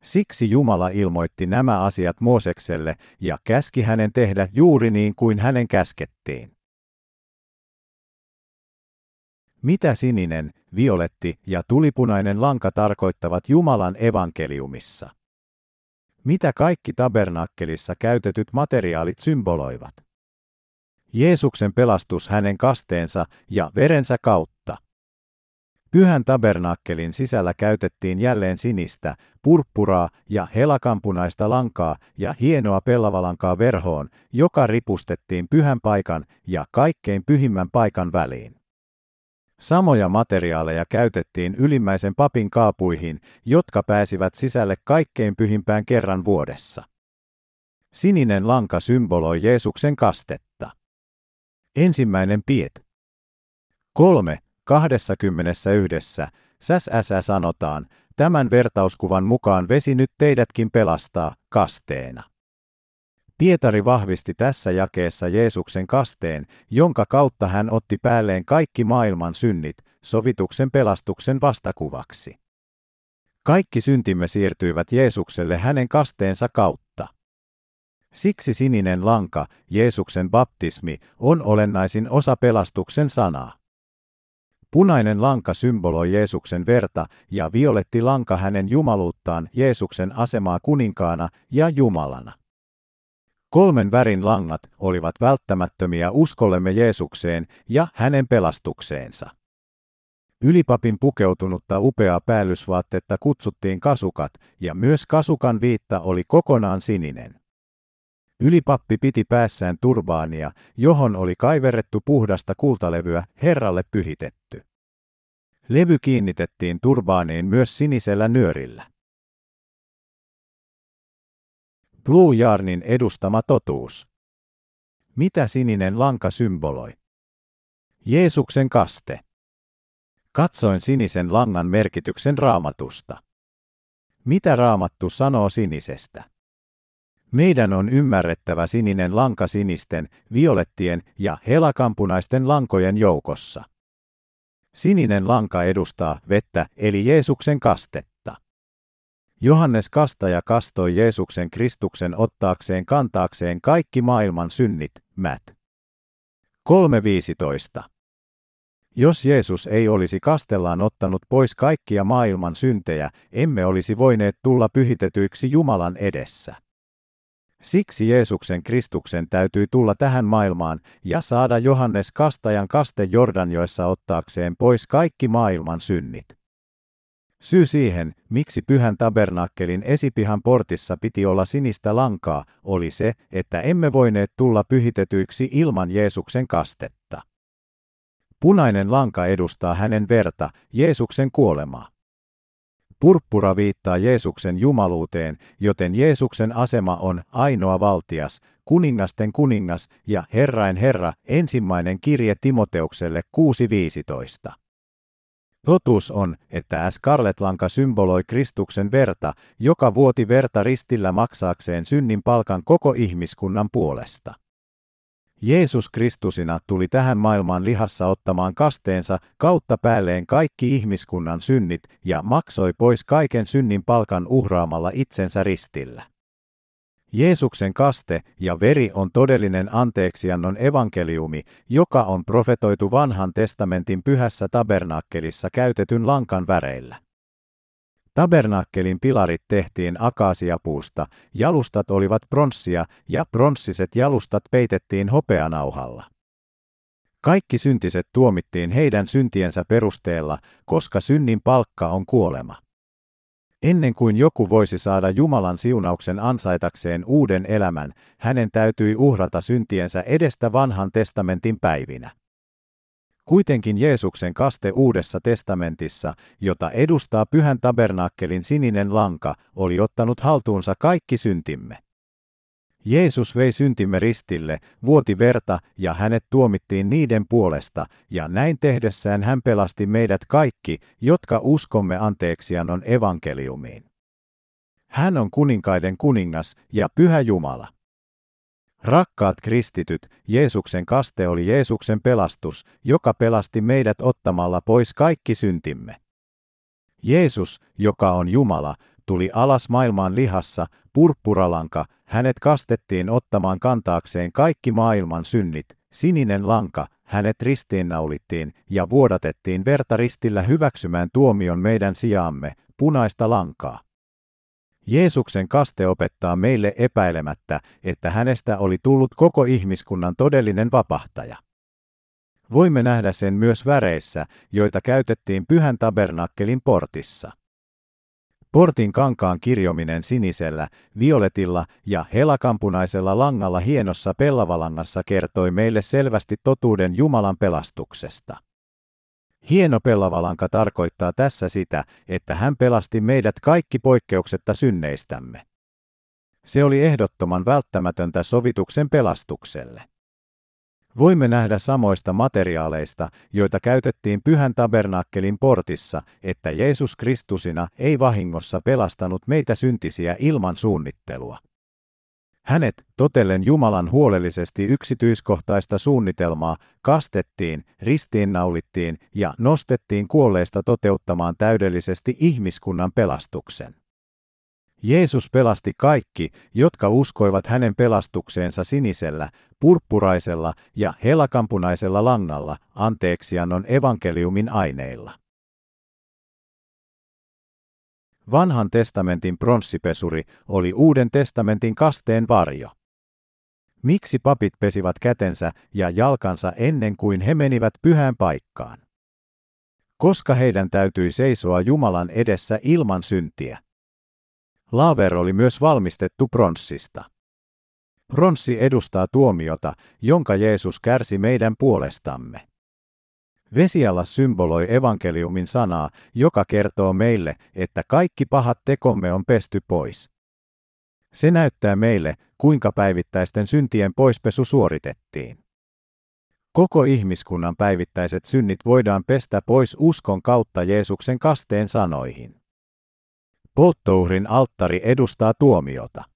Siksi Jumala ilmoitti nämä asiat Moosekselle ja käski hänen tehdä juuri niin kuin hänen käskettiin. Mitä sininen, violetti ja tulipunainen lanka tarkoittavat Jumalan evankeliumissa? Mitä kaikki tabernakkelissa käytetyt materiaalit symboloivat? Jeesuksen pelastus hänen kasteensa ja verensä kautta. Pyhän tabernaakkelin sisällä käytettiin jälleen sinistä, purppuraa ja helakampunaista lankaa ja hienoa pellavalankaa verhoon, joka ripustettiin pyhän paikan ja kaikkein pyhimmän paikan väliin. Samoja materiaaleja käytettiin ylimmäisen papin kaapuihin, jotka pääsivät sisälle kaikkein pyhimpään kerran vuodessa. Sininen lanka symboloi Jeesuksen kastetta. Ensimmäinen Piet. 3. 21. Säsäsä sanotaan, tämän vertauskuvan mukaan vesi nyt teidätkin pelastaa kasteena. Pietari vahvisti tässä jakeessa Jeesuksen kasteen, jonka kautta hän otti päälleen kaikki maailman synnit, sovituksen pelastuksen vastakuvaksi. Kaikki syntimme siirtyivät Jeesukselle hänen kasteensa kautta. Siksi sininen lanka, Jeesuksen baptismi, on olennaisin osa pelastuksen sanaa. Punainen lanka symboloi Jeesuksen verta ja violetti lanka hänen jumaluuttaan, Jeesuksen asemaa kuninkaana ja Jumalana. Kolmen värin langat olivat välttämättömiä uskollemme Jeesukseen ja hänen pelastukseensa. Ylipapin pukeutunutta upeaa päällysvaatetta kutsuttiin kasukat, ja myös kasukan viitta oli kokonaan sininen. Ylipappi piti päässään turbaania, johon oli kaiverrettu puhdasta kultalevyä Herralle pyhitetty. Levy kiinnitettiin turbaaniin myös sinisellä nyörillä. Blue Yarnin edustama totuus. Mitä sininen lanka symboloi? Jeesuksen kaste. Katsoin sinisen langan merkityksen raamatusta. Mitä raamattu sanoo sinisestä? Meidän on ymmärrettävä sininen lanka sinisten, violettien ja helakampunaisten lankojen joukossa. Sininen lanka edustaa vettä eli Jeesuksen kastetta. Johannes kastaja kastoi Jeesuksen Kristuksen ottaakseen kantaakseen kaikki maailman synnit, mät. 3.15. Jos Jeesus ei olisi kastellaan ottanut pois kaikkia maailman syntejä, emme olisi voineet tulla pyhitetyiksi Jumalan edessä. Siksi Jeesuksen Kristuksen täytyy tulla tähän maailmaan ja saada Johannes Kastajan kaste Jordanjoessa ottaakseen pois kaikki maailman synnit. Syy siihen, miksi pyhän tabernakkelin esipihan portissa piti olla sinistä lankaa, oli se, että emme voineet tulla pyhitetyiksi ilman Jeesuksen kastetta. Punainen lanka edustaa hänen verta, Jeesuksen kuolemaa. Purppura viittaa Jeesuksen jumaluuteen, joten Jeesuksen asema on ainoa valtias, kuningasten kuningas ja Herrain Herra, ensimmäinen kirje Timoteukselle 6.15. Totuus on, että skarletlanka symboloi Kristuksen verta, joka vuoti verta ristillä maksaakseen synnin palkan koko ihmiskunnan puolesta. Jeesus Kristusina tuli tähän maailmaan lihassa ottamaan kasteensa kautta päälleen kaikki ihmiskunnan synnit ja maksoi pois kaiken synnin palkan uhraamalla itsensä ristillä. Jeesuksen kaste ja veri on todellinen anteeksiannon evankeliumi, joka on profetoitu vanhan testamentin pyhässä tabernaakkelissa käytetyn lankan väreillä. Tabernaakkelin pilarit tehtiin akaasiapuusta, jalustat olivat pronssia ja pronssiset jalustat peitettiin hopeanauhalla. Kaikki syntiset tuomittiin heidän syntiensä perusteella, koska synnin palkka on kuolema. Ennen kuin joku voisi saada Jumalan siunauksen ansaitakseen uuden elämän, hänen täytyi uhrata syntiensä edestä vanhan testamentin päivinä. Kuitenkin Jeesuksen kaste Uudessa testamentissa, jota edustaa pyhän tabernaakkelin sininen lanka, oli ottanut haltuunsa kaikki syntimme. Jeesus vei syntimme ristille, vuoti verta ja hänet tuomittiin niiden puolesta, ja näin tehdessään hän pelasti meidät kaikki, jotka uskomme anteeksiannon evankeliumiin. Hän on kuninkaiden kuningas ja pyhä Jumala. Rakkaat kristityt, Jeesuksen kaste oli Jeesuksen pelastus, joka pelasti meidät ottamalla pois kaikki syntimme. Jeesus, joka on Jumala, tuli alas maailmaan lihassa, purppuralanka, hänet kastettiin ottamaan kantaakseen kaikki maailman synnit, sininen lanka, hänet ristiinnaulittiin ja vuodatettiin verta ristillä hyväksymään tuomion meidän sijaamme, punaista lankaa. Jeesuksen kaste opettaa meille epäilemättä, että hänestä oli tullut koko ihmiskunnan todellinen vapahtaja. Voimme nähdä sen myös väreissä, joita käytettiin pyhän tabernakkelin portissa. Portin kankaan kirjominen sinisellä, violetilla ja helakampunaisella langalla hienossa pellavalangassa kertoi meille selvästi totuuden Jumalan pelastuksesta. Hieno pellavalanka tarkoittaa tässä sitä, että hän pelasti meidät kaikki poikkeuksetta synneistämme. Se oli ehdottoman välttämätöntä sovituksen pelastukselle. Voimme nähdä samoista materiaaleista, joita käytettiin pyhän tabernakkelin portissa, että Jeesus Kristusina ei vahingossa pelastanut meitä syntisiä ilman suunnittelua. Hänet, totellen Jumalan huolellisesti yksityiskohtaista suunnitelmaa, kastettiin, ristiinnaulittiin ja nostettiin kuolleista toteuttamaan täydellisesti ihmiskunnan pelastuksen. Jeesus pelasti kaikki, jotka uskoivat hänen pelastukseensa sinisellä, purppuraisella ja helakampunaisella langalla, anteeksiannon evankeliumin aineilla. Vanhan testamentin pronssipesuri oli Uuden testamentin kasteen varjo. Miksi papit pesivät kätensä ja jalkansa ennen kuin he menivät pyhään paikkaan? Koska heidän täytyi seisoa Jumalan edessä ilman syntiä. Laaver oli myös valmistettu pronssista. Pronssi edustaa tuomiota, jonka Jeesus kärsi meidän puolestamme. Vesialas symboloi evankeliumin sanaa, joka kertoo meille, että kaikki pahat tekomme on pesty pois. Se näyttää meille, kuinka päivittäisten syntien poispesu suoritettiin. Koko ihmiskunnan päivittäiset synnit voidaan pestä pois uskon kautta Jeesuksen kasteen sanoihin. Polttouhrin alttari edustaa tuomiota.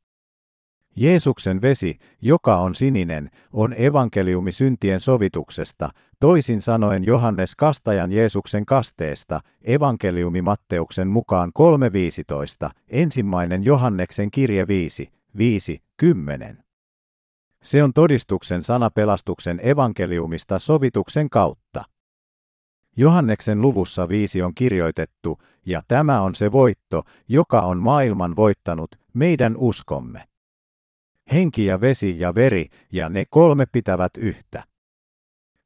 Jeesuksen vesi, joka on sininen, on evankeliumi syntien sovituksesta, toisin sanoen Johannes Kastajan Jeesuksen kasteesta, evankeliumi Matteuksen mukaan 3.15, ensimmäinen Johanneksen kirje 5, 5, 10. Se on todistuksen sana pelastuksen evankeliumista sovituksen kautta. Johanneksen luvussa viisi on kirjoitettu, ja tämä on se voitto, joka on maailman voittanut, meidän uskomme. Henki ja vesi ja veri, ja ne kolme pitävät yhtä.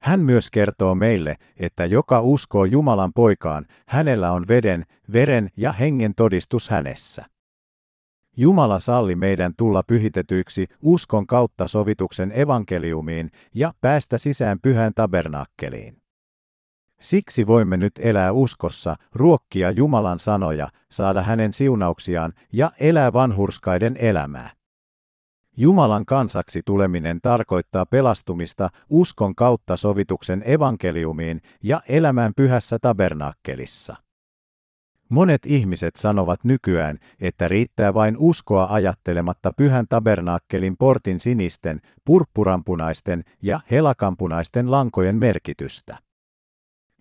Hän myös kertoo meille, että joka uskoo Jumalan poikaan, hänellä on veden, veren ja hengen todistus hänessä. Jumala salli meidän tulla pyhitetyiksi uskon kautta sovituksen evankeliumiin ja päästä sisään pyhän tabernakkeliin. Siksi voimme nyt elää uskossa, ruokkia Jumalan sanoja, saada hänen siunauksiaan ja elää vanhurskaiden elämää. Jumalan kansaksi tuleminen tarkoittaa pelastumista uskon kautta sovituksen evankeliumiin ja elämään pyhässä tabernakkelissa. Monet ihmiset sanovat nykyään, että riittää vain uskoa ajattelematta pyhän tabernaakkelin portin sinisten, purppurampunaisten ja helakampunaisten lankojen merkitystä.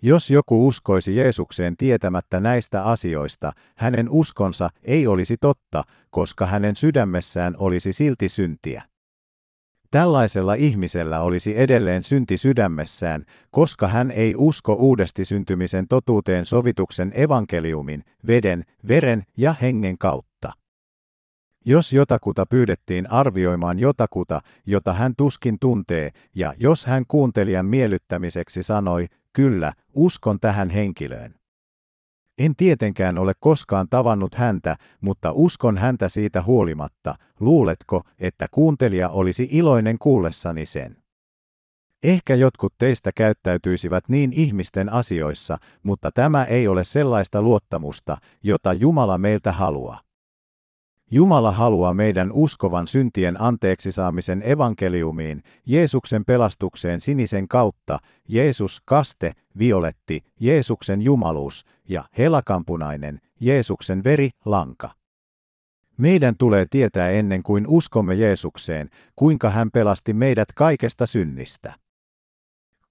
Jos joku uskoisi Jeesukseen tietämättä näistä asioista, hänen uskonsa ei olisi totta, koska hänen sydämessään olisi silti syntiä. Tällaisella ihmisellä olisi edelleen synti sydämessään, koska hän ei usko uudesti syntymisen totuuteen sovituksen evankeliumin, veden, veren ja hengen kautta. Jos jotakuta pyydettiin arvioimaan jotakuta, jota hän tuskin tuntee, ja jos hän kuuntelijan miellyttämiseksi sanoi, kyllä, uskon tähän henkilöön. En tietenkään ole koskaan tavannut häntä, mutta uskon häntä siitä huolimatta. Luuletko, että kuuntelija olisi iloinen kuullessani sen? Ehkä jotkut teistä käyttäytyisivät niin ihmisten asioissa, mutta tämä ei ole sellaista luottamusta, jota Jumala meiltä haluaa. Jumala haluaa meidän uskovan syntien anteeksi saamisen evankeliumiin, Jeesuksen pelastukseen sinisen kautta, Jeesus kaste, violetti, Jeesuksen jumaluus ja helakampunainen, Jeesuksen veri, lanka. Meidän tulee tietää ennen kuin uskomme Jeesukseen, kuinka hän pelasti meidät kaikesta synnistä.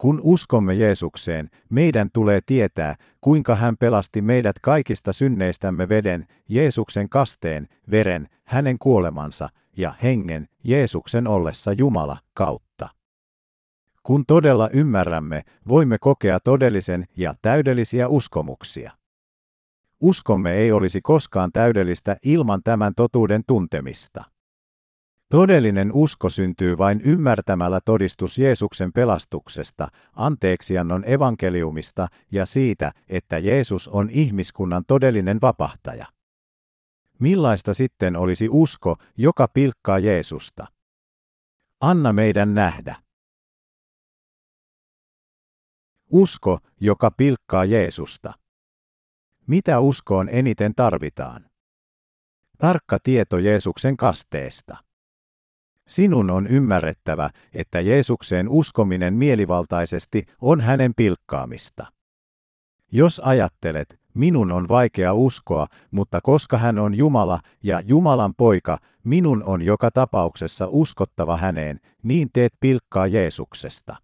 Kun uskomme Jeesukseen, meidän tulee tietää, kuinka hän pelasti meidät kaikista synneistämme veden, Jeesuksen kasteen, veren, hänen kuolemansa ja hengen, Jeesuksen ollessa Jumala kautta. Kun todella ymmärrämme, voimme kokea todellisen ja täydellisiä uskomuksia. Uskomme ei olisi koskaan täydellistä ilman tämän totuuden tuntemista. Todellinen usko syntyy vain ymmärtämällä todistus Jeesuksen pelastuksesta, anteeksiannon evankeliumista ja siitä, että Jeesus on ihmiskunnan todellinen vapahtaja. Millaista sitten olisi usko, joka pilkkaa Jeesusta? Anna meidän nähdä. Usko, joka pilkkaa Jeesusta. Mitä uskoon eniten tarvitaan? Tarkka tieto Jeesuksen kasteesta. Sinun on ymmärrettävä, että Jeesukseen uskominen mielivaltaisesti on hänen pilkkaamista. Jos ajattelet, minun on vaikea uskoa, mutta koska hän on Jumala ja Jumalan poika, minun on joka tapauksessa uskottava häneen, niin teet pilkkaa Jeesuksesta.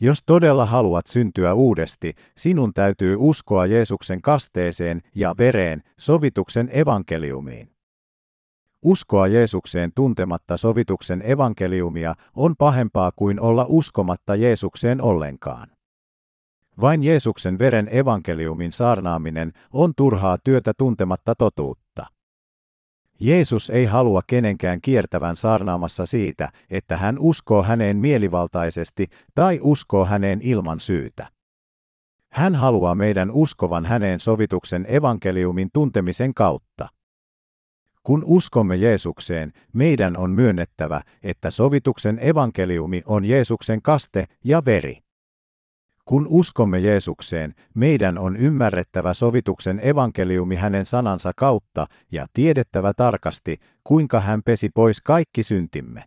Jos todella haluat syntyä uudesti, sinun täytyy uskoa Jeesuksen kasteeseen ja vereen, sovituksen evankeliumiin. Uskoa Jeesukseen tuntematta sovituksen evankeliumia on pahempaa kuin olla uskomatta Jeesukseen ollenkaan. Vain Jeesuksen veren evankeliumin saarnaaminen on turhaa työtä tuntematta totuutta. Jeesus ei halua kenenkään kiertävän saarnaamassa siitä, että hän uskoo häneen mielivaltaisesti tai uskoo häneen ilman syytä. Hän haluaa meidän uskovan häneen sovituksen evankeliumin tuntemisen kautta. Kun uskomme Jeesukseen, meidän on myönnettävä, että sovituksen evankeliumi on Jeesuksen kaste ja veri. Kun uskomme Jeesukseen, meidän on ymmärrettävä sovituksen evankeliumi hänen sanansa kautta ja tiedettävä tarkasti, kuinka hän pesi pois kaikki syntimme.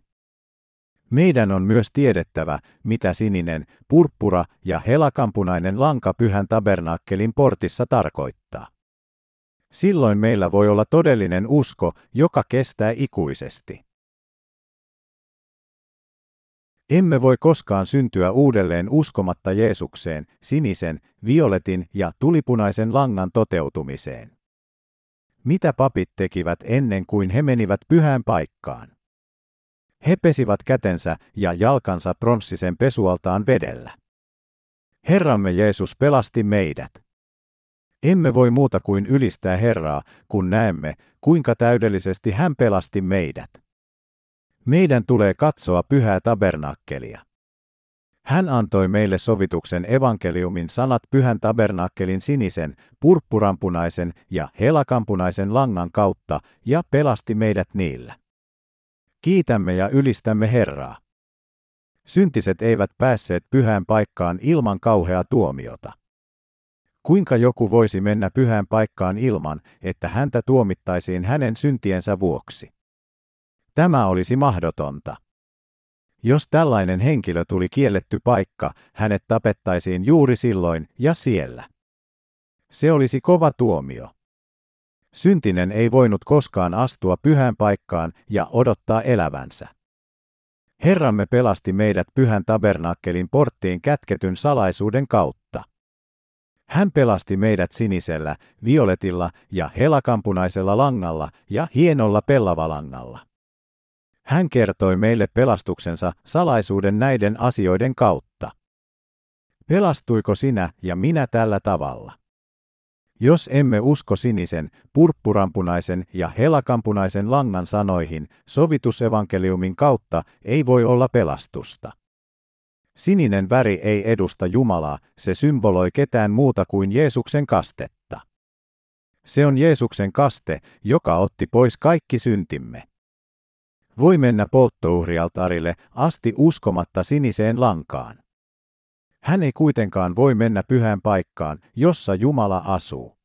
Meidän on myös tiedettävä, mitä sininen, purppura ja helakampunainen lanka pyhän tabernakkelin portissa tarkoittaa. Silloin meillä voi olla todellinen usko, joka kestää ikuisesti. Emme voi koskaan syntyä uudelleen uskomatta Jeesukseen, sinisen, violetin ja tulipunaisen langan toteutumiseen. Mitä papit tekivät ennen kuin he menivät pyhään paikkaan? He pesivät kätensä ja jalkansa pronssisen pesualtaan vedellä. Herramme Jeesus pelasti meidät. Emme voi muuta kuin ylistää Herraa, kun näemme, kuinka täydellisesti hän pelasti meidät. Meidän tulee katsoa pyhää tabernakkelia. Hän antoi meille sovituksen evankeliumin sanat pyhän tabernakkelin sinisen, purppurampunaisen ja helakampunaisen langan kautta ja pelasti meidät niillä. Kiitämme ja ylistämme Herraa. Syntiset eivät päässeet pyhään paikkaan ilman kauheaa tuomiota. Kuinka joku voisi mennä pyhään paikkaan ilman, että häntä tuomittaisiin hänen syntiensä vuoksi? Tämä olisi mahdotonta. Jos tällainen henkilö tuli kielletty paikka, hänet tapettaisiin juuri silloin ja siellä. Se olisi kova tuomio. Syntinen ei voinut koskaan astua pyhään paikkaan ja odottaa elävänsä. Herramme pelasti meidät pyhän tabernakkelin porttiin kätketyn salaisuuden kautta. Hän pelasti meidät sinisellä, violetilla ja helakampunaisella langalla ja hienolla pellavalangalla. Hän kertoi meille pelastuksensa salaisuuden näiden asioiden kautta. Pelastuiko sinä ja minä tällä tavalla? Jos emme usko sinisen, purppurampunaisen ja helakampunaisen langan sanoihin, sovitusevankeliumin kautta ei voi olla pelastusta. Sininen väri ei edusta Jumalaa, se symboloi ketään muuta kuin Jeesuksen kastetta. Se on Jeesuksen kaste, joka otti pois kaikki syntimme. Voi mennä polttouhrialtarille asti uskomatta siniseen lankaan. Hän ei kuitenkaan voi mennä pyhään paikkaan, jossa Jumala asuu.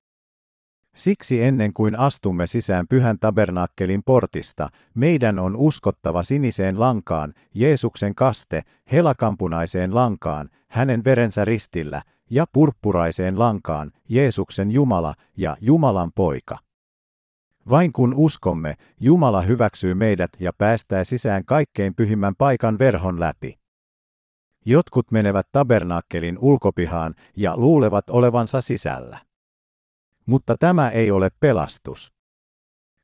Siksi ennen kuin astumme sisään pyhän tabernakkelin portista, meidän on uskottava siniseen lankaan, Jeesuksen kaste, helakampunaiseen lankaan, hänen verensä ristillä, ja purppuraiseen lankaan, Jeesuksen Jumala ja Jumalan poika. Vain kun uskomme, Jumala hyväksyy meidät ja päästää sisään kaikkein pyhimmän paikan verhon läpi. Jotkut menevät tabernakkelin ulkopihaan ja luulevat olevansa sisällä. Mutta tämä ei ole pelastus.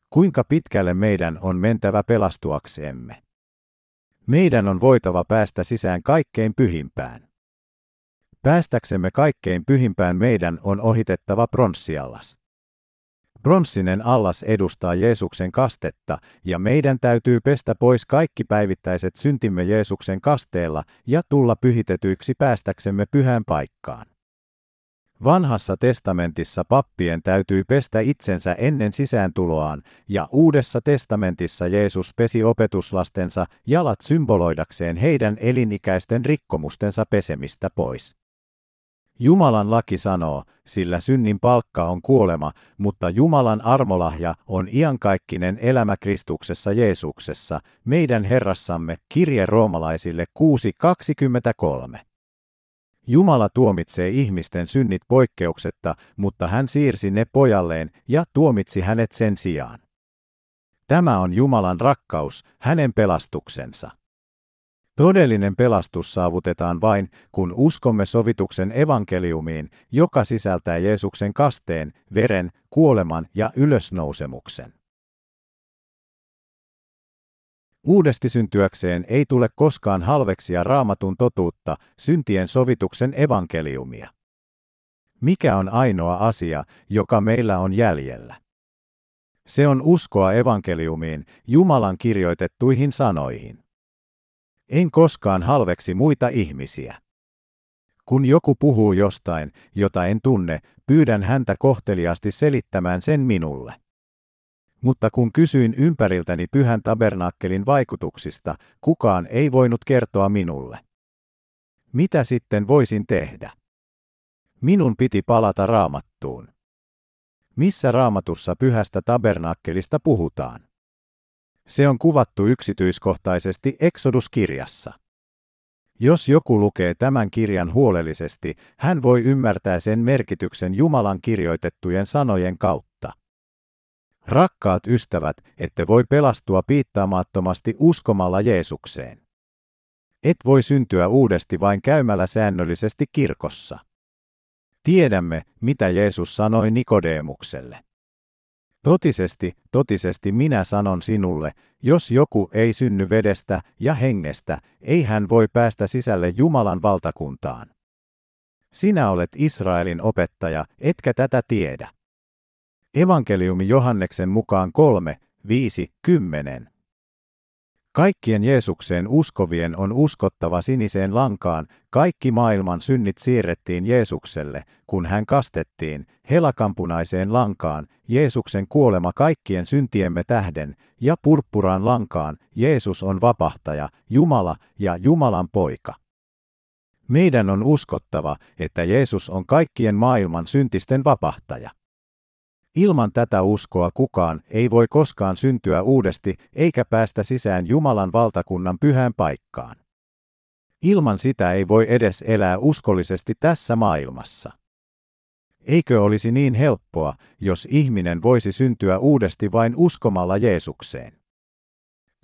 Kuinka pitkälle meidän on mentävä pelastuaksemme? Meidän on voitava päästä sisään kaikkein pyhimpään. Päästäksemme kaikkein pyhimpään meidän on ohitettava pronssiallas. Bronssinen allas edustaa Jeesuksen kastetta, ja meidän täytyy pestä pois kaikki päivittäiset syntimme Jeesuksen kasteella ja tulla pyhitetyiksi päästäksemme pyhään paikkaan. Vanhassa testamentissa pappien täytyy pestä itsensä ennen sisääntuloaan, ja Uudessa testamentissa Jeesus pesi opetuslastensa jalat symboloidakseen heidän elinikäisten rikkomustensa pesemistä pois. Jumalan laki sanoo, sillä synnin palkka on kuolema, mutta Jumalan armolahja on iankaikkinen elämä Kristuksessa Jeesuksessa, meidän Herrassamme, kirje roomalaisille 6.23. Jumala tuomitsee ihmisten synnit poikkeuksetta, mutta hän siirsi ne pojalleen ja tuomitsi hänet sen sijaan. Tämä on Jumalan rakkaus, hänen pelastuksensa. Todellinen pelastus saavutetaan vain, kun uskomme sovituksen evankeliumiin, joka sisältää Jeesuksen kasteen, veren, kuoleman ja ylösnousemuksen. Uudesti syntyäkseen ei tule koskaan halveksia raamatun totuutta, syntien sovituksen evankeliumia. Mikä on ainoa asia, joka meillä on jäljellä? Se on uskoa evankeliumiin, Jumalan kirjoitettuihin sanoihin. En koskaan halveksi muita ihmisiä. Kun joku puhuu jostain, jota en tunne, pyydän häntä kohteliasti selittämään sen minulle. Mutta kun kysyin ympäriltäni pyhän tabernakkelin vaikutuksista, kukaan ei voinut kertoa minulle. Mitä sitten voisin tehdä? Minun piti palata raamattuun. Missä raamatussa pyhästä tabernakkelista puhutaan? Se on kuvattu yksityiskohtaisesti Exodus-kirjassa. Jos joku lukee tämän kirjan huolellisesti, hän voi ymmärtää sen merkityksen Jumalan kirjoitettujen sanojen kautta. Rakkaat ystävät, ette voi pelastua piittaamattomasti uskomalla Jeesukseen. Et voi syntyä uudesti vain käymällä säännöllisesti kirkossa. Tiedämme, mitä Jeesus sanoi Nikodeemukselle. Totisesti, totisesti minä sanon sinulle, jos joku ei synny vedestä ja hengestä, ei hän voi päästä sisälle Jumalan valtakuntaan. Sinä olet Israelin opettaja, etkä tätä tiedä. Evankeliumi Johanneksen mukaan 3, 5, 10. Kaikkien Jeesukseen uskovien on uskottava siniseen lankaan, kaikki maailman synnit siirrettiin Jeesukselle, kun hän kastettiin, helakampunaiseen lankaan, Jeesuksen kuolema kaikkien syntiemme tähden, ja purppuraan lankaan, Jeesus on vapahtaja, Jumala ja Jumalan poika. Meidän on uskottava, että Jeesus on kaikkien maailman syntisten vapahtaja. Ilman tätä uskoa kukaan ei voi koskaan syntyä uudesti eikä päästä sisään Jumalan valtakunnan pyhään paikkaan. Ilman sitä ei voi edes elää uskollisesti tässä maailmassa. Eikö olisi niin helppoa, jos ihminen voisi syntyä uudesti vain uskomalla Jeesukseen?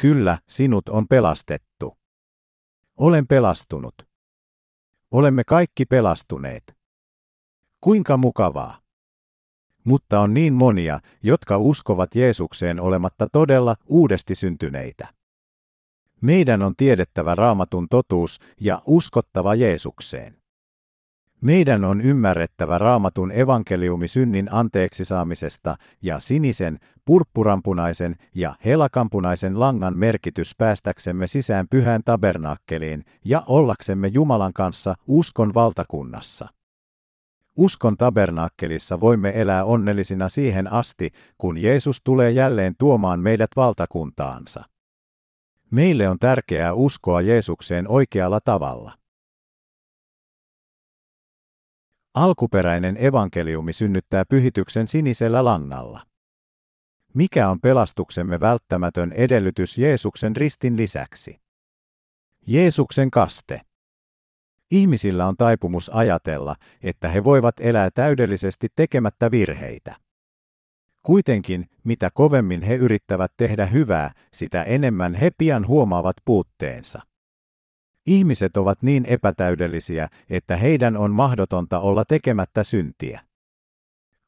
Kyllä, sinut on pelastettu. Olen pelastunut. Olemme kaikki pelastuneet. Kuinka mukavaa. Mutta on niin monia, jotka uskovat Jeesukseen olematta todella uudesti syntyneitä. Meidän on tiedettävä raamatun totuus ja uskottava Jeesukseen. Meidän on ymmärrettävä raamatun evankeliumi synnin anteeksi saamisesta ja sinisen, purppurampunaisen ja helakampunaisen langan merkitys päästäksemme sisään pyhään tabernaakkeliin ja ollaksemme Jumalan kanssa uskon valtakunnassa. Uskon tabernaakkelissa voimme elää onnellisina siihen asti, kun Jeesus tulee jälleen tuomaan meidät valtakuntaansa. Meille on tärkeää uskoa Jeesukseen oikealla tavalla. Alkuperäinen evankeliumi synnyttää pyhityksen sinisellä langalla. Mikä on pelastuksemme välttämätön edellytys Jeesuksen ristin lisäksi? Jeesuksen kaste. Ihmisillä on taipumus ajatella, että he voivat elää täydellisesti tekemättä virheitä. Kuitenkin, mitä kovemmin he yrittävät tehdä hyvää, sitä enemmän he pian huomaavat puutteensa. Ihmiset ovat niin epätäydellisiä, että heidän on mahdotonta olla tekemättä syntiä.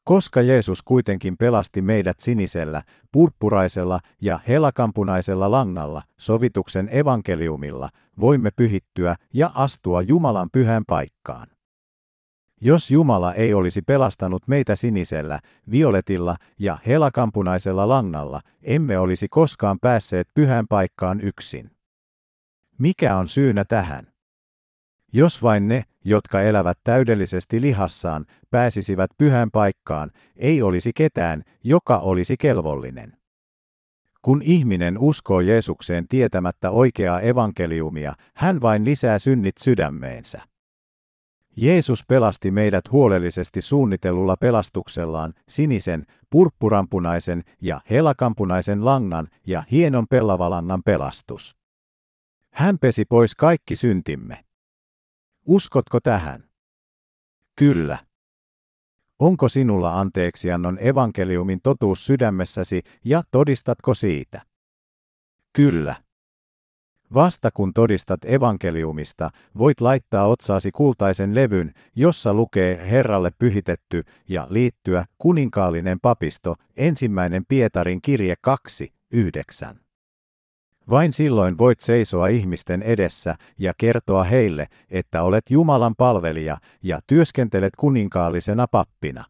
Koska Jeesus kuitenkin pelasti meidät sinisellä, purppuraisella ja helakampunaisella langalla, sovituksen evankeliumilla, voimme pyhittyä ja astua Jumalan pyhän paikkaan. Jos Jumala ei olisi pelastanut meitä sinisellä, violetilla ja helakampunaisella langalla, emme olisi koskaan päässeet pyhän paikkaan yksin. Mikä on syynä tähän? Jos vain ne, jotka elävät täydellisesti lihassaan, pääsisivät pyhän paikkaan, ei olisi ketään, joka olisi kelvollinen. Kun ihminen uskoo Jeesukseen tietämättä oikeaa evankeliumia, hän vain lisää synnit sydämeensä. Jeesus pelasti meidät huolellisesti suunnitellulla pelastuksellaan sinisen, purppurampunaisen ja helakampunaisen langan ja hienon pellavalangan pelastus. Hän pesi pois kaikki syntimme. Uskotko tähän? Kyllä. Onko sinulla anteeksiannon evankeliumin totuus sydämessäsi ja todistatko siitä? Kyllä. Vasta kun todistat evankeliumista, voit laittaa otsaasi kultaisen levyn, jossa lukee Herralle pyhitetty ja liittyä kuninkaallinen papisto, ensimmäinen Pietarin kirje 2, 9. Vain silloin voit seisoa ihmisten edessä ja kertoa heille, että olet Jumalan palvelija ja työskentelet kuninkaallisena pappina.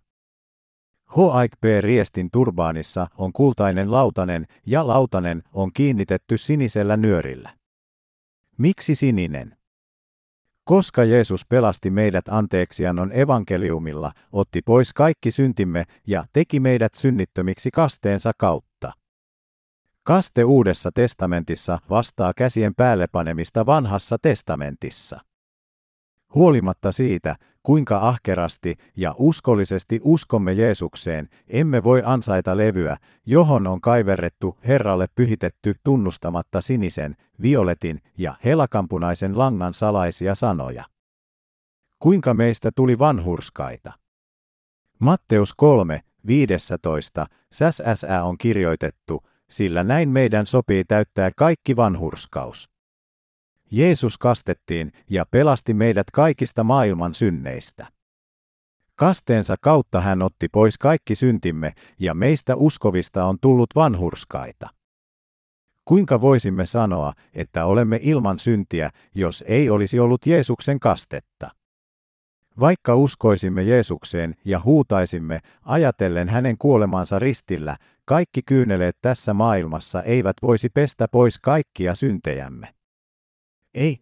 H.I.P. Riestin turbaanissa on kultainen lautanen ja lautanen on kiinnitetty sinisellä nyörillä. Miksi sininen? Koska Jeesus pelasti meidät anteeksiannon evankeliumilla, otti pois kaikki syntimme ja teki meidät synnittömiksi kasteensa kautta. Kaste Uudessa testamentissa vastaa käsien päälle panemista vanhassa testamentissa. Huolimatta siitä, kuinka ahkerasti ja uskollisesti uskomme Jeesukseen, emme voi ansaita levyä, johon on kaiverrettu Herralle pyhitetty tunnustamatta sinisen, violetin ja helakampunaisen langan salaisia sanoja. Kuinka meistä tuli vanhurskaita? Matteus 3, 15, SSA on kirjoitettu, sillä näin meidän sopii täyttää kaikki vanhurskaus. Jeesus kastettiin ja pelasti meidät kaikista maailman synneistä. Kasteensa kautta hän otti pois kaikki syntimme ja meistä uskovista on tullut vanhurskaita. Kuinka voisimme sanoa, että olemme ilman syntiä, jos ei olisi ollut Jeesuksen kastetta? Vaikka uskoisimme Jeesukseen ja huutaisimme, ajatellen hänen kuolemansa ristillä, kaikki kyyneleet tässä maailmassa eivät voisi pestä pois kaikkia syntejämme. Ei.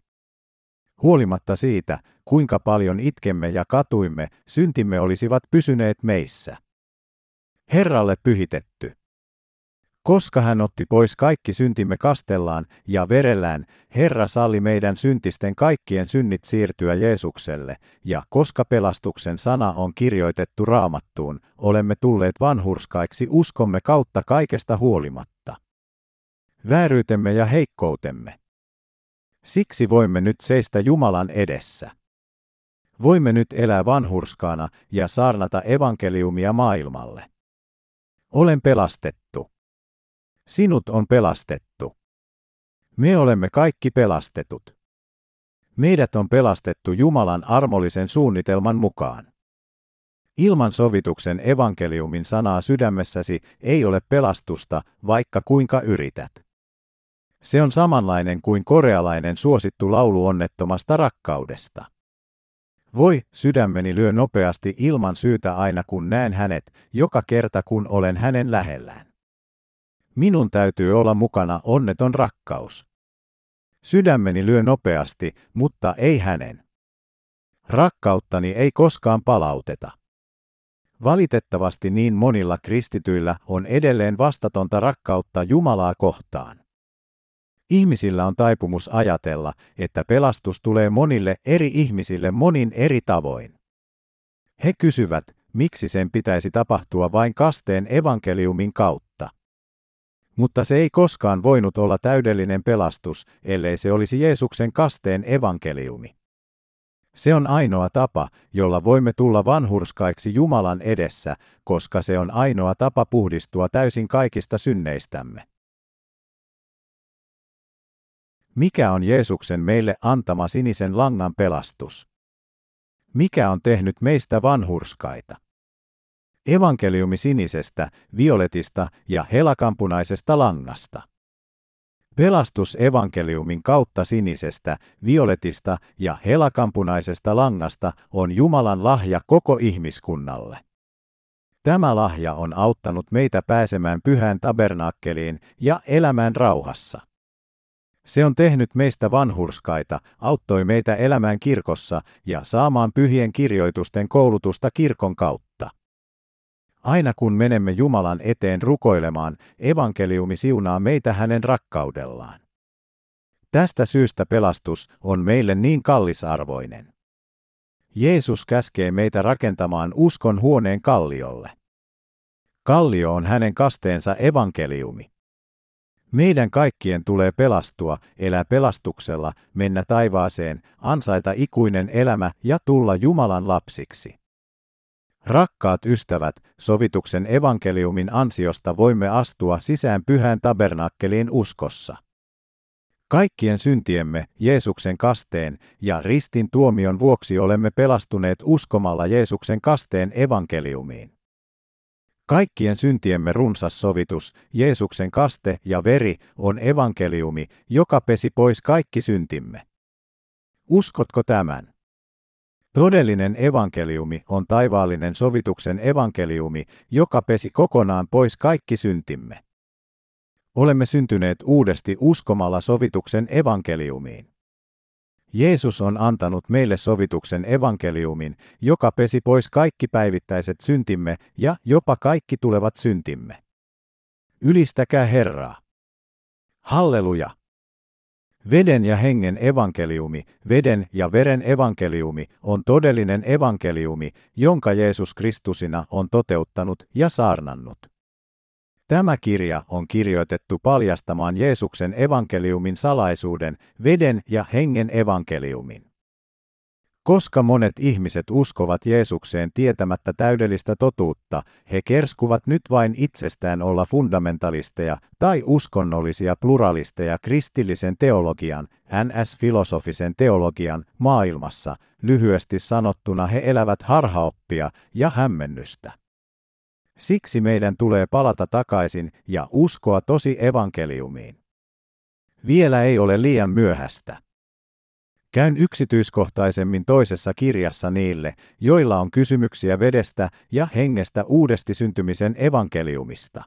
Huolimatta siitä, kuinka paljon itkemme ja katuimme, syntimme olisivat pysyneet meissä. Herralle pyhitetty. Koska hän otti pois kaikki syntimme kastellaan ja verellään, Herra salli meidän syntisten kaikkien synnit siirtyä Jeesukselle, ja koska pelastuksen sana on kirjoitettu raamattuun, olemme tulleet vanhurskaiksi uskomme kautta kaikesta huolimatta. Vääryytemme ja heikkoutemme. Siksi voimme nyt seistä Jumalan edessä. Voimme nyt elää vanhurskaana ja saarnata evankeliumia maailmalle. Olen pelastettu. Sinut on pelastettu. Me olemme kaikki pelastetut. Meidät on pelastettu Jumalan armollisen suunnitelman mukaan. Ilman sovituksen evankeliumin sanaa sydämessäsi ei ole pelastusta, vaikka kuinka yrität. Se on samanlainen kuin korealainen suosittu laulu onnettomasta rakkaudesta. Voi, sydämeni lyö nopeasti ilman syytä aina kun näen hänet, joka kerta kun olen hänen lähellään. Minun täytyy olla mukana onneton rakkaus. Sydämeni lyö nopeasti, mutta ei hänen. Rakkauttani ei koskaan palauteta. Valitettavasti niin monilla kristityillä on edelleen vastatonta rakkautta Jumalaa kohtaan. Ihmisillä on taipumus ajatella, että pelastus tulee monille eri ihmisille monin eri tavoin. He kysyvät, miksi sen pitäisi tapahtua vain kasteen evankeliumin kautta. Mutta se ei koskaan voinut olla täydellinen pelastus, ellei se olisi Jeesuksen kasteen evankeliumi. Se on ainoa tapa, jolla voimme tulla vanhurskaiksi Jumalan edessä, koska se on ainoa tapa puhdistua täysin kaikista synneistämme. Mikä on Jeesuksen meille antama sinisen langan pelastus? Mikä on tehnyt meistä vanhurskaita? Evankeliumi sinisestä, violetista ja helakampunaisesta langasta. Pelastus evankeliumin kautta sinisestä, violetista ja helakampunaisesta langasta on Jumalan lahja koko ihmiskunnalle. Tämä lahja on auttanut meitä pääsemään pyhään tabernaakkeliin ja elämään rauhassa. Se on tehnyt meistä vanhurskaita, auttoi meitä elämään kirkossa ja saamaan pyhien kirjoitusten koulutusta kirkon kautta. Aina kun menemme Jumalan eteen rukoilemaan, evankeliumi siunaa meitä hänen rakkaudellaan. Tästä syystä pelastus on meille niin kallisarvoinen. Jeesus käskee meitä rakentamaan uskon huoneen kalliolle. Kallio on hänen kasteensa evankeliumi. Meidän kaikkien tulee pelastua, elää pelastuksella, mennä taivaaseen, ansaita ikuinen elämä ja tulla Jumalan lapsiksi. Rakkaat ystävät, sovituksen evankeliumin ansiosta voimme astua sisään pyhään tabernakkeliin uskossa. Kaikkien syntiemme, Jeesuksen kasteen ja ristin tuomion vuoksi olemme pelastuneet uskomalla Jeesuksen kasteen evankeliumiin. Kaikkien syntiemme runsas sovitus, Jeesuksen kaste ja veri, on evankeliumi, joka pesi pois kaikki syntimme. Uskotko tämän? Todellinen evankeliumi on taivaallinen sovituksen evankeliumi, joka pesi kokonaan pois kaikki syntimme. Olemme syntyneet uudesti uskomalla sovituksen evankeliumiin. Jeesus on antanut meille sovituksen evankeliumin, joka pesi pois kaikki päivittäiset syntimme ja jopa kaikki tulevat syntimme. Ylistäkää Herraa. Halleluja! Veden ja hengen evankeliumi, veden ja veren evankeliumi on todellinen evankeliumi, jonka Jeesus Kristusina on toteuttanut ja saarnannut. Tämä kirja on kirjoitettu paljastamaan Jeesuksen evankeliumin salaisuuden, veden ja hengen evankeliumin. Koska monet ihmiset uskovat Jeesukseen tietämättä täydellistä totuutta, he kerskuvat nyt vain itsestään olla fundamentalisteja tai uskonnollisia pluralisteja kristillisen teologian, NS-filosofisen teologian, maailmassa, lyhyesti sanottuna he elävät harhaoppia ja hämmennystä. Siksi meidän tulee palata takaisin ja uskoa tosi evankeliumiin. Vielä ei ole liian myöhäistä. Käyn yksityiskohtaisemmin toisessa kirjassa niille, joilla on kysymyksiä vedestä ja hengestä uudesti syntymisen evankeliumista.